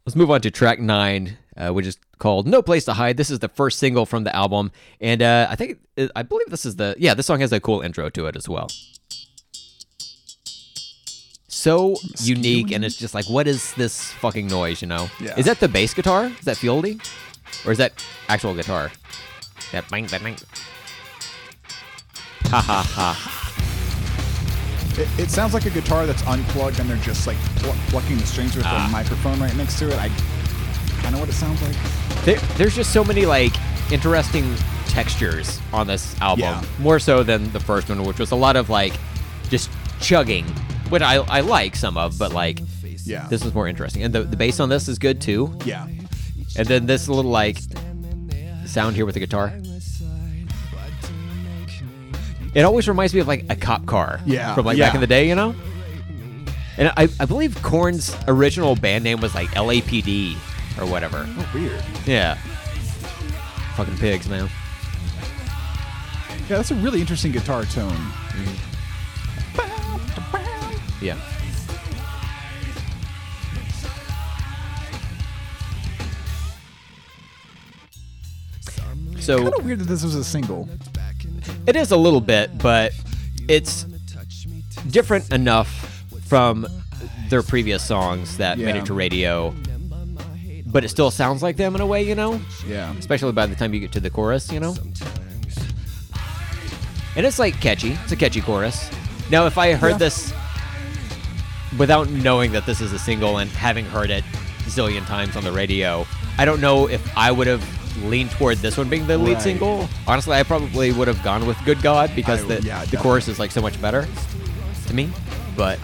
let's move on to track nine, uh, which is called "No Place to Hide." This is the first single from the album, and uh, I think I believe this is the yeah. This song has a cool intro to it as well. So unique, and it's just like, what is this fucking noise? You know? Yeah. Is that the bass guitar? Is that Fieldy, or is that actual guitar? That bang that bang. Ha ha ha. It, it sounds like a guitar that's unplugged and they're just like pl- plucking the strings with Ah. the microphone right next to it. I kind of what it sounds like. There, there's just so many like interesting textures on this album, Yeah. more so than the first one, which was a lot of like just chugging, which I, I like some of, but like Yeah. this was more interesting. And the, the bass on this is good too. yeah. And then this little like sound here with the guitar. It always reminds me of like a cop car. Yeah, From like yeah. back in the day, you know? And I, I believe Korn's original band name was like LAPD or whatever. Oh, weird. Yeah. Fucking pigs, man. Yeah, that's a really interesting guitar tone. Yeah. So Kind of weird that this was a single. It is a little bit, but it's different enough from their previous songs that made it to radio. But it still sounds like them in a way, you know? Yeah. Especially by the time you get to the chorus, you know? And it's like catchy. It's a catchy chorus. Now, if I heard Yeah. this without knowing that this is a single and having heard it a zillion times on the radio, I don't know if I would have leaned toward this one being the lead Right. single. Honestly, I probably would have gone with Good God because I- the, yeah, the chorus is like so much better to me. But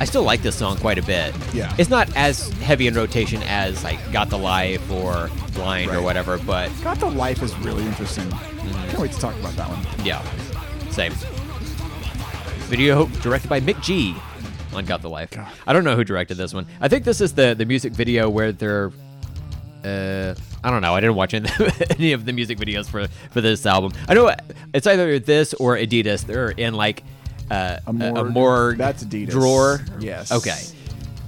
I still like this song quite a bit. Yeah. It's not as heavy in rotation as like Got the Life or Blind or whatever, but Got the Life is really interesting. Mm-hmm. Can't wait to talk about that one. yeah, same. Video directed by McG on Got the Life. God. I don't know who directed this one. I think this is the the music video where they're. Uh, I don't know. I didn't watch any any of the music videos for for this album. I know it's either this or Adidas. They're in like uh, A morgue. a That's Adidas. drawer. Yes. Okay.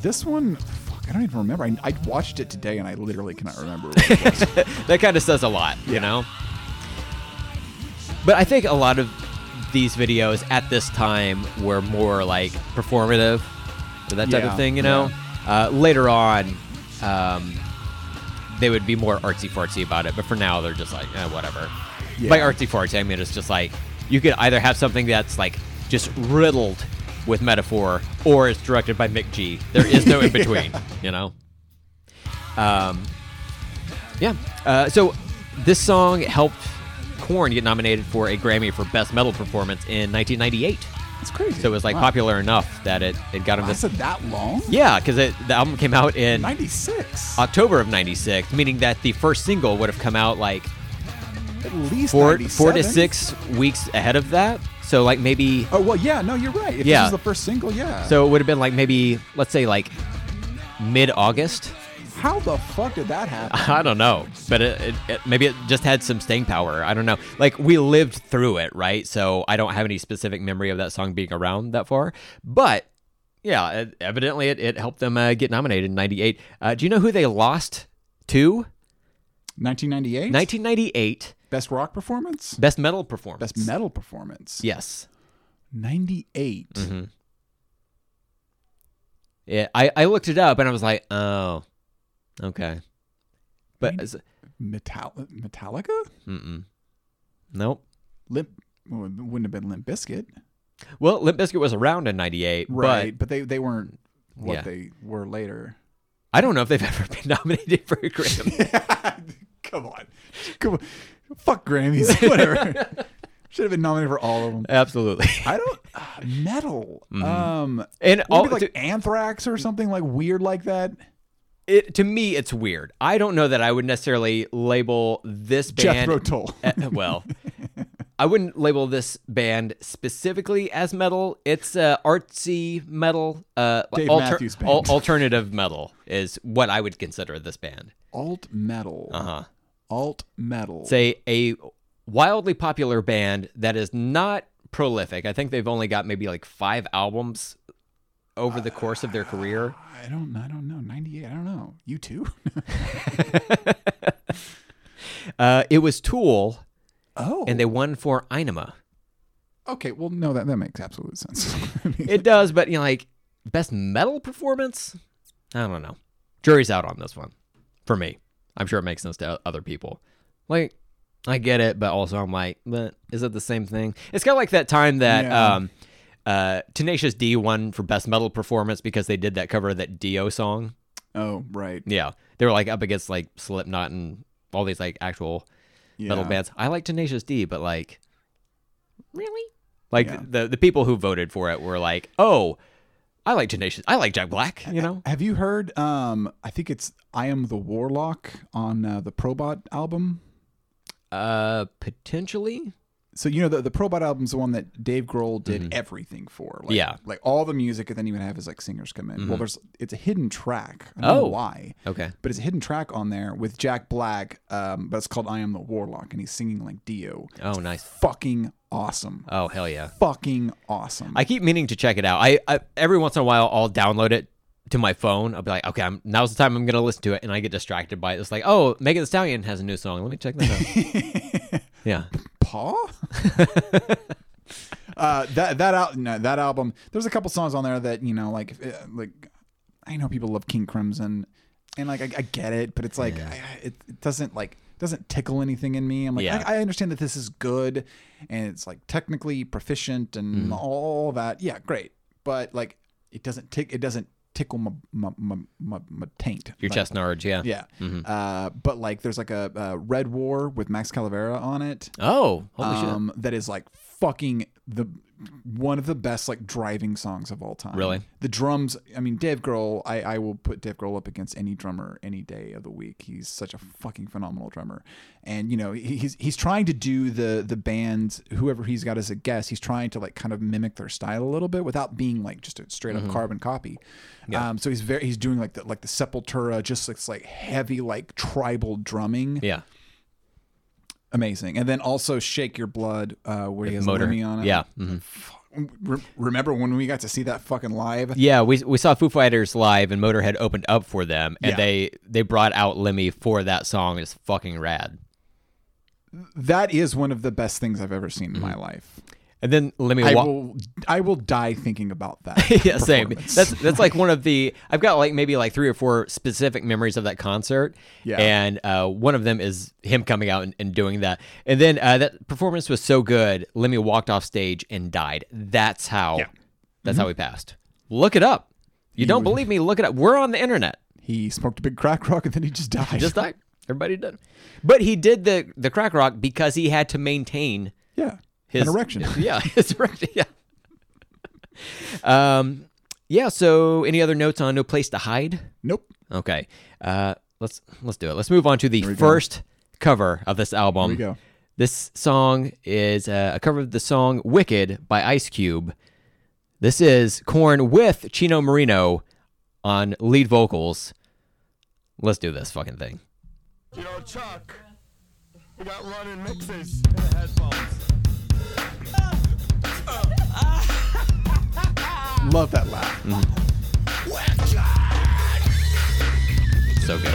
This one, fuck, I don't even remember. I, I watched it today and I literally cannot remember. What it was. that kind of says a lot, you know. But I think a lot of these videos at this time were more like performative, or that type Yeah, of thing, you know. Uh, later on, um, they would be more artsy fartsy about it, but for now they're just like, eh, whatever. By artsy fartsy, I mean it's just like you could either have something that's like just riddled with metaphor, or it's directed by McG. There is no in between, you know. Um, yeah. Uh, so this song helped Korn get nominated for a Grammy for Best Metal Performance in 1998. It's crazy. So it was like Wow. popular enough that it, it got him this. Lasted that long? Yeah, because the album came out in 96. October of 96, meaning that the first single would have come out like At least four, four to six weeks ahead of that. So like maybe, Oh, well, yeah, no, you're right. If Yeah. this is the first single, yeah. so it would have been like maybe, let's say like mid-August. How the fuck did that happen? I don't know, but it, it, it, maybe it just had some staying power. I don't know. Like we lived through it, right? So I don't have any specific memory of that song being around that far. But yeah, evidently it, it helped them uh, get nominated in '98. Uh, do you know who they lost to? 1998? 1998 Best rock performance? Best Metal Performance. Best metal performance? Yes. 98. Mm-hmm. Yeah, I, I looked it up and I was like, oh, okay. But as- Metal- Metallica? nope. Limp well, wouldn't have been Limp Bizkit, Well, Limp Bizkit was around in '98, right? but But, they they weren't what Yeah. they were later. I don't know if they've ever been nominated for a Grammy. Come on, come on, fuck Grammys, whatever. Should have been nominated for all of them. Absolutely. I don't uh, metal. Um, And all like to, Anthrax or something like weird like that. It, to me, it's weird. I don't know that I would necessarily label this band. Jethro Tull. Uh, well, I wouldn't label this band specifically as metal. It's uh, artsy metal. Uh, Dave Matthews Band. al- alternative metal is what I would consider this band. Alt metal. Uh huh. Alt metal. Say a wildly popular band that is not prolific. I think they've only got maybe like five albums over the course of their career. I don't. I don't know. Ninety eight. I don't know. U2. Uh, it was Tool, oh. and they won for Ænima. okay. Well, no. That that makes absolute sense. I mean, It does, but you know, like best metal performance. I don't know. Jury's out on this one. For me, I'm sure it makes sense to other people. Like, I get it, but also I'm like, but is it the same thing? It's kind of like that time that Yeah. um, uh, Tenacious D won for best metal performance because they did that cover of that Dio song. oh, right. Yeah, they were like up against like Slipknot and all these like actual metal bands. I like Tenacious D, but like, really? Like Yeah. the the people who voted for it were like, oh, I like Tenacious. I like Jack Black. You know? Have you heard? Um, I think it's "I Am the Warlock" on uh, the Probot album. Uh, potentially. So you know the the Probot album's the one that Dave Grohl did everything for. Like, Mm-hmm. Yeah. Mm-hmm. like all the music, and then even have his like singers come in. Well, there's it's a hidden track. I don't know Oh. why, Okay. but it's a hidden track on there with Jack Black. Um, but it's called "I Am the Warlock," and he's singing like Dio. Oh, nice. Fucking awesome. Oh, hell yeah. Fucking awesome. I keep meaning to check it out. I, I every once in a while I'll download it to my phone. I'll be like, okay, I'm, now's the time I'm gonna listen to it, and I get distracted by it. It's like, oh, Megan Thee Stallion has a new song. Let me check that out. yeah. uh, that that al- no, that album. There's a couple songs on there that you know, like uh, like I know people love King Crimson, and like I, I get it, but it's like I, I- it, it doesn't like doesn't tickle anything in me. I'm like Yeah. I, understand that this is good, and it's like technically proficient and Mm-hmm. all that. Yeah, great, but like it doesn't tick. It doesn't tickle my my my, my, my taint. Your Like, chest nards, yeah. Yeah. Mm-hmm. Uh, but like there's like a, a Red War with Max Cavalera on it Oh, holy shit. um, that is like fucking the one of the best like driving songs of all time. Really? The drums. I mean, Dave Grohl. I, I will put Dave Grohl up against any drummer any day of the week. He's such a fucking phenomenal drummer, and you know he's he's trying to do the the band whoever he's got as a guest. He's trying to like kind of mimic their style a little bit without being like just a straight up carbon copy. Um, so he's very he's doing like the like the Sepultura, just it's like heavy like tribal drumming yeah. Amazing. And then also Shake Your Blood, uh, where he has Motor. Lemmy on it. Yeah. mhm. Re- remember when we got to see that fucking live? Yeah, we we saw Foo Fighters live and Motorhead opened up for them and Yeah. they they brought out Lemmy for that song. It's fucking rad. That is one of the best things I've ever seen in my life. And then Lemmy I wa- will, I will die thinking about that. yeah, same. That's that's like one of the I've got like maybe like three or four specific memories of that concert. Yeah. And uh, one of them is him coming out and, and doing that. And then uh, that performance was so good, Lemmy walked off stage and died. That's how Yeah. Mm-hmm. that's how he passed. Look it up. You don't believe me? Look it up. We're on the internet. he smoked a big crack rock and then he just died. Just died. Everybody did. But he did the the crack rock because he had to maintain yeah, his an erection. Yeah, his erection. Yeah. Um. Yeah. So, any other notes on No Place to Hide? Nope. Okay. Uh. Let's let's do it. Let's move on to the we go. first cover of this album. Here we go. This song is uh, a cover of the song "Wicked" by Ice Cube. This is Korn with Chino Moreno on lead vocals. Let's do this fucking thing. Yo, Chuck, we got running mixes in the headphones. Love that laugh. So good.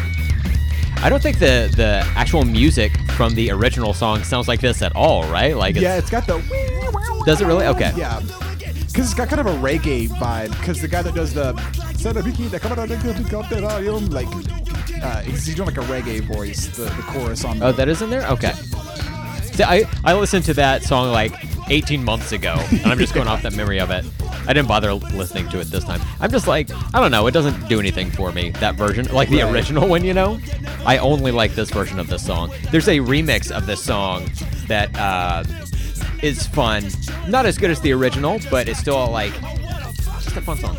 I don't think the the actual music from the original song sounds like this at all, right? Like, it's, Yeah, it's got the. does it really? Okay. Yeah, because it's got kind of a reggae vibe. Because the guy that does the like uh, he's doing like a reggae voice, the, the chorus on. Oh, that is in there. Okay. See, I I listened to that song like 18 months ago, and I'm just going off that memory of it. I didn't bother listening to it this time. I'm just like, I don't know. It doesn't do anything for me. That version, like the original one, you know. I only like this version of this song. There's a remix of this song that uh, is fun. Not as good as the original, but it's still like just a fun song.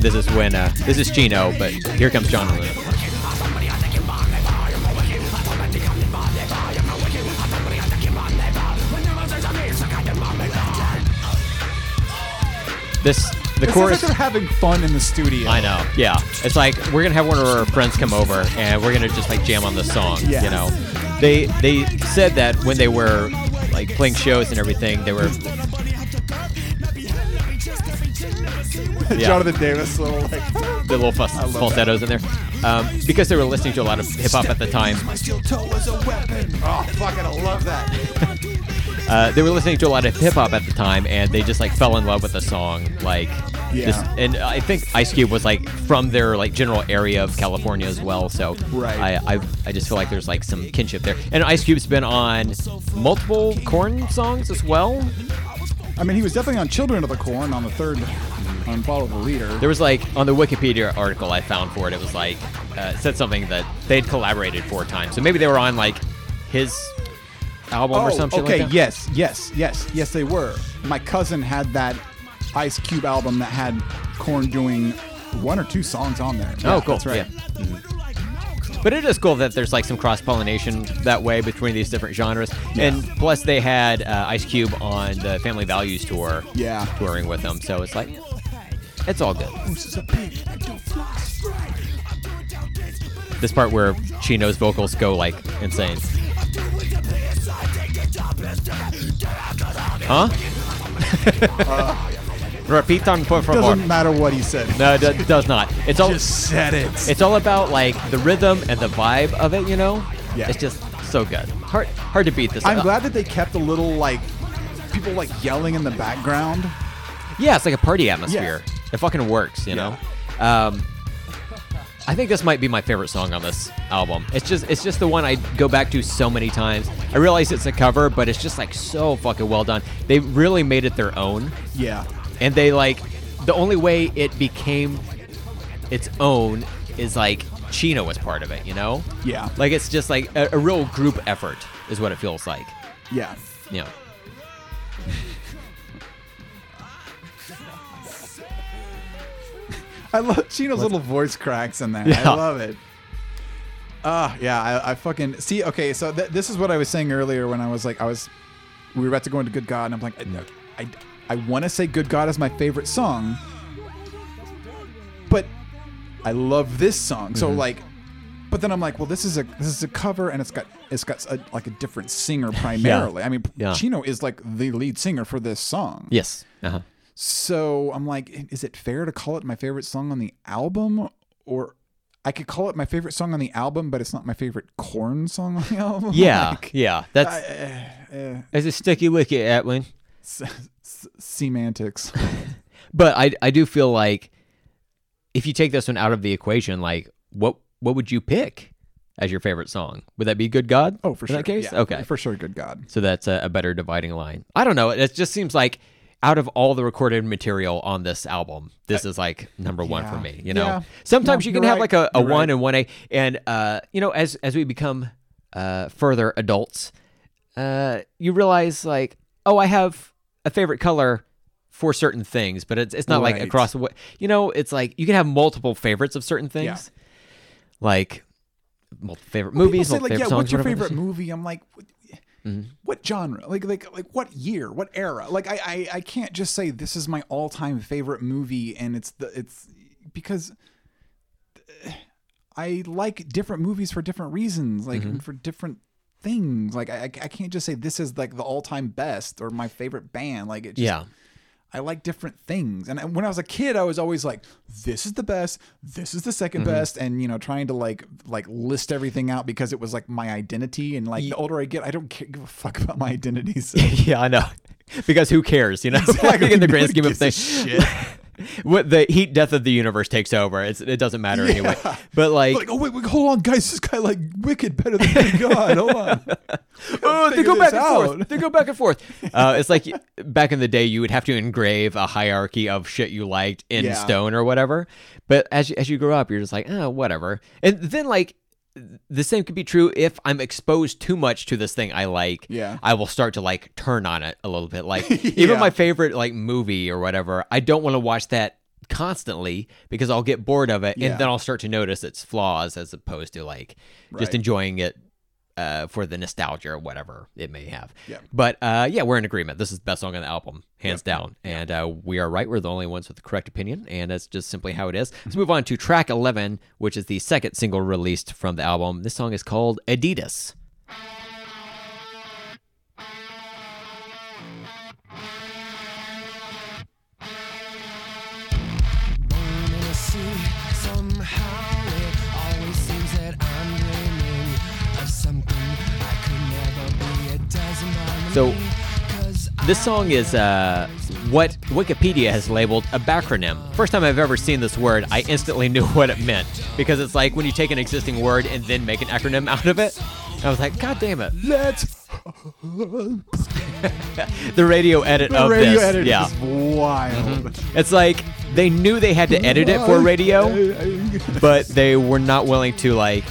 This is when uh, this is Chino, but here comes John Lennon. This the It sounds like chorus. they're having fun in the studio. I know. Yeah. It's like we're gonna have one of our friends come over and we're gonna just like jam on this song. Yeah. You know. They they said that when they were like playing shows and everything, they were Yeah. Jonathan Davis, little like. the little fus- love falsettos in there. Um, because they were listening to a lot of hip hop at the time. My steel toe is a weapon. Oh, fuck it, I love that. Uh, they were listening to a lot of hip hop at the time, and they just like fell in love with the song. Like, Yeah. this- and I think Ice Cube was like from their like general area of California as well. So Right. I, I I just feel like there's like some kinship there. And Ice Cube's been on multiple Korn songs as well. I mean, he was definitely on Children of the Korn on the third, on Follow the Leader. There was like on the Wikipedia article I found for it, it was like uh, said something that they'd collaborated four times. So maybe they were on like his album or Oh, some shit okay, like yes, yes, yes, yes, they were. My cousin had that Ice Cube album that had Korn doing one or two songs on there. Oh, Yeah, cool. That's right. Yeah. Mhm. But it is cool that there's like some cross pollination that way between these different genres. And plus, they had uh, Ice Cube on the Family Values tour, Yeah. touring with them. So it's like, it's all good. This part where Chino's vocals go like insane. Huh? Repeat on por favor. Doesn't matter what he said. No, it do- does not. It's all Just said it. it's all about like the rhythm and the vibe of it, you know? Yeah. It's just so good. Hard hard to beat this. I'm Uh, glad that they kept a little like people like yelling in the background. Yeah, it's like a party atmosphere. It fucking works, you know? Um I think this might be my favorite song on this album. It's just it's just the one I go back to so many times. I realize it's a cover, but it's just like so fucking well done. They really made it their own. Yeah. and they like the only way it became its own is like Chino was part of it, you know? Yeah. Like it's just like a, a real group effort is what it feels like. Yeah. You I love Chino's little voice cracks in there. Yeah. I love it. Ah, yeah. I, I fucking see. Okay, so th- this is what I was saying earlier when I was like, I was, we were about to go into Good God, and I'm like, I, I, I want to say Good God is my favorite song, but I love this song. Mm-hmm. So like, but then I'm like, well, this is a this is a cover, and it's got it's got a, like a different singer primarily. I mean, Yeah. Chino is like the lead singer for this song. Yes. Uh-huh. So I'm like, is it fair to call it my favorite song on the album? Or I could call it my favorite song on the album, but it's not my favorite Korn song on the album. Yeah. Like, yeah. That's uh, it's a sticky wicket, Atwin. s- s- semantics. But I I do feel like if you take this one out of the equation, like what what would you pick as your favorite song? Would that be Good God? Oh, for in sure. that case? Yeah, okay. For sure. Good God. So that's a, a better dividing line. I don't know. It just seems like out of all the recorded material on this album, this is like number one for me. You know, Yeah. sometimes No, you can have right. like a, a one right. and one A, and uh, you know, as as we become uh, further adults, uh, you realize like, oh, I have a favorite color for certain things, but it's it's not like across the way. You know, it's like you can have multiple favorites of certain things, Yeah. like multiple favorite People movies, say like, favorite yeah, songs, what's your favorite movie? I'm like, Mm-hmm. what genre? Like, like, like, what year? What era? Like, I, I, I can't just say this is my all-time favorite movie, and it's the, it's because I like different movies for different reasons, like Mm-hmm. for different things. Like, I, I I can't just say this is like the all-time best or my favorite band. Like, it just, Yeah. I like different things. And when I was a kid, I was always like, this is the best, this is the 2nd mm-hmm. best, and you know, trying to like like list everything out because it was like my identity. And like the older I get, I don't care, give a fuck about my identity. So yeah, I know. because who cares, you know? Exactly. in the grand scheme of things. What the heat death of the universe takes over. It's, it doesn't matter anyway. But like, Like, oh wait, wait, hold on, guys. This guy like wicked better than God. Hold on. oh, they go back this and forth. They go back and forth. Uh, it's like back in the day, you would have to engrave a hierarchy of shit you liked in Yeah. stone or whatever. But as you, as you grow up, you're just like, oh, whatever. And then like. The same could be true if I'm exposed too much to this thing I like. Yeah. I will start to like turn on it a little bit. Like even my favorite like movie or whatever, I don't want to watch that constantly because I'll get bored of it Yeah. and then I'll start to notice its flaws as opposed to like just enjoying it uh, for the nostalgia or whatever it may have. Yeah. But uh, yeah, we're in agreement. This is the best song on the album, hands down. And uh, we are right. We're the only ones with the correct opinion, and that's just simply how it is. Let's move on to track 11, which is the second single released from the album. This song is called Adidas. So, This song is uh, what Wikipedia has labeled a backronym. First time I've ever seen this word, I instantly knew what it meant because it's like when you take an existing word and then make an acronym out of it. I was like, God damn it! Let's. The radio edit The of radio this, edit yeah, is wild. it's like they knew they had to edit it for radio, but they were not willing to like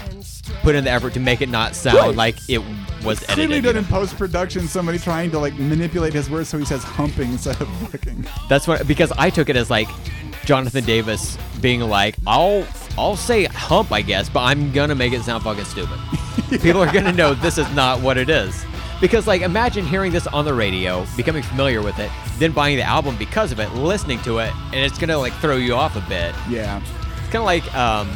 put in the effort to make it not sound Right. like it was Clearly edited. done in post production. Somebody trying to like manipulate his words so he says humping instead of fucking. That's what because I took it as like Jonathan Davis being like, I'll I'll say hump, I guess, but I'm gonna make it sound fucking stupid. People are gonna know this is not what it is. Because like imagine hearing this on the radio, becoming familiar with it, then buying the album because of it, listening to it, and it's gonna like throw you off a bit. Yeah. It's kind of like um,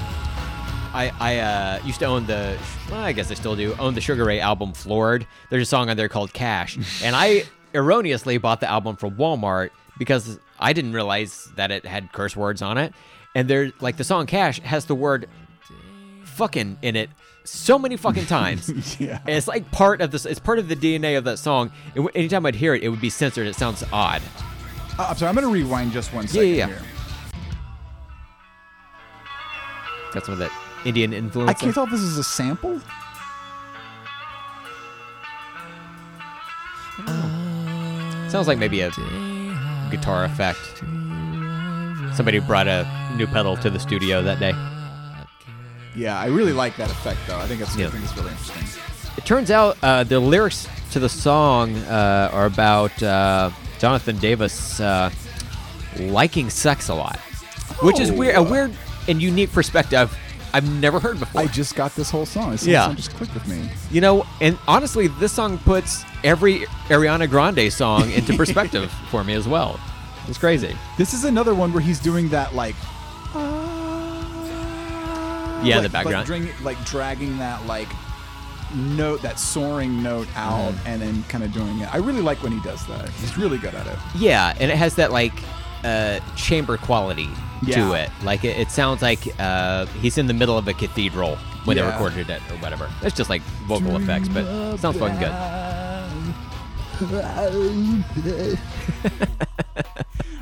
I I uh, used to own the well, I guess I still do own the Sugar Ray album Floored. There's a song on there called Cash, and I erroneously bought the album from Walmart because I didn't realize that it had curse words on it. And there, like the song Cash has the word "fucking" in it so many fucking times. Yeah. And it's like part of this. It's part of the DNA of that song. And anytime I'd hear it, it would be censored. It sounds odd. Uh, I'm sorry. I'm gonna rewind just one second yeah, yeah. here. Got some of that Indian influence. I can't tell if this is a sample. Sounds like maybe a guitar effect. Somebody brought a new pedal to the studio that day. Yeah, I really like that effect though. I think it's Yeah. I think it's really interesting. It turns out uh, the lyrics to the song uh, are about uh, Jonathan Davis uh, liking sex a lot, which is Oh. weird, a weird and unique perspective I've never heard before. I just got this whole song. This Yeah. song just clicked with me. You know, and honestly, this song puts every Ariana Grande song into perspective for me as well. It's crazy. This is another one where he's doing that like. Yeah, like, the background. like, dring, like dragging that like note, that soaring note out, Mm-hmm. and then kind of doing it. I really like when he does that. He's really good at it. Yeah, and it has that like uh, chamber quality to it. Like it, it sounds like uh, he's in the middle of a cathedral when they Yeah. recorded it or whatever. It's just like vocal effects, but it sounds fucking good.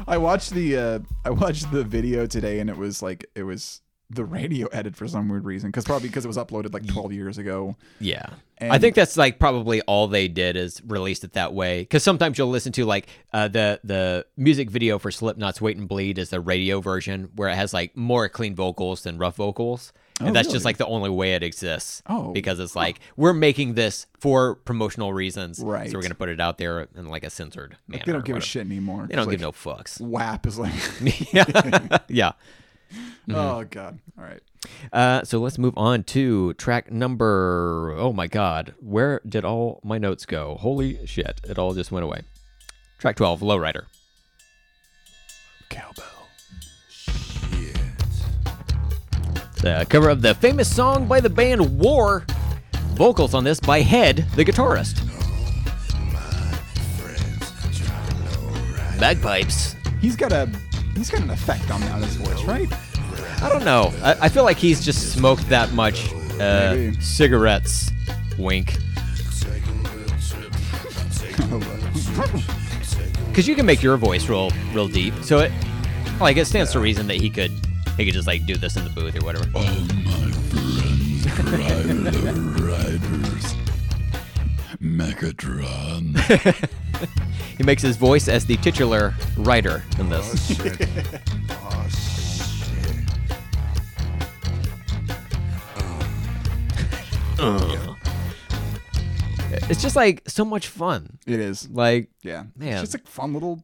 I watched the uh, I watched the video today, and it was like it was the radio edit for some weird reason, because probably because it was uploaded like 12 years ago. Yeah. I think that's like probably all they did is released it that way. Because sometimes you'll listen to like uh, the the music video for Slipknot's "Wait and Bleed" is the radio version where it has like more clean vocals than rough vocals, and Oh, that's really? just like the only way it exists. Oh. because it's like we're making this for promotional reasons, Right. So we're gonna put it out there in like a censored manner. They don't give a shit anymore. They don't It's give like, no fucks. WAP is like, yeah, yeah. oh god. All right. Uh, so let's move on to track number. Oh my God, where did all my notes go? Holy shit, it all just went away. Track twelve, Lowrider. Cowbell. Shit. The cover of the famous song by the band War. Vocals on this by Head, the guitarist. Bagpipes. He's got a he's got an effect on on his voice, right? I don't know. I, I feel like he's just smoked that much uh, Maybe. cigarettes. Wink. Because you can make your voice real, real deep. So it, Like it stands to reason that he could he could just like do this in the booth or whatever. Friends, Riders, Megatron. He makes his voice as the titular writer in this. Oh shit. Oh shit! Um. It's just like so much fun. It is. Like Yeah. Man. It's just a fun little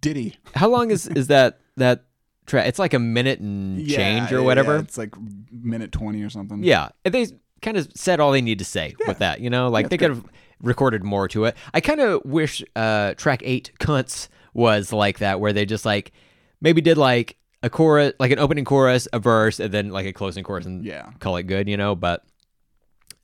ditty. how long is is that that track? It's like a minute and change or whatever. yeah, it's like minute 20 or something. Yeah, and they kind of said all they need to say with that. You know, like they could have recorded more to it. I kind of wish uh, track eight cunts was like that, where they just like maybe did like a chorus, like an opening chorus, a verse, and then like a closing chorus, and Yeah. call it good. You know, but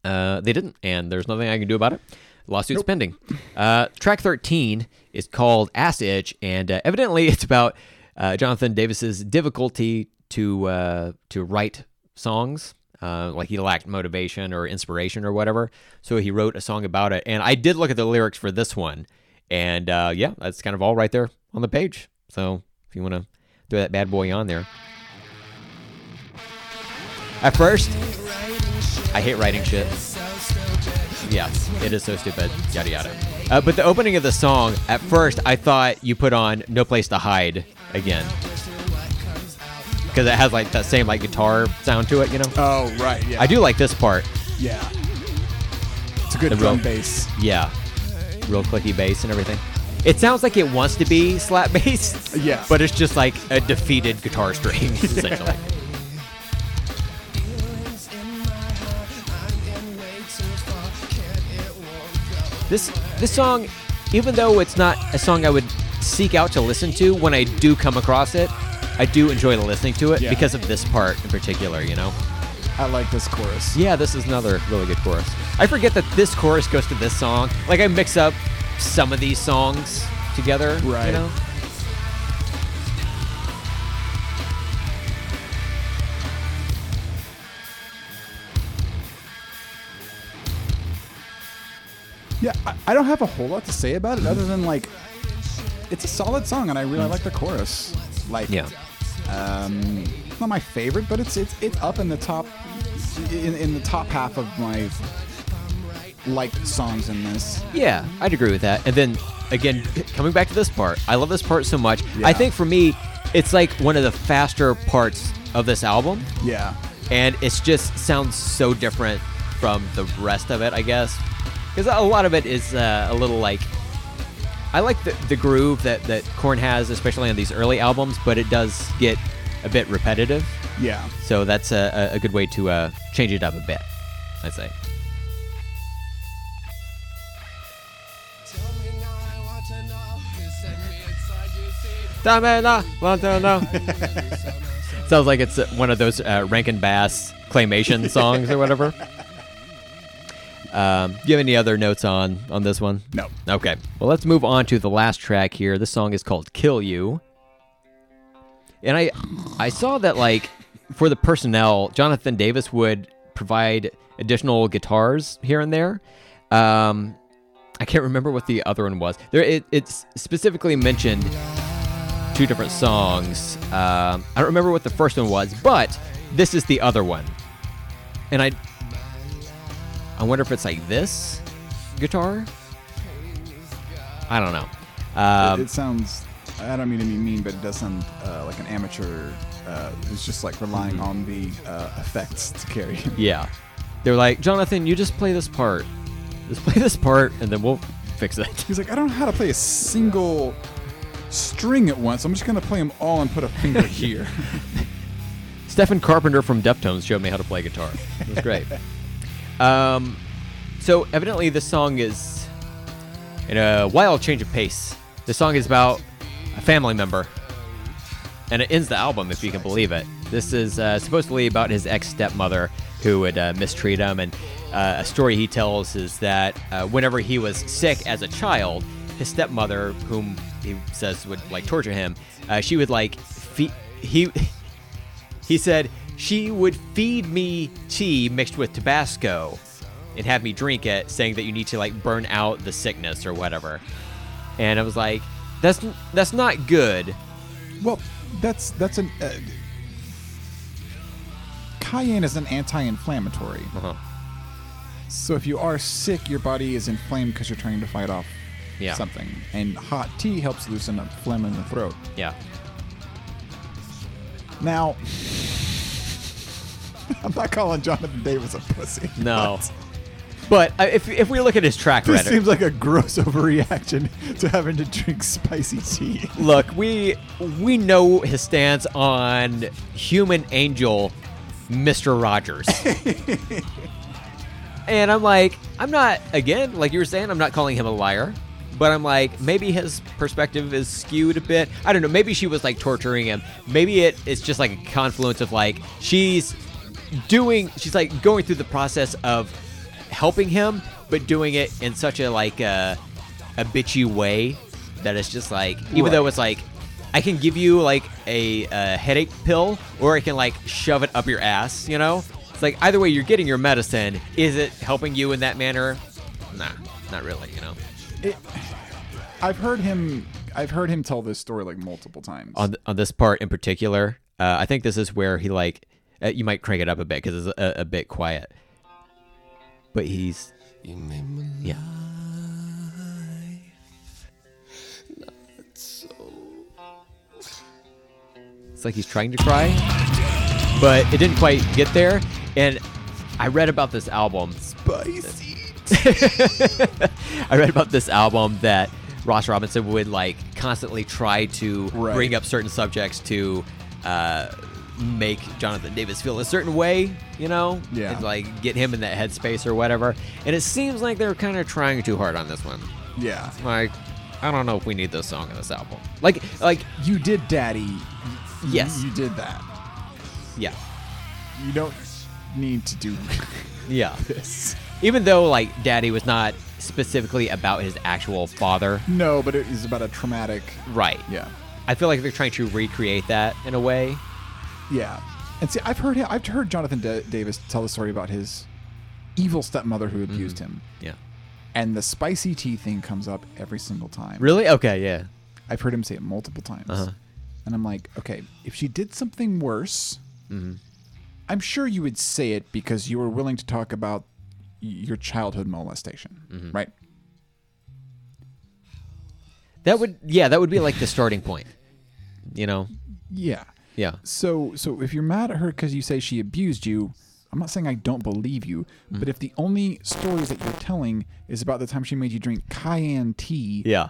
uh, they didn't, and there's nothing I can do about it. Lawsuit's pending. Uh, track 13 is called Ass Itch, and uh, evidently it's about uh, Jonathan Davis's difficulty to uh, to write songs. Uh, like he lacked motivation or inspiration or whatever, so he wrote a song about it. And I did look at the lyrics for this one, and uh, yeah, that's kind of all right there on the page. So if you want to throw that bad boy on there. At first, I hate writing shit. Yeah, it is so stupid. Yada yada. Uh, but the opening of the song, at first, I thought you put on "No Place to Hide" again because it has like that same like guitar sound to it. You know, Oh, right. Yeah. I do like this part. Yeah. It's a good The drum real- bass. Yeah, real clicky bass and everything. It sounds like it wants to be slap bass. Yeah. but it's just like a defeated guitar string essentially. This this song, even though it's not a song I would seek out to listen to, when I do come across it, I do enjoy listening to it Yeah. because of this part in particular. You know. I like this chorus. Yeah, this is another really good chorus. I forget that this chorus goes to this song. Like I mix up some of these songs together. Right. You know? Yeah, I, I don't have a whole lot to say about it other than like it's a solid song and I really like the chorus. Like Yeah. Um not my favorite, but it's it's it's up in the top in, in the top half of my liked songs in this. Yeah, I'd agree with that. And then again, coming back to this part, I love this part so much. I think for me, it's like one of the faster parts of this album, Yeah. and it's just sounds so different from the rest of it. I guess because a lot of it is uh, a little like. I like the, the groove that that Korn has, especially on these early albums, but it does get a bit repetitive. Yeah. So that's a, a good way to uh, change it up a bit. I'd say. want to know. Sounds like it's one of those uh, Rankin Bass claymation songs or whatever. Um, do you have any other notes on on this one? No. Okay. Well, let's move on to the last track here. This song is called "Kill You," and I I saw that like for the personnel, Jonathan Davis would provide additional guitars here and there. Um, I can't remember what the other one was. There, it, it's specifically mentioned two different songs. Um, I don't remember what the first one was, but this is the other one, and I I wonder if it's like this guitar. I don't know. Um, it, it sounds I don't mean to be mean, but it does sound uh, like an amateur uh, who's just like relying on the uh, effects to carry yeah, they're like Jonathan, you just play this part, just play this part, and then we'll fix it. He's like, I don't know how to play a single string at once. I'm just gonna play them all and put a finger here. Stephen Carpenter from Deftones showed me how to play guitar. It was great. Um, so evidently this song is in a wild change of pace. This song is about a family member, and it ends the album, if you can believe it. This is uh, supposedly about his ex stepmother who would uh, mistreat him, and uh, a story he tells is that uh, whenever he was sick as a child, his stepmother, whom he says would like torture him, uh, she would like fe- he. He said she would feed me tea mixed with Tabasco and have me drink it, saying that you need to like burn out the sickness or whatever. And I was like, that's that's not good. well, that's that's an uh, cayenne is an anti-inflammatory. Uh-huh. So if you are sick, your body is inflamed because you're trying to fight off Yeah. something, and hot tea helps loosen up phlegm in the throat. Yeah. Now, I'm not calling Jonathan Davis a pussy. No. but But uh, if if we look at his track record, This seems like a gross overreaction to having to drink spicy tea. look, we we know his stance on human angel, Mister Rogers. and I'm like, I'm not again, like you were saying, I'm not calling him a liar. But I'm like, maybe his perspective is skewed a bit. I don't know. Maybe she was like torturing him. Maybe it, it's just like a confluence of like she's doing, she's like going through the process of helping him, but doing it in such a like uh, a bitchy way that it's just like, even Right. though it's like, I can give you like a, a headache pill, or I can like shove it up your ass. You know, it's like either way, you're getting your medicine. Is it helping you in that manner? Nah, not really. You know. It, I've heard him. I've heard him tell this story like multiple times. on on this part in particular, uh, I think this is where he like uh, you might crank it up a bit because it's a, a bit quiet. But he's You made my yeah. so It's like he's trying to cry, but it didn't quite get there. And I read about this album. spicy. I read about this album that Ross Robinson would like constantly try to Right. bring up certain subjects to uh, make Jonathan Davis feel a certain way, you know? Yeah. And, like get him in that headspace or whatever. And it seems like they're kind of trying too hard on this one. Yeah, Like, I don't know if we need this song in this album. Like, like, you did, Daddy. You- Yes. you did that. yeah, You don't need to do yeah. this. Even though like Daddy was not specifically about his actual father, No, but it is about a traumatic. right? Yeah, I feel like they're trying to recreate that in a way. Yeah. And see, I've heard. I've heard Jonathan Da- Davis tell the story about his evil stepmother who abused him, Yeah. and the spicy tea thing comes up every single time. Really? Okay. Yeah. I've heard him say it multiple times. Uh-huh. And I'm like, okay, if she did something worse, Mm-hmm. I'm sure you would say it because you were willing to talk about your childhood molestation, Mm-hmm. right? That would yeah, that would be like the starting point. You know? Yeah. Yeah. So, so if you're mad at her because you say she abused you, I'm not saying I don't believe you, Mm. but if the only stories that you're telling is about the time she made you drink cayenne tea, Yeah.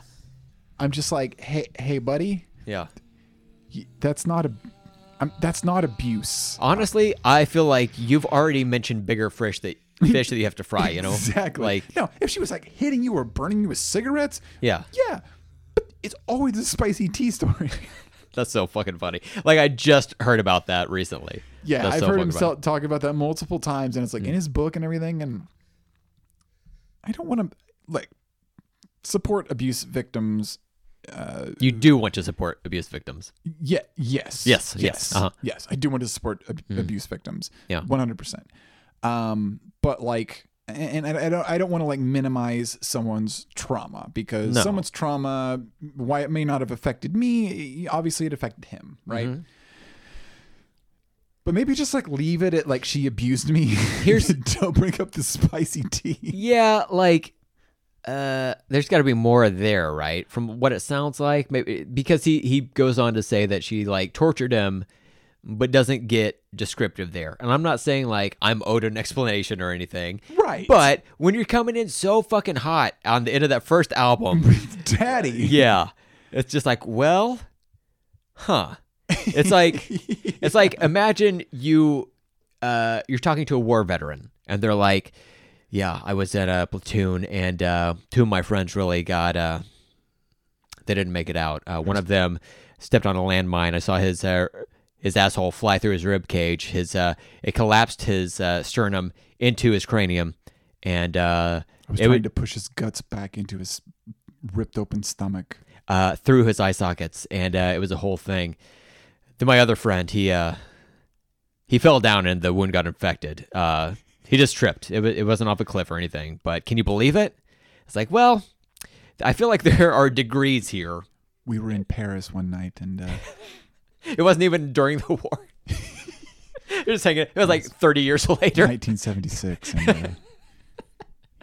I'm just like, hey, hey, buddy, Yeah. that's not a, I'm, that's not abuse. Honestly, I feel like you've already mentioned bigger fish that fish that you have to fry, you know? Exactly. Like no, if she was like hitting you or burning you with cigarettes, Yeah. yeah, but it's always a spicy tea story. That's so fucking funny. Like I just heard about that recently. yeah, That's I've so heard him funny. talk about that multiple times, and it's like in his book and everything. And I don't want to like support abuse victims. Uh, You do want to support abuse victims. yeah, yes, Yes, yes, uh-huh. yes. I do want to support ab- abuse victims. Yeah. one hundred percent. Um, but like, and I, I don't, I don't want to like minimize someone's trauma because No. someone's trauma, why it may not have affected me, obviously it affected him, right? Mm-hmm. But maybe just like leave it at like she abused me. Here's- don't bring up the spicy tea. Yeah, like uh there's got to be more there, right? From what it sounds like, maybe because he he goes on to say that she like tortured him but doesn't get descriptive there. And I'm not saying like I'm owed an explanation or anything. Right. But when you're coming in so fucking hot on the end of that first album, Daddy. yeah. It's just like, well, huh. It's like it's like imagine you uh you're talking to a war veteran and they're like, "Yeah, I was at a platoon and uh two of my friends really got uh they didn't make it out. Uh, one of them stepped on a landmine. I saw his uh, his asshole fly through his rib cage. His uh it collapsed his uh, sternum into his cranium and uh I was it trying would- to push his guts back into his ripped open stomach. uh, through his eye sockets, and uh, it was a whole thing. Then my other friend, he uh, he fell down and the wound got infected. Uh, he just tripped. It, wa- it wasn't off a cliff or anything. But can you believe it? It's like, well, I feel like there are degrees here. We were in Paris one night and uh, It wasn't even during the war. You're just hanging. It was like 30 years later. 1976, and uh,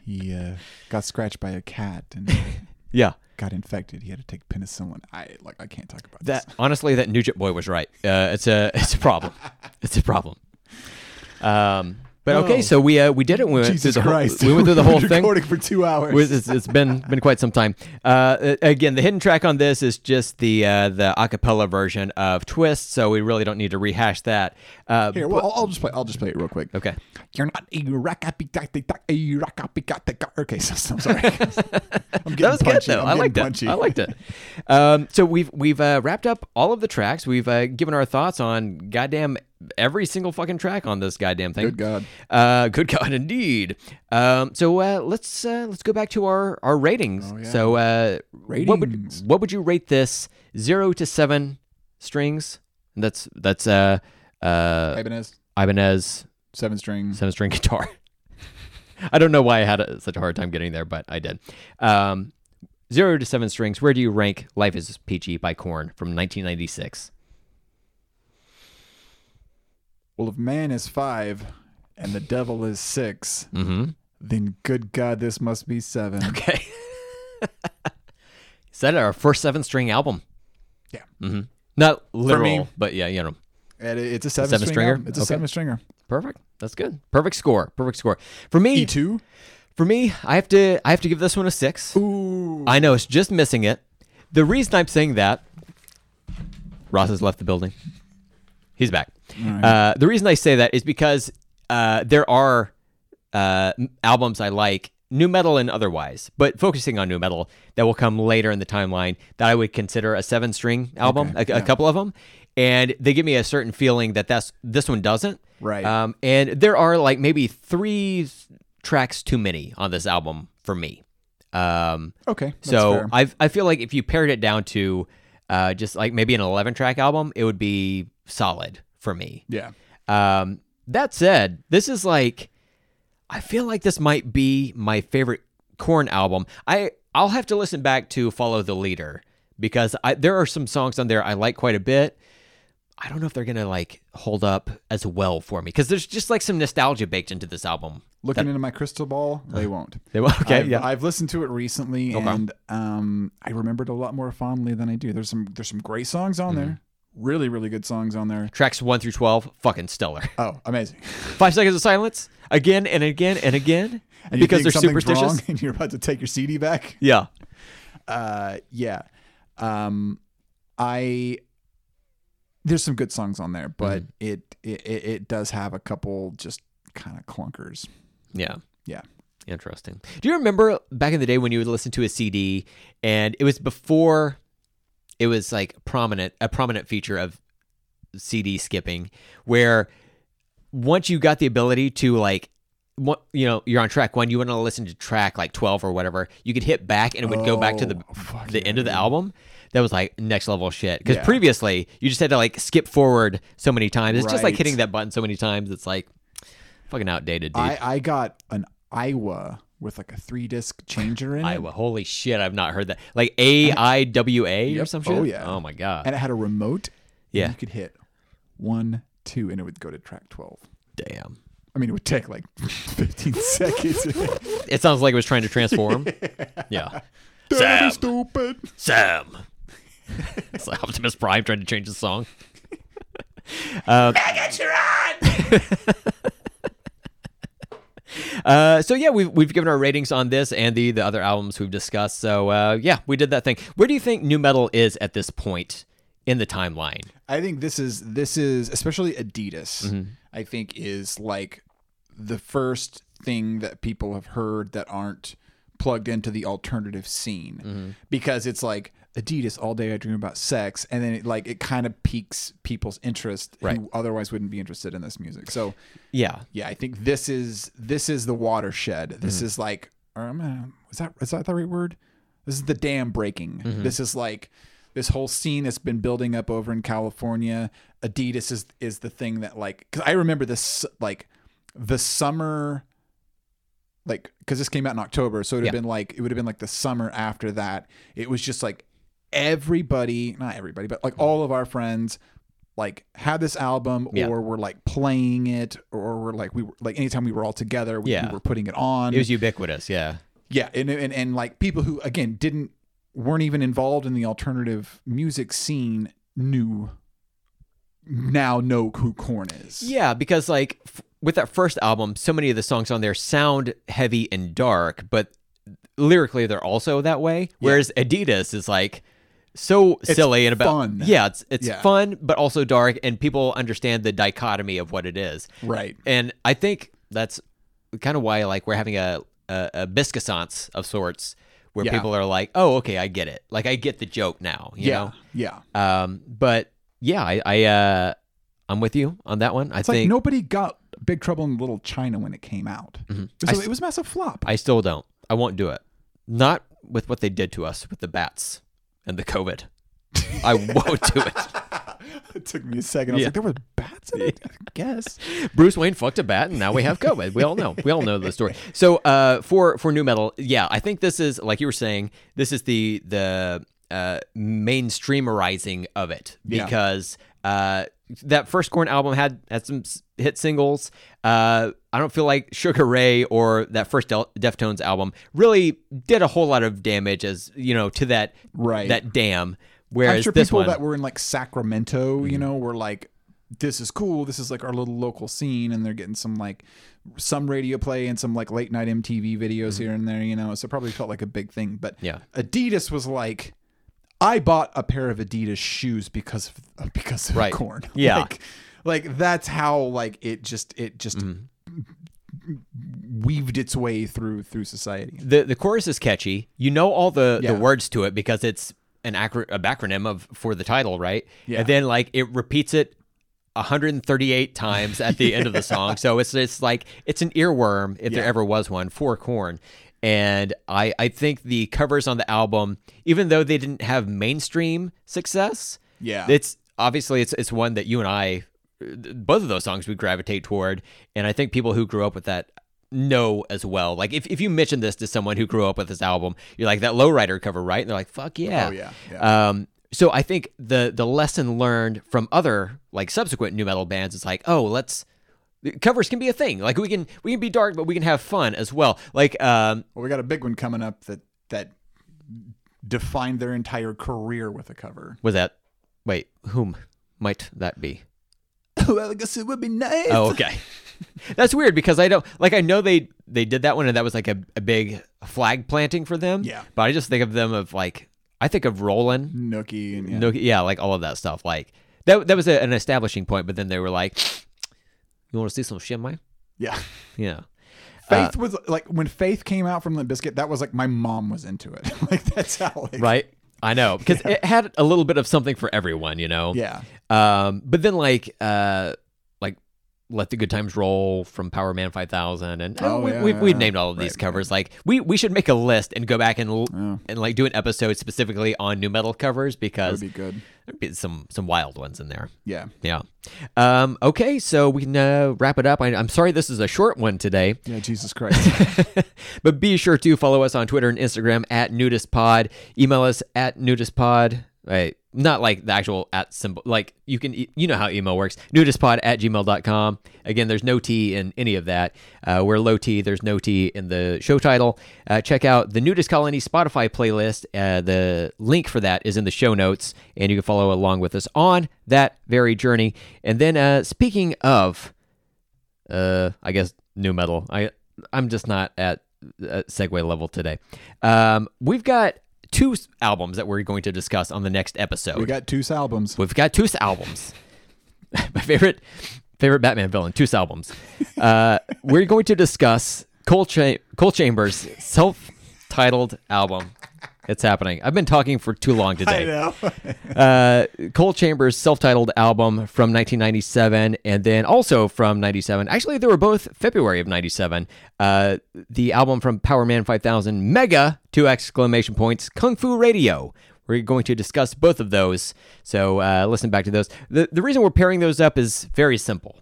he uh, got scratched by a cat and uh, Yeah. got infected. He had to take penicillin. I like. I can't talk about That this. honestly, that Nugent boy was right. Uh, it's a it's a problem. it's a problem. Um, but okay, Oh. so we uh, we did it. We went Jesus through the Christ! whole we went through the whole We've thing. Recording for two hours. It's, it's been been quite some time. Uh, again, the hidden track on this is just the uh, the acapella version of Twist, so we really don't need to rehash that. Uh, Here, well, I'll, I'll just play. I'll just play it real quick. okay. You're not a Okay, so, I'm sorry. I'm That was punchy. good though. I'm I liked it. I liked it. Um, so we've we've uh, wrapped up all of the tracks. We've uh, given our thoughts on goddamn every single fucking track on this goddamn thing. Good God. Uh, good God, indeed. Um, so uh, let's uh, let's go back to our our ratings. Oh, yeah. So uh, what would Ratings. what would you rate this zero to seven strings? That's that's uh uh Ibanez, Ibanez seven string. seven string guitar. I don't know why I had a, such a hard time getting there, but I did. Um, zero to seven strings. Where do you rank "Life Is Peachy" by Korn from 1996? Well, if man is five and the devil is 6 Mm-hmm. then good God, this must be seven. Okay. Is that our first seven string album? Yeah. Mm-hmm. Not literal, me. but yeah, you know. And it's a seven, seven string stringer? It's a Okay. seven stringer. Perfect. That's good. Perfect score. Perfect score. For me, E two. for me, I have to I have to give this one a six. Ooh. I know it's just missing it. The reason I'm saying that, Ross has left the building. He's back. right. Uh, the reason I say that is because uh, there are uh, albums I like, nu metal and otherwise, but focusing on nu metal that will come later in the timeline that I would consider a seven string album, Okay, a, a couple of them, and they give me a certain feeling that that's this one doesn't. Right. Um, and there are like maybe three tracks too many on this album for me. Um, Okay. That's so. I I feel like if you pared it down to uh, just like maybe an 11 track album, it would be solid for me. yeah. Um, that said, this is like I feel like this might be my favorite Korn album. I I'll have to listen back to Follow the Leader because I, there are some songs on there I like quite a bit. I don't know if they're gonna like hold up as well for me because there's just like some nostalgia baked into this album. Looking into my crystal ball, they won't. They won't. okay, I've, yeah. I've listened to it recently, and um, I remembered a lot more fondly than I do. There's some there's some great songs on there, Mm-hmm. Really really good songs on there. Tracks one through twelve, fucking stellar. Oh, amazing! Five seconds of silence again and again and again And because they're superstitious. and you're about to take your CD back. Yeah. Uh, yeah. Um, I there's some good songs on there, but it, it it it does have a couple just kind of clunkers. Yeah. Yeah. Interesting. Do you remember back in the day when you would listen to a CD and it was before it was like prominent a prominent feature of CD skipping where once you got the ability to like what you know you're on track. One you want to listen to track like 12 or whatever you could hit back and it would go back to the Oh, the yeah, end of the album. That was like next level shit. Because Yeah. previously you just had to like skip forward so many times. It's just like hitting that button so many times it's like fucking outdated dude. I I got an Iowa with like a three disc changer in it. Aiwa. Holy shit, I've not heard that. Like A I W A or some shit. Oh, yeah. Oh my god. and it had a remote. and Yeah. you could hit one, two, and it would go to track twelve. Damn. I mean, it would take like 15 seconds. It sounds like it was trying to transform. yeah. Damn stupid. Sam. it's like Optimus Prime trying to change the song. Um, Uh, so yeah, we've we've given our ratings on this and the the other albums we've discussed. So uh, yeah, we did that thing. Where do you think nu metal is at this point in the timeline? I think this is this is especially Adidas. Mm-hmm. I think is like the first thing that people have heard that aren't plugged into the alternative scene Mm-hmm. because it's like Adidas all day I dream about sex and then it like it kind of piques people's interest Right. who otherwise wouldn't be interested in this music. So Yeah, yeah, I think this is this is the watershed. This Mm-hmm. is like um, uh, is that is that the right word? This is the dam breaking. Mm-hmm. This is like this whole scene that's been building up over in California. Adidas is is the thing that like because I remember this like the summer like because this came out in October, so it would have Yeah. been like it would have been like the summer after that. It was just like everybody, not everybody, but like all of our friends like had this album Yeah. or were like playing it or were like we were like anytime we were all together we, Yeah. we were putting it on It was ubiquitous. Yeah. yeah and, and and like people who again didn't weren't even involved in the alternative music scene knew now know who Korn is Yeah, because like f- with that first album, so many of the songs on there sound heavy and dark, but lyrically they're also that way. Whereas Adidas is like so silly and about fun. yeah, it's it's Yeah. fun but also dark, and people understand the dichotomy of what it is. right And I think that's kind of why like we're having a a, a biscuissance of sorts where Yeah. people are like, oh, okay, I get it. Like I get the joke now. You yeah know? yeah Um, but yeah, I, I uh, I'm with you on that one. I it's think like nobody got big trouble in little china when it came out Mm-hmm. I a- s- it was a massive flop I still don't. I won't do it. Not with what they did to us with the bats and the COVID. I won't do it. it took me a second i was Yeah. like there were bats in it i guess Bruce Wayne fucked a bat, and now we have COVID. We all know. We all know the story. So, uh, for for nu metal, yeah, I think this is like you were saying. This is the the uh, mainstreamerizing of it Yeah. because uh, that first Korn album had had some hit singles. Uh, I don't feel like Sugar Ray or that first Del- Deftones album really did a whole lot of damage as you know to that Right. that dam. i'm Whereas sure this people one, that were in like sacramento Mm-hmm. you know were like this is cool this is like our little local scene and they're getting some like some radio play and some like late night mtv videos here and there you know so it probably felt like a big thing but Mm-hmm. Yeah. adidas was like i bought a pair of adidas shoes because of because of Right. Korn Yeah. like, like that's how like it just it just Mm-hmm. weaved its way through through society the the chorus is catchy. You know all the Yeah. the words to it because it's an acro- a acronym of for the title, right? Yeah. And then like it repeats it 138 times at the end of the song. So it's it's like it's an earworm if there ever was one for Korn. And I I think the covers on the album, even though they didn't have mainstream success, Yeah. it's obviously it's it's one that you and I both of those songs we gravitate toward and I think people who grew up with that know as well. Like if, if you mention this to someone who grew up with this album, you're like that lowrider cover, right? And they're like, fuck yeah. Oh, yeah, yeah. Um so I think the the lesson learned from other like subsequent nu metal bands is like, oh, let's covers can be a thing. Like we can we can be dark, but we can have fun as well. Like um Well, we got a big one coming up that that defined their entire career with a cover. was that wait, whom might that be? well, I guess it would be nice. Oh, okay. That's weird because I don't like I know they they did that one and that was like a, a big flag planting for them. Yeah. But I just think of them of like I think of Rollin'. Nookie and yeah. No, yeah, like all of that stuff. Like that that was a, an establishing point, but then they were like, "You want to see some shit, man?" yeah. Yeah. Faith was like when Faith came out from the Bizkit. That was like my mom was into it. like that's how. Like, Right. I know because it had a little bit of something for everyone, you know. Yeah. Um, but then like uh, like let the good times roll from Powerman Five Thousand, and Oh, we, yeah, we've, we've yeah. named all of these Right, covers. Like we we should make a list and go back and l- Yeah. and like do an episode specifically on nu metal covers because would be good. there'd be some some wild ones in there. Yeah. Yeah. Um, okay, so we can uh, wrap it up. I, I'm sorry this is a short one today. Yeah. Jesus Christ. but be sure to follow us on Twitter and Instagram at nudispod. Email us at nudispod. Right. Not like the actual at symbol. Like you can, you know how email works. Nudispod at gmail.com. Again, there's no T in any of that. Uh, we're low T. There's no T in the show title. Uh, check out the NuDis Colony Spotify playlist. Uh, the link for that is in the show notes, and you can follow along with us on that very journey. And then, uh, speaking of uh i guess nu metal i i'm just not at uh, segue level today um we've got two albums that we're going to discuss on the next episode. We got two albums. we've got two albums. My favorite favorite batman villain two albums. Uh we're going to discuss Coal, Cha- Coal Chamber's self-titled album it's happening i've been talking for too long today I know. uh, Coal Chamber's self-titled album from 1997, and then also from 97. Actually, they were both February of 97. Uh, the album from Powerman 5000, Mega, two exclamation points, Kung Fu Radio. We're going to discuss both of those, so uh, listen back to those. The, the reason we're pairing those up is very simple.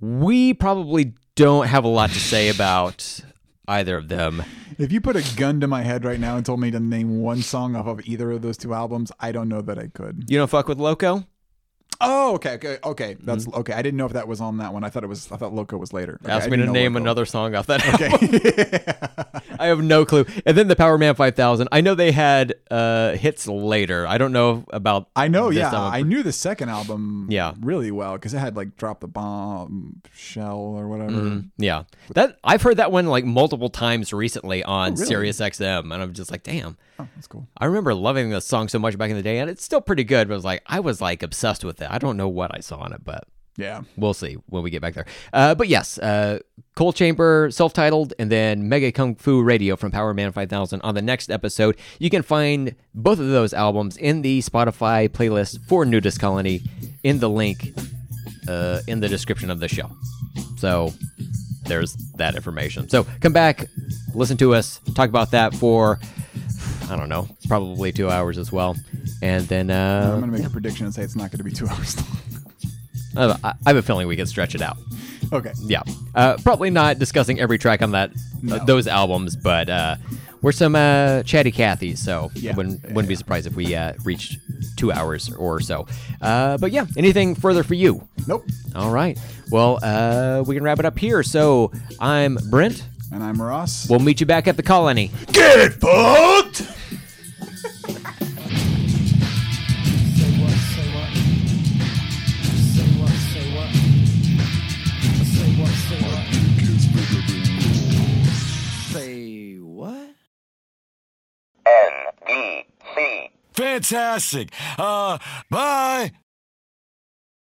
We probably don't have a lot to say about either of them. If you put a gun to my head right now and told me to name one song off of either of those two albums, I don't know that I could. You don't fuck with Loco? Oh, okay, okay, okay. That's Mm-hmm. okay. I didn't know if that was on that one. I thought it was. I thought Loco was later. Okay, Ask me to name Loco. another song off that. album. Okay. I have no clue. And then the Powerman 5000. I know they had uh, hits later. I don't know about. I know. Yeah, album. I knew the second album. Yeah. really well because it had like drop the bomb, shell or whatever. Mm-hmm. Yeah, that I've heard that one like multiple times recently on Oh, really? Sirius XM, and I'm just like, damn. Oh, that's cool. I remember loving the song so much back in the day, and it's still pretty good. But I was like, I was like obsessed with it. I don't know what I saw on it, but Yeah. we'll see when we get back there. Uh, but yes, uh, Coal Chamber, self-titled, and then Mega Kung Fu Radio from Powerman 5000 on the next episode. You can find both of those albums in the Spotify playlist for NuDis Colony in the link uh, in the description of the show. So there's that information. So come back, listen to us, talk about that for I don't know, probably two hours as well, and then I'm uh, gonna make a prediction and say it's not gonna be two hours long. I I have a feeling we can stretch it out. okay. Yeah, uh, probably not discussing every track on that uh, those albums, but uh, we're some uh, chatty Cathys, so Yeah. wouldn't wouldn't be surprised if we uh, reached two hours or so. Uh, but yeah, anything further for you? Nope. All right. Well, uh, we can wrap it up here. So I'm Brent. And I'm Ross. We'll meet you back at the colony. Get it, fucked! Say what, say what? Say what, say what? Say what, say what? Say what? Fantastic. Uh, bye.